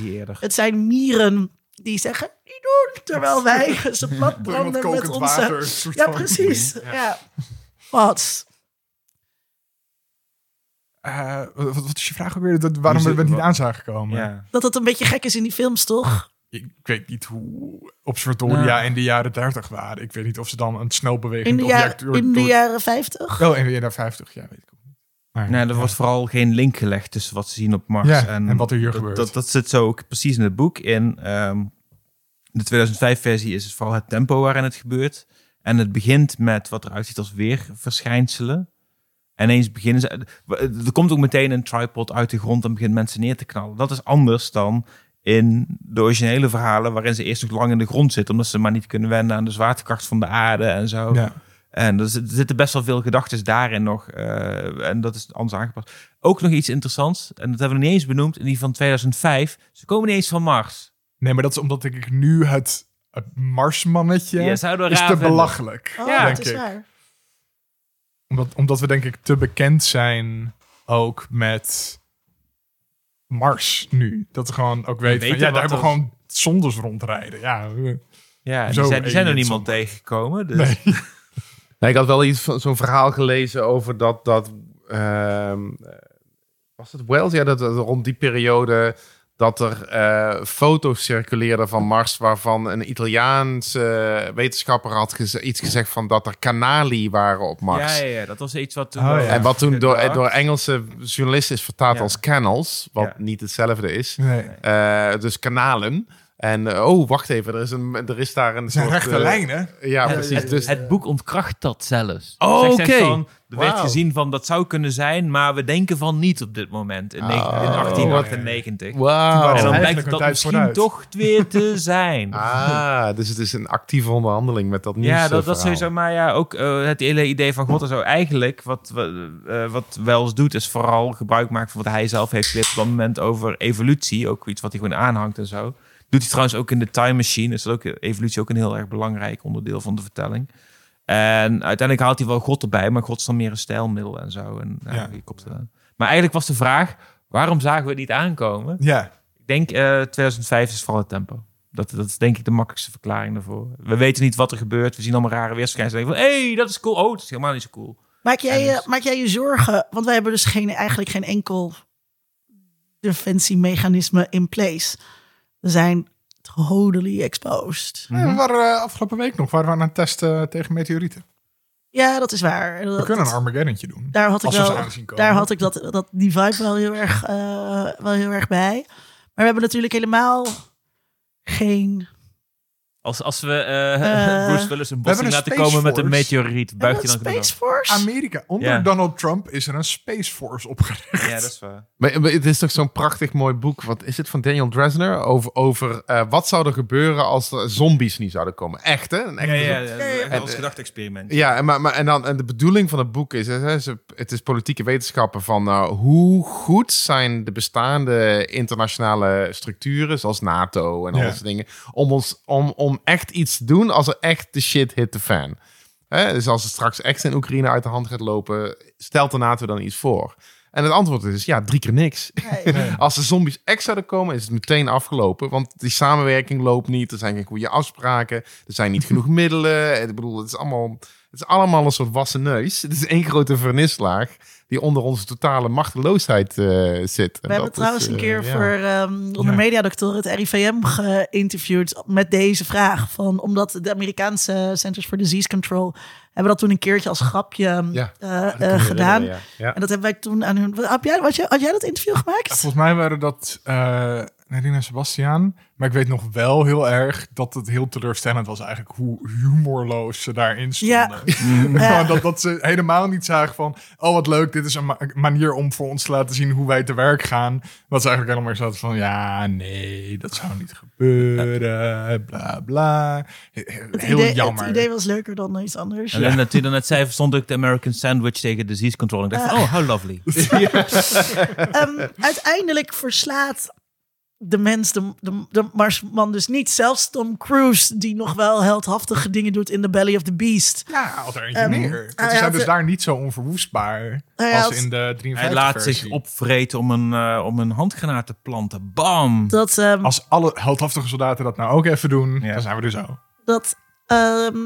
het zijn mieren die zeggen, niet doen, terwijl wij ze plat branden met onze... Ja, precies. Ja. Wat? Eh, wat, wat is je vraag ook weer? Dat, waarom we zit- niet aan zagen komen? Ja. Dat het een beetje gek is in die films, toch? Ik, weet niet hoe observatoria Nou. in de jaren 30 waren. Ik weet niet of ze dan een snel In bewegend de, object... door- in de jaren 50? Oh, in de jaren 50, ja, weet ik ook. Maar, Nee, er ja. wordt vooral geen link gelegd tussen wat ze zien op Mars Ja, en, en wat er hier dat, gebeurt. Dat, dat zit zo ook precies in het boek. In ehm, de 2005-versie is het vooral het tempo waarin het gebeurt. En het begint met wat eruit ziet als weerverschijnselen. En ineens beginnen ze... Er komt ook meteen een tripod uit de grond en begint mensen neer te knallen. Dat is anders dan in de originele verhalen... waarin ze eerst nog lang in de grond zitten... omdat ze maar niet kunnen wennen aan de zwaartekracht van de aarde en zo. Ja. En er zit- zitten best wel veel gedachten daarin nog. eh, en dat is anders aangepast. Ook nog iets interessants. En dat hebben we nog niet eens benoemd. In die van 2005. Ze komen niet eens van Mars. Nee, maar dat is omdat ik nu het, het Marsmannetje Ja, is te vinden. belachelijk. Oh, Ja, dat denk is ik. waar. Omdat, omdat we denk ik te bekend zijn ook met Mars nu. Dat we gewoon ook weten, van, weten ja, daar hebben we gewoon zondes rondrijden. Ja, Ja, die zijn, die zijn er niemand tegengekomen. Dus. nee. Nee, ik had wel iets van zo'n verhaal gelezen over dat. dat ehm, eh, was het Wells? Ja, dat, dat rond die periode. dat er eh, foto's circuleerden van Mars waarvan een Italiaanse wetenschapper had geze- iets gezegd van dat er kanali waren op Mars. Ja, ja, ja, dat was iets wat toen... Oh, ja. En wat toen door, door Engelse journalisten is vertaald Ja. als canals, wat Ja. niet hetzelfde is. Nee. Eh, dus kanalen. En eh, oh, wacht even, er is, een, er is daar een Het zijn soort, rechte eh, lijnen. Ja, Het- precies. Het, Dus, het boek ontkracht dat zelfs. Oh, oké. van, Er werd gezien van dat zou kunnen zijn, maar we denken van niet op dit moment. In, Oh, 1898. wauw. En dan blijkt dat misschien vooruit. toch weer te zijn. Ah, dus het is een actieve onderhandeling met dat nieuws. Ja, dat, dat sowieso. Maar ja, ook eh, het hele idee van God en zo. Eigenlijk, wat, wat Wells doet, is vooral gebruik maken van wat hij zelf heeft geleerd op dat moment over evolutie. Ook iets wat hij gewoon aanhangt en zo. Doet hij trouwens ook in de Time Machine. Is dat ook, evolutie ook een heel erg belangrijk onderdeel van de vertelling. En uiteindelijk haalt hij wel God erbij, maar God is dan meer een stijlmiddel en zo. En, ja, Ja. die komt eraan. Maar eigenlijk was de vraag, waarom zagen we het niet aankomen? Ja. Ik denk eh 2005 is vooral het tempo. Dat, dat is denk ik de makkelijkste verklaring daarvoor. We weten niet wat er gebeurt. We zien allemaal rare weerschijnselen. Van, hé, hey, dat is cool. Oh, dat is helemaal niet zo cool. Maak jij, je, dus- maak jij je zorgen? Want wij hebben dus geen, eigenlijk geen enkel defensiemechanisme in place. We zijn totally exposed. Ja, we waren eh, afgelopen week nog waren we aan het testen tegen meteorieten. Ja, dat is waar. We kunnen een Armageddon'tje doen. daar had ik wel, daar had ik dat, dat die vibe wel heel erg, eh, wel heel erg bij. Maar we hebben natuurlijk helemaal geen. Als, als we eh Eh, Bruce Willis een botsing een laten komen met een meteoriet, buigt dan Space genoeg? Force? Amerika, onder. Donald Trump is er een Space Force opgericht. Ja, dat is waar. Maar, maar het is toch zo'n prachtig mooi boek. Wat is het van Daniel Dresner? Over, over eh, wat zou er gebeuren als er zombies niet zouden komen. Echt, hè? Een echte Ja, ja, ja, ja. ja, als gedachte-experiment. Ja, en, maar, maar, en, dan, en de bedoeling van het boek is, hè, het is politieke wetenschappen van hoe goed zijn de bestaande internationale structuren, zoals NATO en al Ja. dat soort dingen, om, ons, om, om echt iets te doen als er echt de shit hit the fan. Hè, dus als het straks echt in Oekraïne uit de hand gaat lopen, stelt de NATO dan iets voor? En het antwoord is ja, drie keer niks. Nee. Als de zombies echt zouden komen, is het meteen afgelopen. Want die samenwerking loopt niet. Er zijn geen goede afspraken. Er zijn niet genoeg middelen. Ik bedoel, het is allemaal, het is allemaal een soort wassen neus. Het is één grote vernislaag die onder onze totale machteloosheid eh, zit. En We hebben dat trouwens is, een eh, keer ja. voor ehm onder mediadoctoren het RIVM geïnterviewd met deze vraag. Van, omdat de Amerikaanse Centers for Disease Control hebben dat toen een keertje als grapje Ja, eh, gedaan. herinneren, Ja. Ja. En dat hebben wij toen aan hun... Had jij, had jij, had jij dat interview gemaakt? Volgens mij waren dat uh, Nadine en Sebastiaan. Maar ik weet nog wel heel erg dat het heel teleurstellend was eigenlijk hoe humorloos ze daarin stonden. Ja. Dat, dat ze helemaal niet zagen van, oh wat leuk, dit is een ma- manier om voor ons te laten zien hoe wij te werk gaan. Wat ze eigenlijk helemaal zaten van, ja, nee, dat zou niet gebeuren, bla bla. He- he- Het Heel idee, jammer. Het idee was leuker dan iets anders. En net toen je net zei, stond ook de American Sandwich tegen disease control. Ik dacht, van, oh, how lovely. Ehm, uiteindelijk verslaat de mens de, de, de Marsman dus niet. Zelfs Tom Cruise, die nog wel heldhaftige dingen doet in The Belly of the Beast. Ja, had er eentje Ehm, meer. Want ze zijn had dus daar niet zo onverwoestbaar Hij als had- in de 53 Hij laat versie. zich opvreten om een, eh, om een handgranaat te planten. Bam! Dat, ehm, Als alle heldhaftige soldaten dat nou ook even doen, Ja. dan zijn we er zo. dat ehm,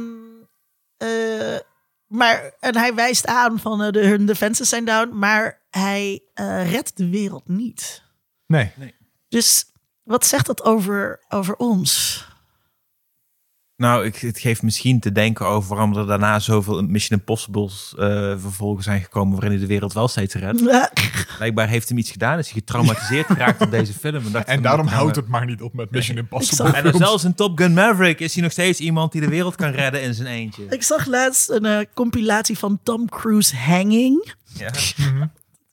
eh, maar, en hij wijst aan van eh, de, hun defenses zijn down, maar hij eh, redt de wereld niet. Nee. Dus wat zegt dat over, over ons? Nou, ik, het geeft misschien te denken over waarom er daarna zoveel Mission Impossibles eh, vervolgen zijn gekomen waarin hij de wereld wel steeds redt. Blijkbaar heeft hem iets gedaan, is hij getraumatiseerd geraakt door deze film. En, dacht En daarom nou, houdt eh, het maar niet op met Mission Impossible. zag- En dan zelfs in Top Gun Maverick is hij nog steeds iemand die de wereld kan redden in zijn eentje. Ik zag laatst een eh, compilatie van Tom Cruise Hanging. Ja.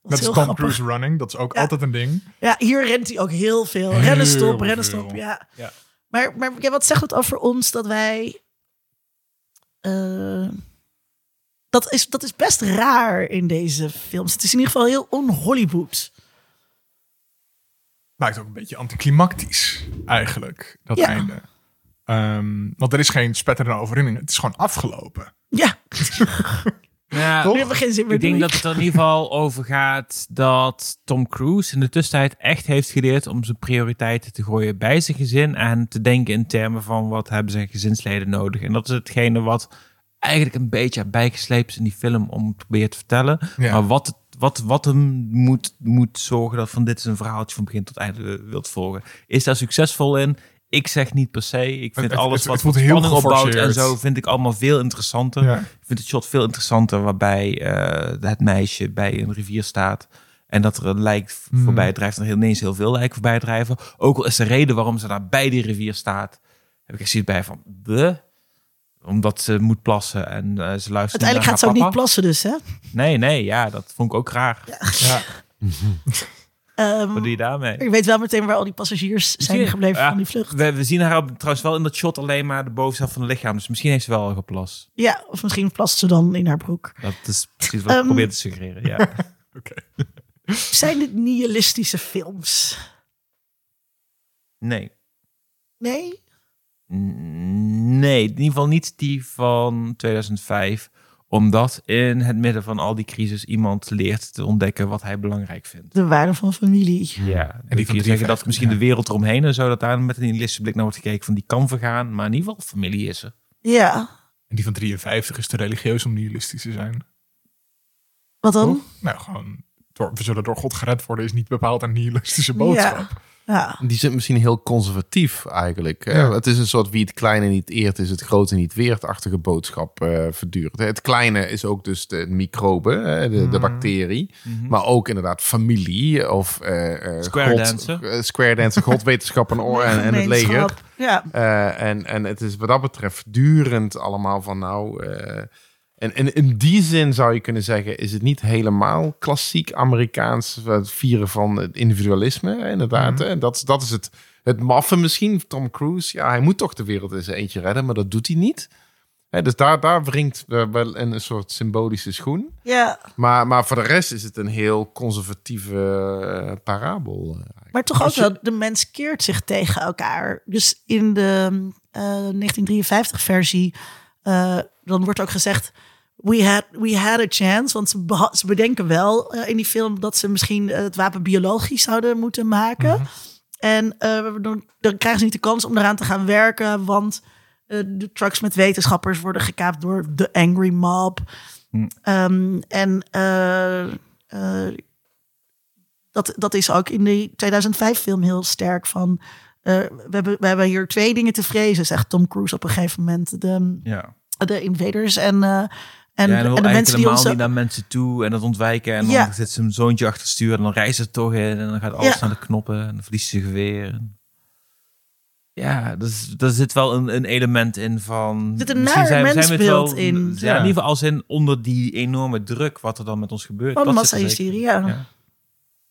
Met heel Tom grappig. Cruise running, dat is ook Ja. altijd een ding. Ja, hier rent hij ook heel veel. Heel rennen stop, rennen stop, ja. Ja. Maar, maar ja, wat zegt het over ons dat wij... eh, dat, is, dat is best raar in deze films. Het is in ieder geval heel on-Hollywood. Maakt ook een beetje anticlimactisch, eigenlijk, dat Ja. einde. Ehm, want er is geen spetterende overwinning. Het is gewoon afgelopen. Ja, Ja, geen zin meer Ik denk doen. dat het er in ieder geval over gaat dat Tom Cruise in de tussentijd echt heeft geleerd om zijn prioriteiten te gooien bij zijn gezin en te denken in termen van wat hebben zijn gezinsleden nodig. En dat is hetgene wat eigenlijk een beetje bijgesleept is in die film om te proberen te vertellen. Ja. Maar wat, het, wat, wat hem moet, moet zorgen dat van dit is een verhaaltje van begin tot einde wilt volgen. Is daar succesvol in? Ik zeg niet per se. Ik vind Het- alles het- wat het heel spanning opbouwt en zo vind ik allemaal veel interessanter. Ja. Ik vind het shot veel interessanter waarbij eh, het meisje bij een rivier staat. En dat er een lijk Hmm. voorbij drijft. En er ineens heel veel lijken voorbij drijven. Ook al is de reden waarom ze daar bij die rivier staat. Heb ik echt zoiets bij van... De? Omdat ze moet plassen en eh, ze luistert Uiteindelijk naar gaat ze ook niet plassen dus, hè? Nee, nee, ja, dat vond ik ook raar. Ja. Ehm, Wat doe je daarmee? ik weet wel meteen waar al die passagiers zijn gebleven ja, van die vlucht. We, we zien haar op- trouwens wel in dat shot alleen maar de bovenste van het lichaam. Dus misschien heeft ze wel al geplast. Ja, of misschien plast ze dan in haar broek. Dat is precies wat ik Ehm, probeer te suggereren. Ja. Oké. Zijn dit nihilistische films? Nee. Nee? Nee, in ieder geval niet die van 2005. Omdat in het midden van al die crisis iemand leert te ontdekken wat hij belangrijk vindt. De waarde van familie. Ja, van en die zeggen 53, dat misschien ja. de wereld eromheen en zo, dat daar met een nihilistische blik naar wordt gekeken van die kan vergaan, maar in ieder geval familie is er. Ja. En die van 53 is te religieus om nihilistisch te zijn. Wat dan? Toch? Nou, gewoon, door, we zullen door God gered worden is niet bepaald een nihilistische boodschap. Ja. Die zijn misschien heel conservatief eigenlijk. Ja. Het is een soort wie het kleine niet eert, is het grote niet weert-achtige boodschap eh voortdurend. Het kleine is ook dus de microbe, hè, de, de bacterie. Maar ook inderdaad familie of eh, eh, Square dansen. eh, square dansen, godwetenschap en, oor- en, en het leger. Ja. Eh, en, en het is wat dat betreft durend allemaal van nou. En, en in die zin zou je kunnen zeggen, is het niet helemaal klassiek Amerikaans eh, het vieren van het individualisme, hè, inderdaad. Hè. Dat, is- dat is het, het maffe misschien, Tom Cruise. Ja, hij moet toch de wereld in zijn eentje redden, maar dat doet hij niet. Hè, dus daar, daar wringt wel een, een soort symbolische schoen. ja. Maar, maar voor de rest is het een heel conservatieve eh, parabel. eh. Maar toch ook wel, de mens keert zich tegen elkaar. Dus in de eh, 1953-versie, dan wordt ook gezegd... We had, we had a chance, want ze, ze bedenken wel eh, in die film... dat ze misschien eh, het wapen biologisch zouden moeten maken. En eh, dan, dan krijgen ze niet de kans om eraan te gaan werken... want de trucks met wetenschappers worden gekaapt door de Angry Mob. Hm. Ehm, en dat, dat is ook in die 2005-film heel sterk van... we, hebben, we hebben hier twee dingen te vrezen, zegt Tom Cruise op een gegeven moment. De, Ja. de invaders en, en, ja, en, en dan de mensen die helemaal ons... niet naar mensen toe en dat ontwijken. En dan zit zijn zoontje achter het stuur en dan reist het toch in. En dan gaat alles Ja. naar de knoppen en dan verliest ze geweer. Ja, dus, er zit wel een, een element in van... Er zit een naar zijn- we het mensbeeld in. Ja, in ieder geval als in onder die enorme druk wat er dan met ons gebeurt. Van er massahysterie, ja.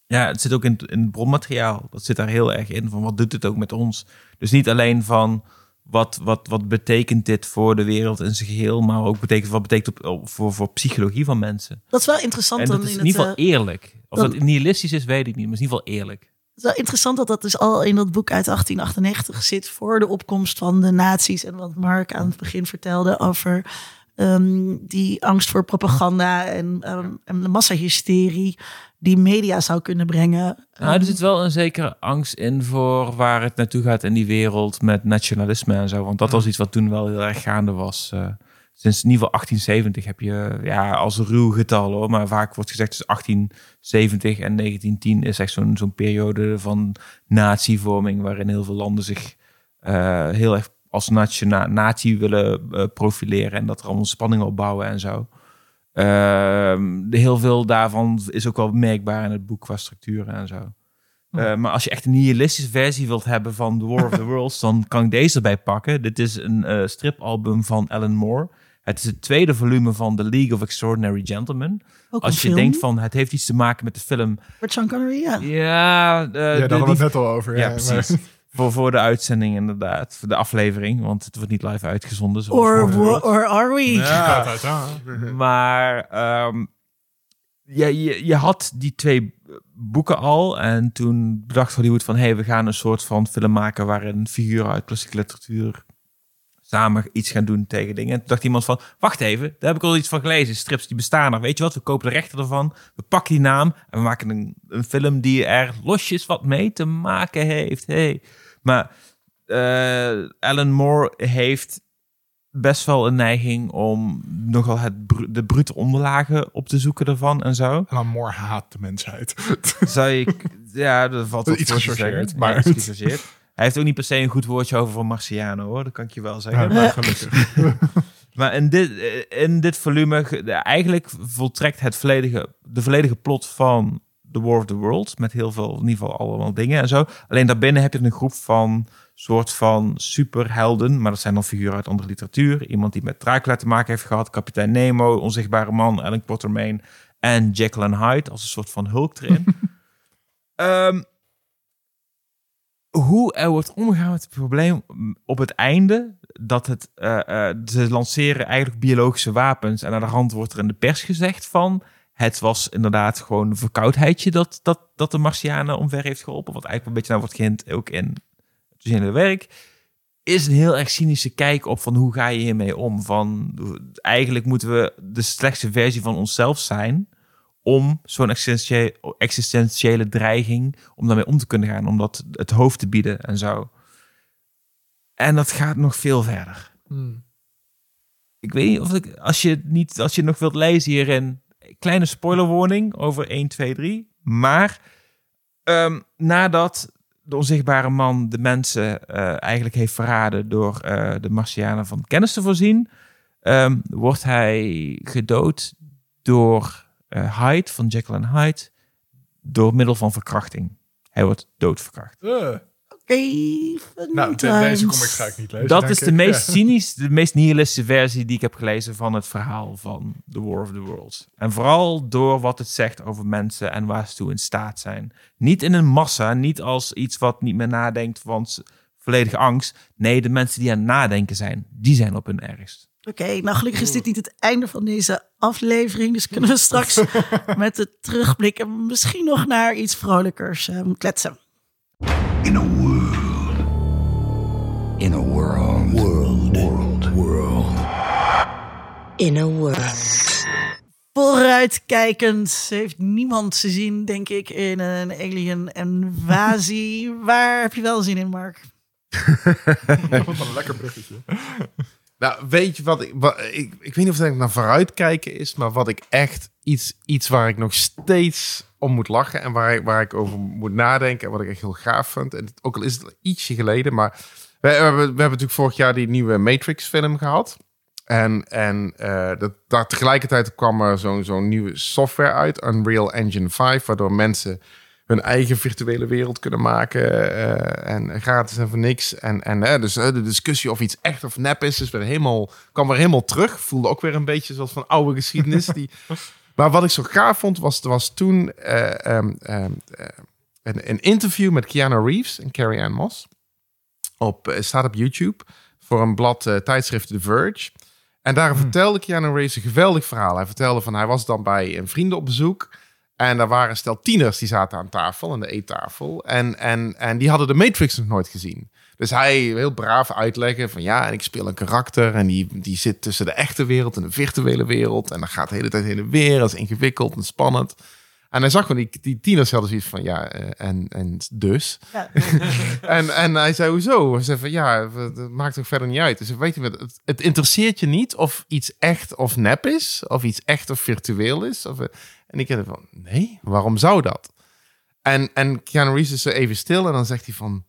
Ja, het zit ook in, in het bronmateriaal. Dat zit daar heel erg in. Van wat doet het ook met ons? Dus niet alleen van wat, wat, wat betekent dit voor de wereld in zijn geheel, maar ook betekent, wat betekent op- voor, voor psychologie van mensen. Dat is wel interessant En dan dat is in in ieder het... geval eh, eerlijk. Of dat nihilistisch is, weet ik niet. Maar het is in ieder geval eerlijk. Het is wel interessant dat dat dus al in dat boek uit 1898 zit voor de opkomst van de nazi's. En wat Mark aan het begin vertelde over ehm, die angst voor propaganda en, ehm, en de massahysterie die media zou kunnen brengen. Nou, er zit wel een zekere angst in voor waar het naartoe gaat in die wereld met nationalisme en zo. Want dat was iets wat toen wel heel erg gaande was. eh. sinds in ieder geval 1870 heb je, ja, als ruw getal hoor, maar vaak wordt gezegd tussen 1870 en 1910 is echt zo'n zo'n periode van natievorming waarin heel veel landen zich eh, heel erg als natie willen eh, profileren en dat er allemaal spanningen opbouwen en zo. Ehm, de heel veel daarvan is ook wel merkbaar in het boek qua structuren en zo. Eh, maar als je echt een nihilistische versie wilt hebben van The War of the Worlds, dan kan ik deze erbij pakken. Dit is een eh, stripalbum van Alan Moore. Het is het tweede volume van The League of Extraordinary Gentlemen. Ook Als een je film. denkt van het heeft iets te maken met de film. Met Sean Connery, ja. Ja, eh, ja, daar hadden we het net al over. ja, Ja, precies. maar- Voor, voor de uitzending inderdaad. Voor de aflevering, want het wordt niet live uitgezonden. zoals Or, are we? Ja, uit, ja. Maar ehm, ja, je, je had die twee boeken al. En toen bedacht Hollywood van... hé, hey, we gaan een soort van film maken... waarin figuren uit klassieke literatuur... samen iets gaan doen tegen dingen. En toen dacht iemand van... wacht even, daar heb ik al iets van gelezen. Strips die bestaan nog. Weet je wat, we kopen de rechten ervan. We pakken die naam en we maken een, een film... die er losjes wat mee te maken heeft. Hey. Maar eh, Alan Moore heeft best wel een neiging om nogal het de brute onderlagen op te zoeken ervan en zo. En dan more haat de mensheid. Zou ik, ja, dat valt wat Iets gechargeerd, maar- Ja, iets. Hij heeft ook niet per se een goed woordje over van Marciano, hoor. Dat kan ik je wel zeggen. Ja, maar gelukkig. Maar in dit, in dit volume, eigenlijk voltrekt het volledige, de volledige plot van The War of the Worlds. Met heel veel, in ieder geval allemaal dingen en zo. Alleen daarbinnen heb je een groep van soort van superhelden. Maar dat zijn dan figuren uit andere literatuur. Iemand die met Dracula te maken heeft gehad. Kapitein Nemo, Onzichtbare Man, Ellen Quatermain. En Jekyll and Hyde als een soort van hulk erin. Ehm, hoe er wordt omgegaan met het probleem op het einde dat het, eh, eh, ze lanceren eigenlijk biologische wapens en aan de hand wordt er in de pers gezegd van het was inderdaad gewoon een verkoudheidje dat, dat, dat de Martianen omver heeft geholpen, wat eigenlijk een beetje naar wordt gehind ook in het originele werk, is een heel erg cynische kijk op van hoe ga je hiermee om. Van eigenlijk moeten we de slechtste versie van onszelf zijn om zo'n existentiële, existentiële dreiging, om daarmee om te kunnen gaan, om dat het hoofd te bieden en zo. En dat gaat nog veel verder. Hmm. Ik weet niet of ik, als je niet, als je nog wilt lezen hierin, kleine spoilerwarning over 1, 2, 3. Maar ehm, nadat de onzichtbare man de mensen eh, eigenlijk heeft verraden door eh, de Martianen van kennis te voorzien, ehm, wordt hij gedood door eh, Hyde van Jekyll en Hyde door middel van verkrachting. Hij wordt doodverkracht. Oké, nou, de- deze comic ga ik niet lezen. Dat is de ik. meest Ja. cynisch, de meest nihilistische versie die ik heb gelezen van het verhaal van The War of the Worlds. En vooral door wat het zegt over mensen en waar ze toe in staat zijn. Niet in een massa, niet als iets wat niet meer nadenkt van s- volledige angst. Nee, de mensen die aan het nadenken zijn, die zijn op hun ergst. Oké, nou gelukkig is dit niet het einde van deze aflevering. Dus kunnen we straks met de terugblik en misschien nog naar iets vrolijkers ehm, kletsen. In In a world. Vooruitkijkend heeft niemand te zien, denk ik, in een alien invasie. Waar heb je wel zin in, Mark? Wat een lekker bruggetje. Nou, weet je wat ik, wat, ik... Ik weet niet of het naar vooruitkijken is, maar wat ik echt iets, iets waar ik nog steeds om moet lachen en waar ik, waar ik over moet nadenken en wat ik echt heel gaaf vind. En het- ook al is het ietsje geleden, maar we, we hebben, we hebben natuurlijk vorig jaar die nieuwe Matrix-film gehad. En, en eh, dat, daar tegelijkertijd kwam er zo'n zo'n nieuwe software uit, Unreal Engine 5, waardoor mensen hun eigen virtuele wereld kunnen maken. eh, en gratis en voor niks. En, en dus eh, de discussie of iets echt of nep is, is weer helemaal, kwam weer helemaal terug. Voelde ook weer een beetje zoals van oude geschiedenis. die, maar wat ik zo gaaf vond, was, was toen eh, ehm, ehm, eh, een, een interview met Keanu Reeves en Carrie Ann Moss. Op, staat op YouTube voor een blad tijdschrift The Verge. En daar vertelde Keanu Reeves een geweldig verhaal. Hij vertelde van hij was dan bij een vrienden op bezoek. En daar waren stel tieners die zaten aan tafel, aan de eettafel. En, en, en die hadden de Matrix nog nooit gezien. Dus hij heel braaf uitleggen van ja, en ik speel een karakter. En die, die zit tussen de echte wereld en de virtuele wereld. En dat gaat de hele tijd heen en weer. Dat is ingewikkeld en spannend. En hij zag gewoon, die, die tieners hadden zoiets van ja, eh, en, en dus. Ja. En, en hij zei, hoezo? Hij zei van, ja, dat maakt ook verder niet uit. Dus weet je wat, het, het interesseert je niet of iets echt of nep is. Of iets echt of virtueel is. Of, eh, en ik dacht van, nee, waarom zou dat? En, en Keanu Reeves is zo even stil en dan zegt hij van,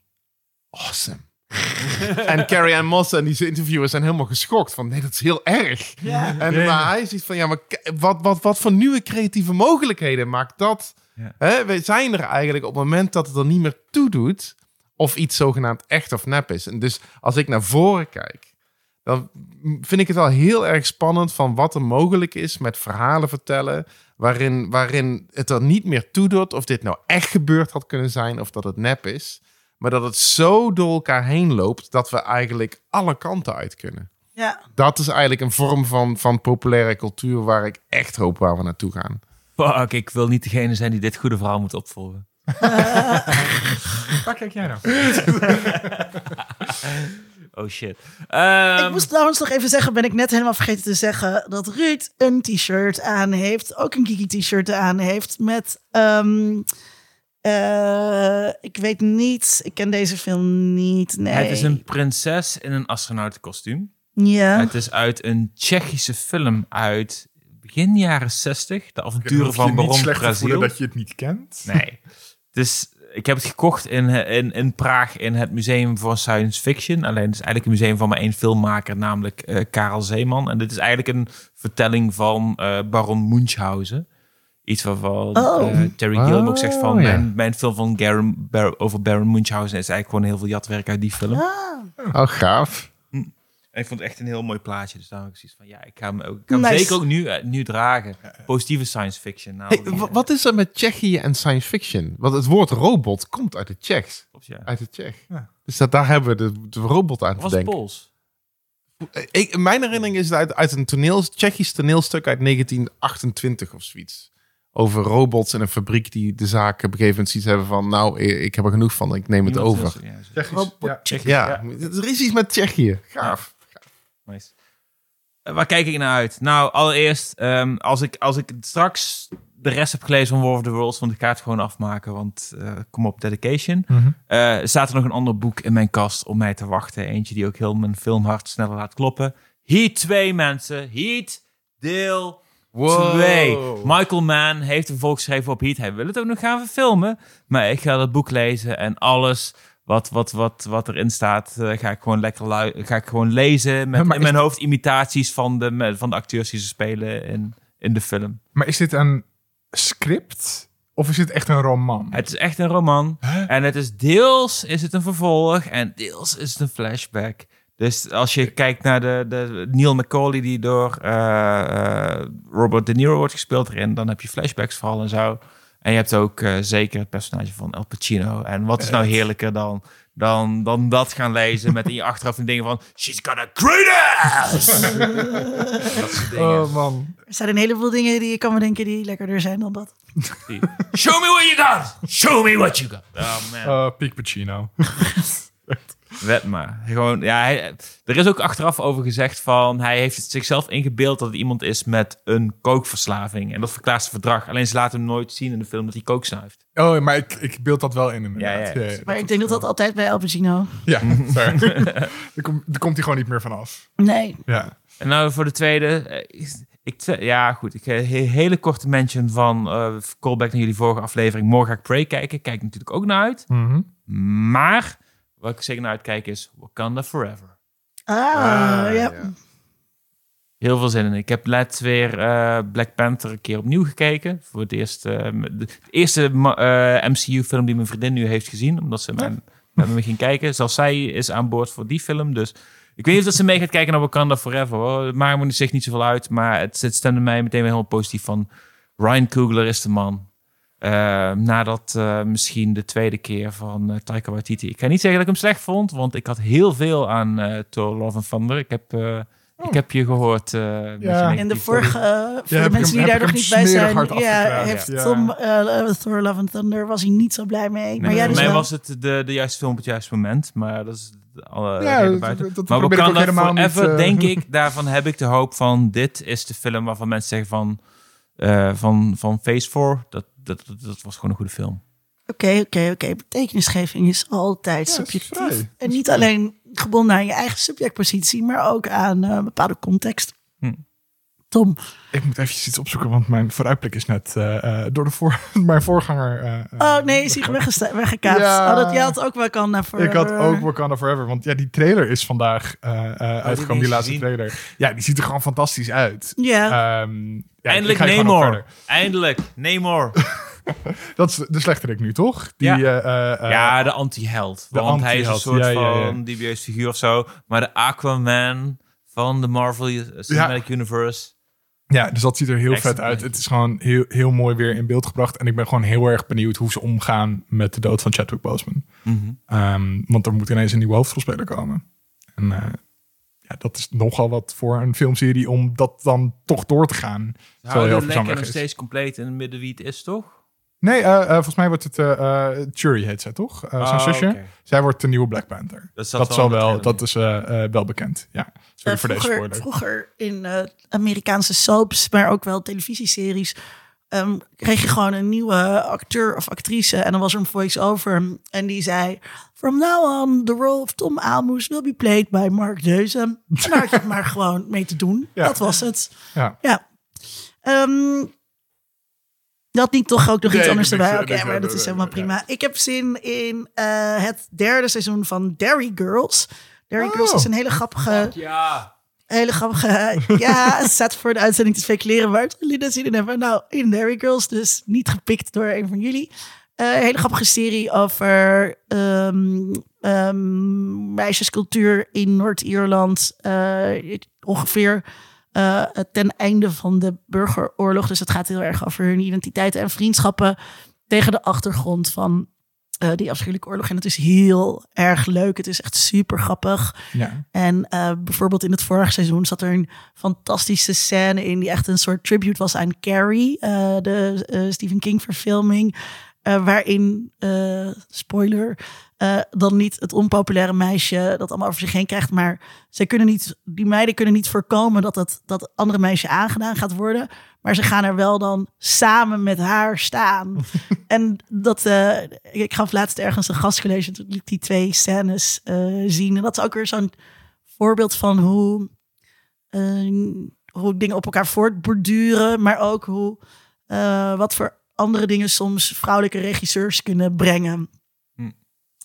awesome. en Carrie Ann Moss en die interviewers zijn helemaal geschokt van, nee, dat is heel erg. Ja. En maar hij ziet van, ja, maar wat, wat, wat voor nieuwe creatieve mogelijkheden maakt dat? Ja. Hè, we zijn er eigenlijk op het moment dat het er niet meer toe doet, of iets zogenaamd echt of nep is. En dus als ik naar voren kijk, dan vind ik het wel heel erg spannend van wat er mogelijk is met verhalen vertellen, waarin, waarin het er niet meer toe doet of dit nou echt gebeurd had kunnen zijn of dat het nep is. Maar dat het zo door elkaar heen loopt dat we eigenlijk alle kanten uit kunnen Ja, dat is eigenlijk een vorm van, van populaire cultuur waar ik echt hoop waar we naartoe gaan. Fuck, ik wil niet degene zijn die dit goede verhaal moet opvolgen. Waar kijk jij nou? Oh shit. Ehm, ik moest trouwens nog even zeggen, ben ik net helemaal vergeten te zeggen, dat Ruud een t-shirt aan heeft, ook een Kiki t-shirt aan heeft met, ehm, eh, ik weet niet, ik ken deze film niet, nee. Het is een prinses in een astronautenkostuum. Ja. Het is uit een Tsjechische film uit begin jaren 60. De avonturen van Baron Brazil. dat je het niet kent. Nee. Dus ik heb het gekocht in, in, in Praag in het Museum voor Science Fiction. Alleen het is eigenlijk een museum van maar één filmmaker, namelijk eh, Karel Zeeman. En dit is eigenlijk een vertelling van eh, Baron Munchausen. Iets waarvan Oh. eh, Terry Gilliam ook zegt van... Oh, ja. mijn, mijn film van Garen, Bar- over Baron Munchausen is eigenlijk gewoon heel veel jatwerk uit die film. Ah, Oh, gaaf. En ik vond het echt een heel mooi plaatje. Dus daarom heb ik zoiets van, ja, ik ga hem, ook, ik ga hem Nice. zeker ook nu, eh, nu dragen. Positieve science fiction. Nou, Hey, wat is er met Tsjechië en science fiction? Want het woord robot komt uit de Tsjechs. Klopt, ja. Uit de Tsjech. Ja. Dus dat, daar hebben we de, de robot aan te was denken. Pools. Ik, mijn herinnering is het uit, uit een toneel, Tsjechisch toneelstuk uit 1928 of zoiets. Over robots in een fabriek die de zaak op een gegeven moment ziet hebben van... nou, ik heb er genoeg van, ik neem het Iemand over. is- ja, Tsjechisch, ja. Tsjechisch. Ja, er is iets met Tsjechië. Gaaf. Nice. Eh, waar kijk ik naar uit? Nou, allereerst, ehm, als, ik, als ik straks de rest heb gelezen van War of the Worlds, want ik ga het gewoon afmaken, want eh, kom op, dedication. Eh, staat er nog een ander boek in mijn kast om mij te wachten. Eentje die ook heel mijn filmhart sneller laat kloppen. Heat 2, mensen. Heat, deel 2. Michael Mann heeft een volk geschreven op Heat. Hij wil het ook nog gaan verfilmen. Maar ik ga dat boek lezen en alles wat, wat, wat, wat erin staat, eh, ga ik gewoon lekker ga ik gewoon lezen. Met maar in mijn hoofd imitaties van de, van de acteurs die ze spelen in, in de film. Maar is dit een script of is dit echt een roman? Het is echt een roman. En het is deels is het een vervolg en deels is het een flashback. Dus als je kijkt naar de, de Neil McCauley die door eh, eh, Robert De Niro wordt gespeeld erin, dan heb je flashbacks vooral en zo. En je hebt ook eh, zeker het personage van El Pacino. En wat is nou heerlijker dan, dan, dan dat gaan lezen met in je achteraf een dingen van She's got a great ass! dat soort dingen. Oh man. Er zijn een heleboel dingen die je kan bedenken die lekkerder zijn dan dat. Show me what you got! Show me what you got! Oh man. Uh, Pacino. Wet maar. Gewoon, ja, hij, er is ook achteraf over gezegd van... hij heeft zichzelf ingebeeld dat het iemand is met een kookverslaving. En dat verklaart zijn verdrag. Alleen ze laten hem nooit zien in de film dat hij kook snuift. Oh, maar ik, ik beeld dat wel in inderdaad. Ja, Ja, Maar ik denk dat dat altijd bij El Pacino... Ja, daar, komt, daar komt hij gewoon niet meer vanaf. Nee. Ja. En nou voor de tweede... eh, Ik, ja, goed. Ik eh, he- hele korte mention van eh callback naar jullie vorige aflevering. Morgen ga ik Prey kijken. Kijk natuurlijk ook naar uit. Mhm. Maar waar ik zeker naar uitkijk is Wakanda Forever. Ah, Ah, ja. Heel veel zin in. Ik heb laatst weer eh, Black Panther een keer opnieuw gekeken. Voor het eerst. eh, de, de eerste MCU-film die mijn vriendin nu heeft gezien. Omdat ze mijn, met me ging kijken. Zelfs zij is aan boord voor die film. Dus ik weet niet of dat ze mee gaat kijken naar Wakanda Forever. Hoor. Het maakt me zich niet zoveel uit. Maar het, het stemde mij meteen weer helemaal positief van... Ryan Coogler is de man. Eh, nadat eh, misschien de tweede keer van eh Taika Waititi. Ik ga niet zeggen dat ik hem slecht vond. Want ik had heel veel aan eh Thor Love and Thunder. Ik heb... eh, Ik heb je gehoord. eh, Ja. In de vorige, voor heb de mensen hem- die daar nog niet bij zijn, ja, heeft Ja. Tom eh, Thor Love and Thunder was hij niet zo blij mee. maar Nee, jij voor dus mij wel. was het de, de juiste film op het juiste moment. Maar dat is alle Ja, reden dat- buiten. dat maar Wakanda helemaal niet, Forever, denk ik, daarvan heb ik de hoop van... dit is de film waarvan mensen zeggen van... eh, van, van Phase 4, dat, dat, dat, dat was gewoon een goede film. Oké, oké, oké. Betekenisgeving is altijd Ja, het is subjectief. En niet alleen gebonden aan je eigen subjectpositie, maar ook aan eh, een bepaalde context. Hm. Tom, Ik moet eventjes iets opzoeken, want mijn vooruitblik is net eh, eh, door de voor, mijn voorganger. eh, oh nee, is hij weggekaapt. Ja. Oh, dat, jij had ook wel kan voor. Ik had ook Wakanda Forever, want ja, die trailer is vandaag eh, eh, uitgekomen, die laatste trailer. Ja, die ziet er gewoon fantastisch uit. Ja, Ehm, ja, Eindelijk Namor. Eindelijk Namor. Dat is de slechterik nu, toch? Die, Ja. eh, eh, eh, ja, de anti-held. de Want hij is een soort ja, ja, ja. van dubieus figuur of zo. Maar de Aquaman van de Marvel Cinematic Universe. Ja, dus dat ziet er heel vet uit. Het is gewoon heel, heel mooi weer in beeld gebracht. En ik ben gewoon heel erg benieuwd hoe ze omgaan met de dood van Chadwick Boseman. Mhm. Ehm, want er moet ineens een nieuwe hoofdrolspeler komen. En eh, ja, dat is nogal wat voor een filmserie om dat dan toch door te gaan. Houden heel lekker nog steeds compleet in het midden wie het is, toch? Nee, eh, eh, volgens mij wordt het uh, Churi heet zij toch? Eh, zijn Oh, zusje. Zij wordt de nieuwe Black Panther. Dat, Dat, zal wel, dat is eh, eh, wel bekend. Ja, sorry Eh, voor deze vroeger, spoiler. vroeger in eh, Amerikaanse soaps, maar ook wel televisieseries, ehm, kreeg je gewoon een nieuwe acteur of actrice. En dan was er een voice-over. En die zei... From now on, the role of Tom Aalmoes will be played by Mark Deuze. En daar had je het maar gewoon mee te doen. Ja. Dat was het. Ja. Ja. Ehm had niet toch ook nog Nee, iets anders erbij? Oké, maar dat is helemaal prima. Ik heb zin in eh, het derde seizoen van Derry Girls. Derry Oh. Girls is een hele grappige... Ja. Hele grappige... ja, het staat voor de uitzending te speculeren waar het Linda zin in hebben. Nou, in Derry Girls, dus niet gepikt door een van jullie. Eh, een hele grappige serie over ehm, ehm, meisjescultuur in Noord-Ierland. Eh, ongeveer eh, ten einde van de burgeroorlog. Dus het gaat heel erg over hun identiteiten en vriendschappen. Tegen de achtergrond van eh, die afschuwelijke oorlog. En het is heel erg leuk. Het is echt super grappig. Ja. En eh, bijvoorbeeld in het vorige seizoen zat er een fantastische scène in die echt een soort tribute was aan Carrie, de Stephen King verfilming, eh, waarin, eh, spoiler, eh, dan niet het onpopulaire meisje dat allemaal over zich heen krijgt, maar zij kunnen niet, die meiden kunnen niet voorkomen dat het dat andere meisje aangedaan gaat worden, maar ze gaan er wel dan samen met haar staan. en dat, ik gaf laatst ergens een gastcollege, toen liet die twee scènes zien. En dat is ook weer zo'n voorbeeld van hoe, hoe dingen op elkaar voortborduren, maar ook hoe, wat voor andere dingen soms vrouwelijke regisseurs kunnen brengen. Hm.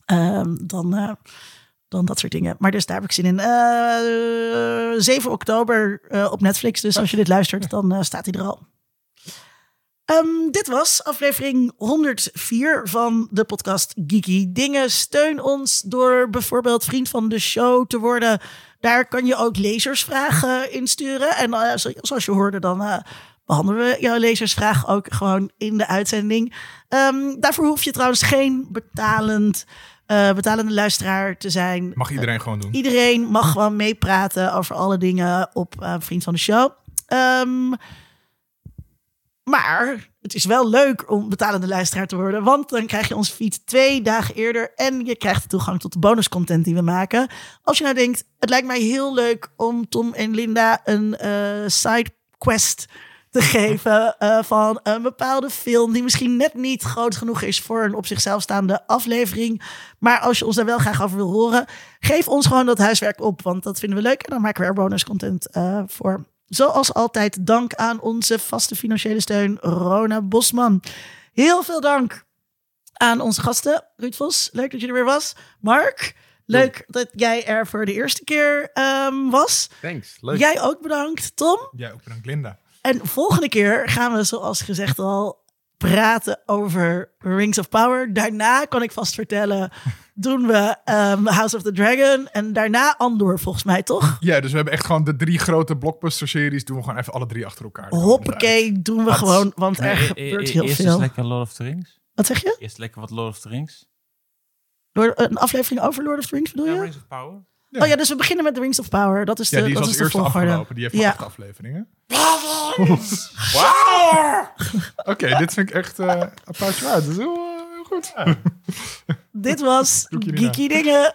Ehm, dan, eh, dan dat soort dingen. Maar dus daar heb ik zin in. Eh 7 oktober eh, op Netflix. Dus als je dit luistert, dan staat hij er al. Ehm, dit was aflevering 104 van de podcast Geeky Dingen. Steun ons door bijvoorbeeld vriend van de show te worden. Daar kan je ook lezersvragen insturen. En zo- zoals je hoorde, dan behandelen we jouw lezersvraag ook gewoon in de uitzending. Ehm, daarvoor hoef je trouwens geen betalend, eh, betalende luisteraar te zijn. Mag iedereen gewoon doen. Iedereen mag gewoon meepraten over alle dingen op eh, Vriend van de Show. Ehm, maar het is wel leuk om betalende luisteraar te worden. Want dan krijg je ons feed twee dagen eerder. En je krijgt toegang tot de bonuscontent die we maken. Als je nou denkt, het lijkt mij heel leuk om Tom en Linda een eh side quest te geven eh, van een bepaalde film die misschien net niet groot genoeg is voor een op zichzelf staande aflevering. Maar als je ons daar wel graag over wil horen, geef ons gewoon dat huiswerk op, want dat vinden we leuk en dan maken we er bonuscontent eh voor. Zoals altijd, dank aan onze vaste financiële steun, Rona Bosman. Heel veel dank aan onze gasten. Ruud Vos, leuk dat je er weer was. Mark, leuk dat jij er voor de eerste keer ehm, was. Thanks. Leuk. Jij ook bedankt, Tom. Ja, ook bedankt Linda. En volgende keer gaan we, zoals gezegd al, praten over Rings of Power. Daarna, kan ik vast vertellen, doen we ehm, House of the Dragon. En daarna Andor, volgens mij, toch? Ja, dus we hebben echt gewoon de drie grote blockbuster-series. Doen we gewoon even alle drie achter elkaar. Hoppakee, doen we Wat? gewoon, want er Nee, e- gebeurt e- heel eerst veel. is lekker Lord of the Rings. Wat zeg je? Eerst lekker wat Lord of the Rings. Door een aflevering over Lord of the Rings, bedoel je? Rings of Power. Ja. Oh ja, dus we beginnen met The Rings of Power. Dat is de, Ja, die is dat als is de eerste volgorde. afgelopen. Die heeft Ja. acht afleveringen. Oké, dit vind ik echt eh applausje waard. Dat is heel, eh, heel goed. Dit was Geeky Dingen.